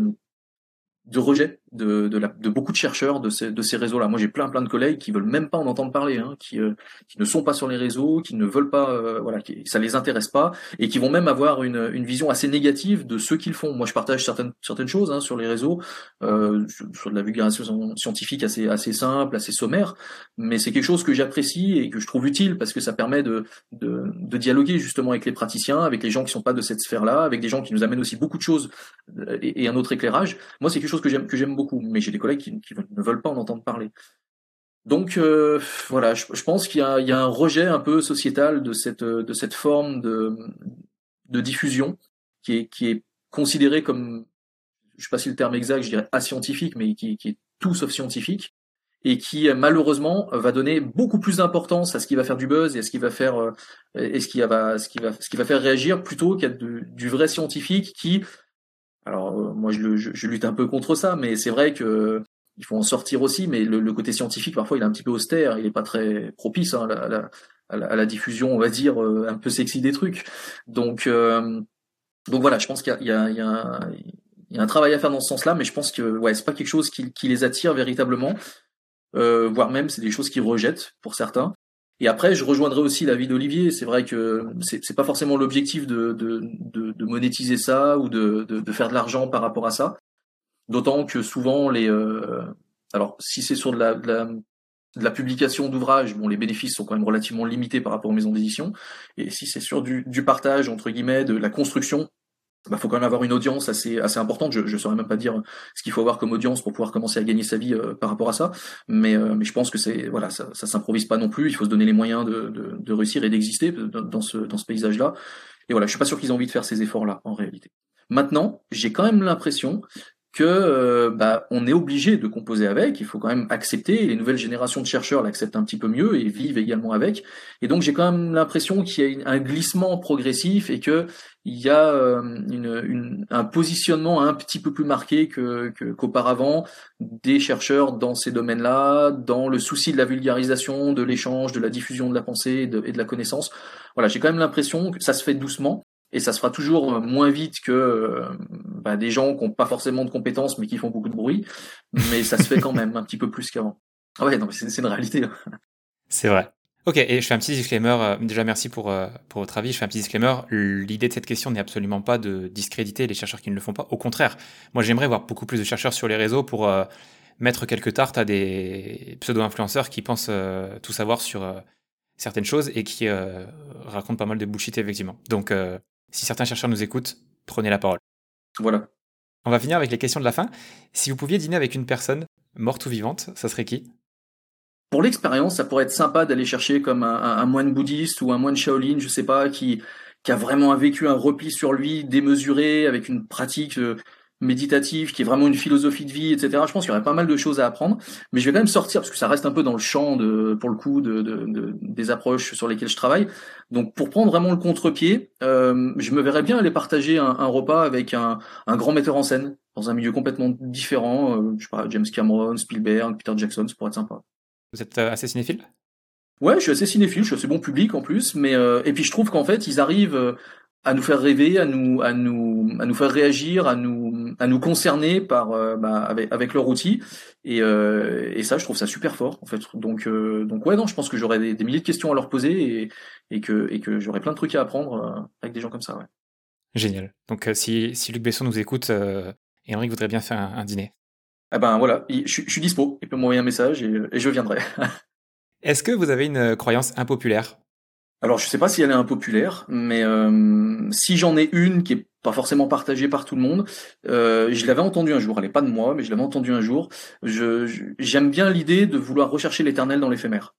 de rejet de, de, la, de, beaucoup de chercheurs de ces, de ces réseaux-là. Moi, j'ai plein plein de collègues qui veulent même pas en entendre parler, hein, qui, euh, qui ne sont pas sur les réseaux, qui ne veulent pas, euh, voilà, qui, ça les intéresse pas, et qui vont même avoir une, une vision assez négative de ce qu'ils font. Moi, je partage certaines certaines choses hein, sur les réseaux, euh, sur, de la vulgarisation scientifique assez assez simple, assez sommaire, mais c'est quelque chose que j'apprécie et que je trouve utile parce que ça permet de, de, de dialoguer justement avec les praticiens, avec les gens qui sont pas de cette sphère-là, avec des gens qui nous amènent aussi beaucoup de choses euh, et, et un autre éclairage. Moi, c'est quelque chose que j'aime que j'aime beaucoup, mais j'ai des collègues qui, ne veulent pas en entendre parler. Donc euh, voilà, je, pense qu'il y, a un rejet un peu sociétal de cette forme de diffusion qui est considérée comme je sais pas si le terme exact, je dirais ascientifique, mais qui, est tout sauf scientifique et qui malheureusement va donner beaucoup plus d'importance à ce qui va faire du buzz et à ce qui va faire euh, ce qui va faire réagir plutôt qu'à du vrai scientifique qui alors euh, moi je, lutte un peu contre ça mais c'est vrai que il faut en sortir aussi mais le, côté scientifique parfois il est un petit peu austère il est pas très propice hein, à, la, diffusion on va dire euh, un peu sexy des trucs donc donc voilà je pense qu'il y y, a, un travail à faire dans ce sens-là, mais je pense que ouais, c'est pas quelque chose qui, qui les attire véritablement euh, voire même c'est des choses qu'ils rejettent pour certains. Et après, je rejoindrai aussi l'avis d'Olivier. C'est vrai que c'est pas forcément l'objectif de, de, de, de, monétiser ça ou de, de, faire de l'argent par rapport à ça. D'autant que souvent les, euh, alors si c'est sur de la, la, de la publication d'ouvrages, bon, les bénéfices sont quand même relativement limités par rapport aux maisons d'édition. Et si c'est sur du, du partage entre guillemets, de la construction, bah, faut quand même avoir une audience assez assez importante. Je ne saurais même pas dire ce qu'il faut avoir comme audience pour pouvoir commencer à gagner sa vie euh, par rapport à ça, mais euh, mais je pense que c'est voilà ça, ça s'improvise pas non plus. Il faut se donner les moyens de, de, de réussir et d'exister dans ce dans ce paysage-là. Et voilà, je suis pas sûr qu'ils aient envie de faire ces efforts-là en réalité. Maintenant, j'ai quand même l'impression que euh, bah, on est obligé de composer avec, il faut quand même accepter, les nouvelles générations de chercheurs l'acceptent un petit peu mieux et vivent également avec, et donc j'ai quand même l'impression qu'il y a un glissement progressif et que il y a euh, une, un positionnement un petit peu plus marqué que, qu'auparavant des chercheurs dans ces domaines-là, dans le souci de la vulgarisation, de l'échange, de la diffusion de la pensée et de, et de la connaissance. Voilà, j'ai quand même l'impression que ça se fait doucement, et ça se fera toujours moins vite que euh, bah, des gens qui n'ont pas forcément de compétences mais qui font beaucoup de bruit, mais ça se fait quand même un petit peu plus qu'avant. Ah ouais, non, c'est, une réalité. Hein. C'est vrai. Ok, et je fais un petit disclaimer. Euh, déjà, merci pour, euh, pour votre avis. Je fais un petit disclaimer. L'idée de cette question n'est absolument pas de discréditer les chercheurs qui ne le font pas. Au contraire, moi, j'aimerais voir beaucoup plus de chercheurs sur les réseaux pour mettre quelques tartes à des pseudo-influenceurs qui pensent tout savoir sur certaines choses et qui racontent pas mal de bullshit, effectivement. Donc, si certains chercheurs nous écoutent, prenez la parole. Voilà. On va finir avec les questions de la fin. Si vous pouviez dîner avec une personne, morte ou vivante, ça serait qui? Pour l'expérience, ça pourrait être sympa d'aller chercher comme un, moine bouddhiste ou un moine Shaolin, je sais pas, qui, qui a vraiment vécu un repli sur lui démesuré, avec une pratique euh, méditatif, qui est vraiment une philosophie de vie, etc. Je pense qu'il y aurait pas mal de choses à apprendre, mais je vais quand même sortir parce que ça reste un peu dans le champ de, pour le coup, de, de, des approches sur lesquelles je travaille. Donc, pour prendre vraiment le contre-pied, euh, je me verrais bien aller partager un, un repas avec un, un, grand metteur en scène dans un milieu complètement différent. Euh, je sais pas, James Cameron, Spielberg, Peter Jackson, ça pourrait être sympa. Vous êtes euh, assez cinéphile? Ouais, je suis assez cinéphile, je suis assez bon public en plus, mais euh, et puis je trouve qu'en fait ils arrivent à nous faire rêver, à nous, à nous, à nous faire réagir, à nous, à nous concerner par, euh, bah, avec, avec leur outil. Et, euh, et ça, je trouve ça super fort, en fait. Donc, euh, donc ouais, non, je pense que j'aurais des, milliers de questions à leur poser et, et que, et que j'aurais plein de trucs à apprendre avec des gens comme ça, ouais. Génial. Donc, si, si Luc Besson nous écoute, et Henri voudrait bien faire un, dîner. Ah ben voilà, je, je suis dispo. Il peut m'envoyer un message et, et je viendrai. Est-ce que vous avez une croyance impopulaire? Alors je sais pas si elle est impopulaire, mais euh, si j'en ai une qui est pas forcément partagée par tout le monde, euh, je l'avais entendu un jour. Elle est pas de moi, mais je l'avais entendu un jour. J'aime bien l'idée de vouloir rechercher l'éternel dans l'éphémère.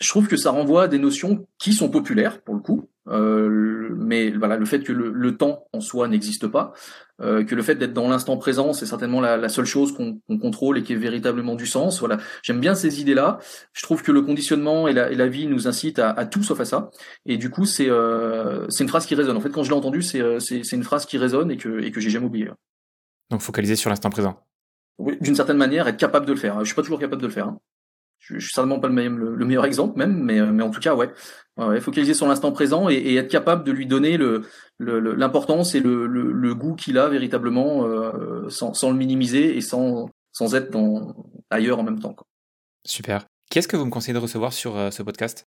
Je trouve que ça renvoie à des notions qui sont populaires pour le coup, euh, mais voilà, le fait que le, temps en soi n'existe pas, euh, que le fait d'être dans l'instant présent, c'est certainement la, seule chose qu'on contrôle et qui est véritablement du sens. Voilà, j'aime bien ces idées-là. Je trouve que le conditionnement et la, vie nous incitent à, tout sauf à ça. Et du coup, c'est euh, c'est une phrase qui résonne. En fait, quand je l'ai entendue, c'est c'est une phrase qui résonne et que et que j'ai jamais oublié. Donc focaliser sur l'instant présent. Oui, d'une certaine manière, être capable de le faire. Je suis pas toujours capable de le faire. Hein je, je suis certainement pas le, le, meilleur exemple même, mais, euh, mais en tout cas, ouais, ouais focaliser sur l'instant présent et, et, être capable de lui donner le l'importance et le, le, goût qu'il a véritablement euh, sans, sans le minimiser et sans, sans être dans, ailleurs en même temps. Quoi. Super. Qu'est-ce que vous me conseillez de recevoir sur euh, ce podcast?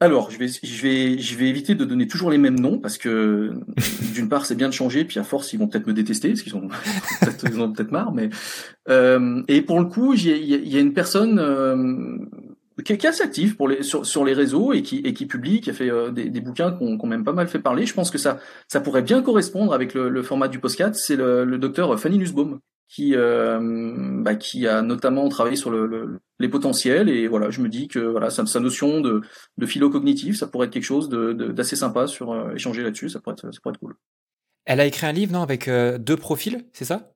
Alors, je vais, je vais, je vais éviter de donner toujours les mêmes noms parce que d'une part, c'est bien de changer, puis à force, ils vont peut-être me détester parce qu'ils ont peut-être peut marre. Mais euh, et pour le coup, il y, a une personne euh, qui, est assez active pour les, sur, les réseaux et qui, publie, qui a fait euh, des, bouquins qui ont, même pas mal fait parler. Je pense que ça, pourrait bien correspondre avec le, format du podcast. C'est le, docteur Fanny Nussbaum qui, bah, qui a notamment travaillé sur le, les potentiels et voilà, je me dis que voilà, sa, sa notion de, de philo cognitif, ça pourrait être quelque chose d'assez de, sympa sur euh, échanger là-dessus, ça pourrait être, ça pourrait être cool. Elle a écrit un livre, non, avec euh, deux profils, c'est ça?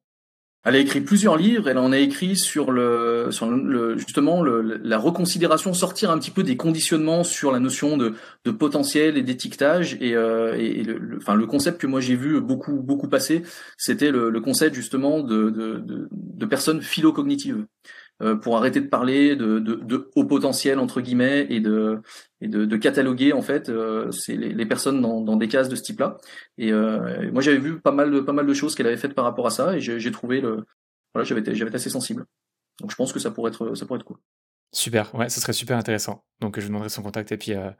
Elle a écrit plusieurs livres. Elle en a écrit sur le, sur le, justement le, la reconsidération, sortir un petit peu des conditionnements sur la notion de, de potentiel et d'étiquetage. Et, euh, et le, enfin, le concept que moi j'ai vu beaucoup beaucoup passer, c'était le, le, concept justement de, de, de, de personnes philocognitives. Euh, pour arrêter de parler de, de, de, haut potentiel entre guillemets et de, et de, de cataloguer en fait euh, c'est les, les, personnes dans, dans, des cases de ce type-là. Et euh, moi j'avais vu pas mal de pas mal de choses qu'elle avait faites par rapport à ça et j'ai trouvé le voilà j'avais été, j'avais été assez sensible. Donc je pense que ça pourrait être ça pourrait être cool. Super, ouais, ce serait super intéressant. Donc je vous demanderai son contact et puis euh,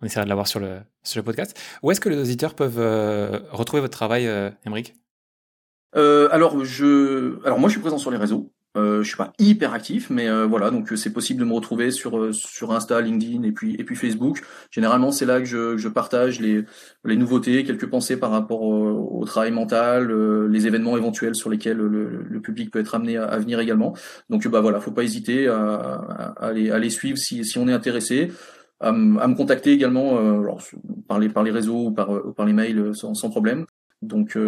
on essaiera de l'avoir sur le sur le podcast. Où est-ce que les auditeurs peuvent euh, retrouver votre travail, euh, alors je alors moi je suis présent sur les réseaux. Euh, je suis pas hyper actif, mais euh, voilà, donc c'est possible de me retrouver sur euh, sur Insta, LinkedIn et puis et puis Facebook. Généralement, c'est là que je, je partage les les nouveautés, quelques pensées par rapport au, travail mental, euh, les événements éventuels sur lesquels le, le public peut être amené à, venir également. Donc bah voilà, faut pas hésiter à, à, à, les, à les suivre si si on est intéressé. À, me contacter également alors, par les par les réseaux ou par ou par les mails sans, sans problème. Donc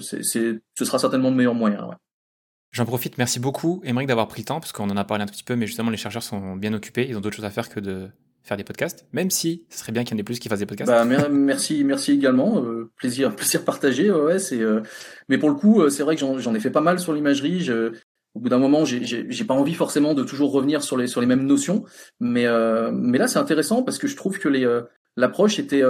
c'est ce sera certainement le meilleur moyen. Ouais. J'en profite, merci beaucoup, Émeric, d'avoir pris le temps, parce qu'on en a parlé un petit peu, mais justement, les chercheurs sont bien occupés, ils ont d'autres choses à faire que de faire des podcasts, même si ce serait bien qu'il y en ait plus qui fassent des podcasts. Bah, merci, merci également, euh, plaisir, plaisir partagé, ouais, c'est, euh, mais pour le coup, euh, c'est vrai que j'en ai fait pas mal sur l'imagerie, au bout d'un moment, j'ai pas envie forcément de toujours revenir sur les sur les mêmes notions, mais mais là c'est intéressant parce que je trouve que les l'approche était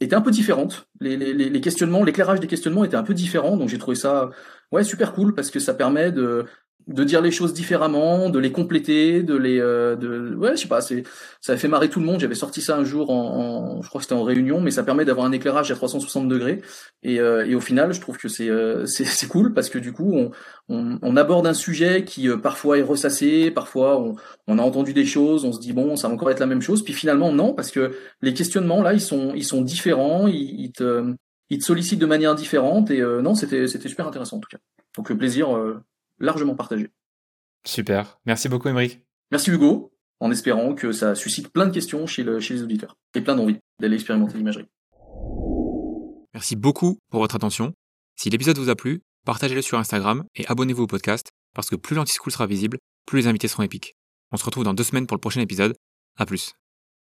était un peu différente. Les, les, questionnements, l'éclairage des questionnements était un peu différent, donc j'ai trouvé ça ouais super cool parce que ça permet de de dire les choses différemment, de les compléter, de les, euh, de, ouais, je sais pas, c'est, ça a fait marrer tout le monde. J'avais sorti ça un jour en, je crois que c'était en réunion, mais ça permet d'avoir un éclairage à 360 degrés. Et, euh, et au final, je trouve que c'est, euh, c'est, cool parce que du coup, on, on, aborde un sujet qui parfois est ressassé, parfois on, on, a entendu des choses, on se dit bon, ça va encore être la même chose, puis finalement non, parce que les questionnements là, ils sont, ils sont différents, ils, te, ils te sollicitent de manière différente. Et non, c'était, c'était super intéressant en tout cas. Donc le plaisir largement partagé. Super. Merci beaucoup, Émeric. Merci, Hugo, en espérant que ça suscite plein de questions chez, le, chez les auditeurs et plein d'envie d'aller expérimenter l'imagerie. Merci beaucoup pour votre attention. Si l'épisode vous a plu, partagez-le sur Instagram et abonnez-vous au podcast parce que plus l'anti-school sera visible, plus les invités seront épiques. On se retrouve dans deux semaines pour le prochain épisode. À plus.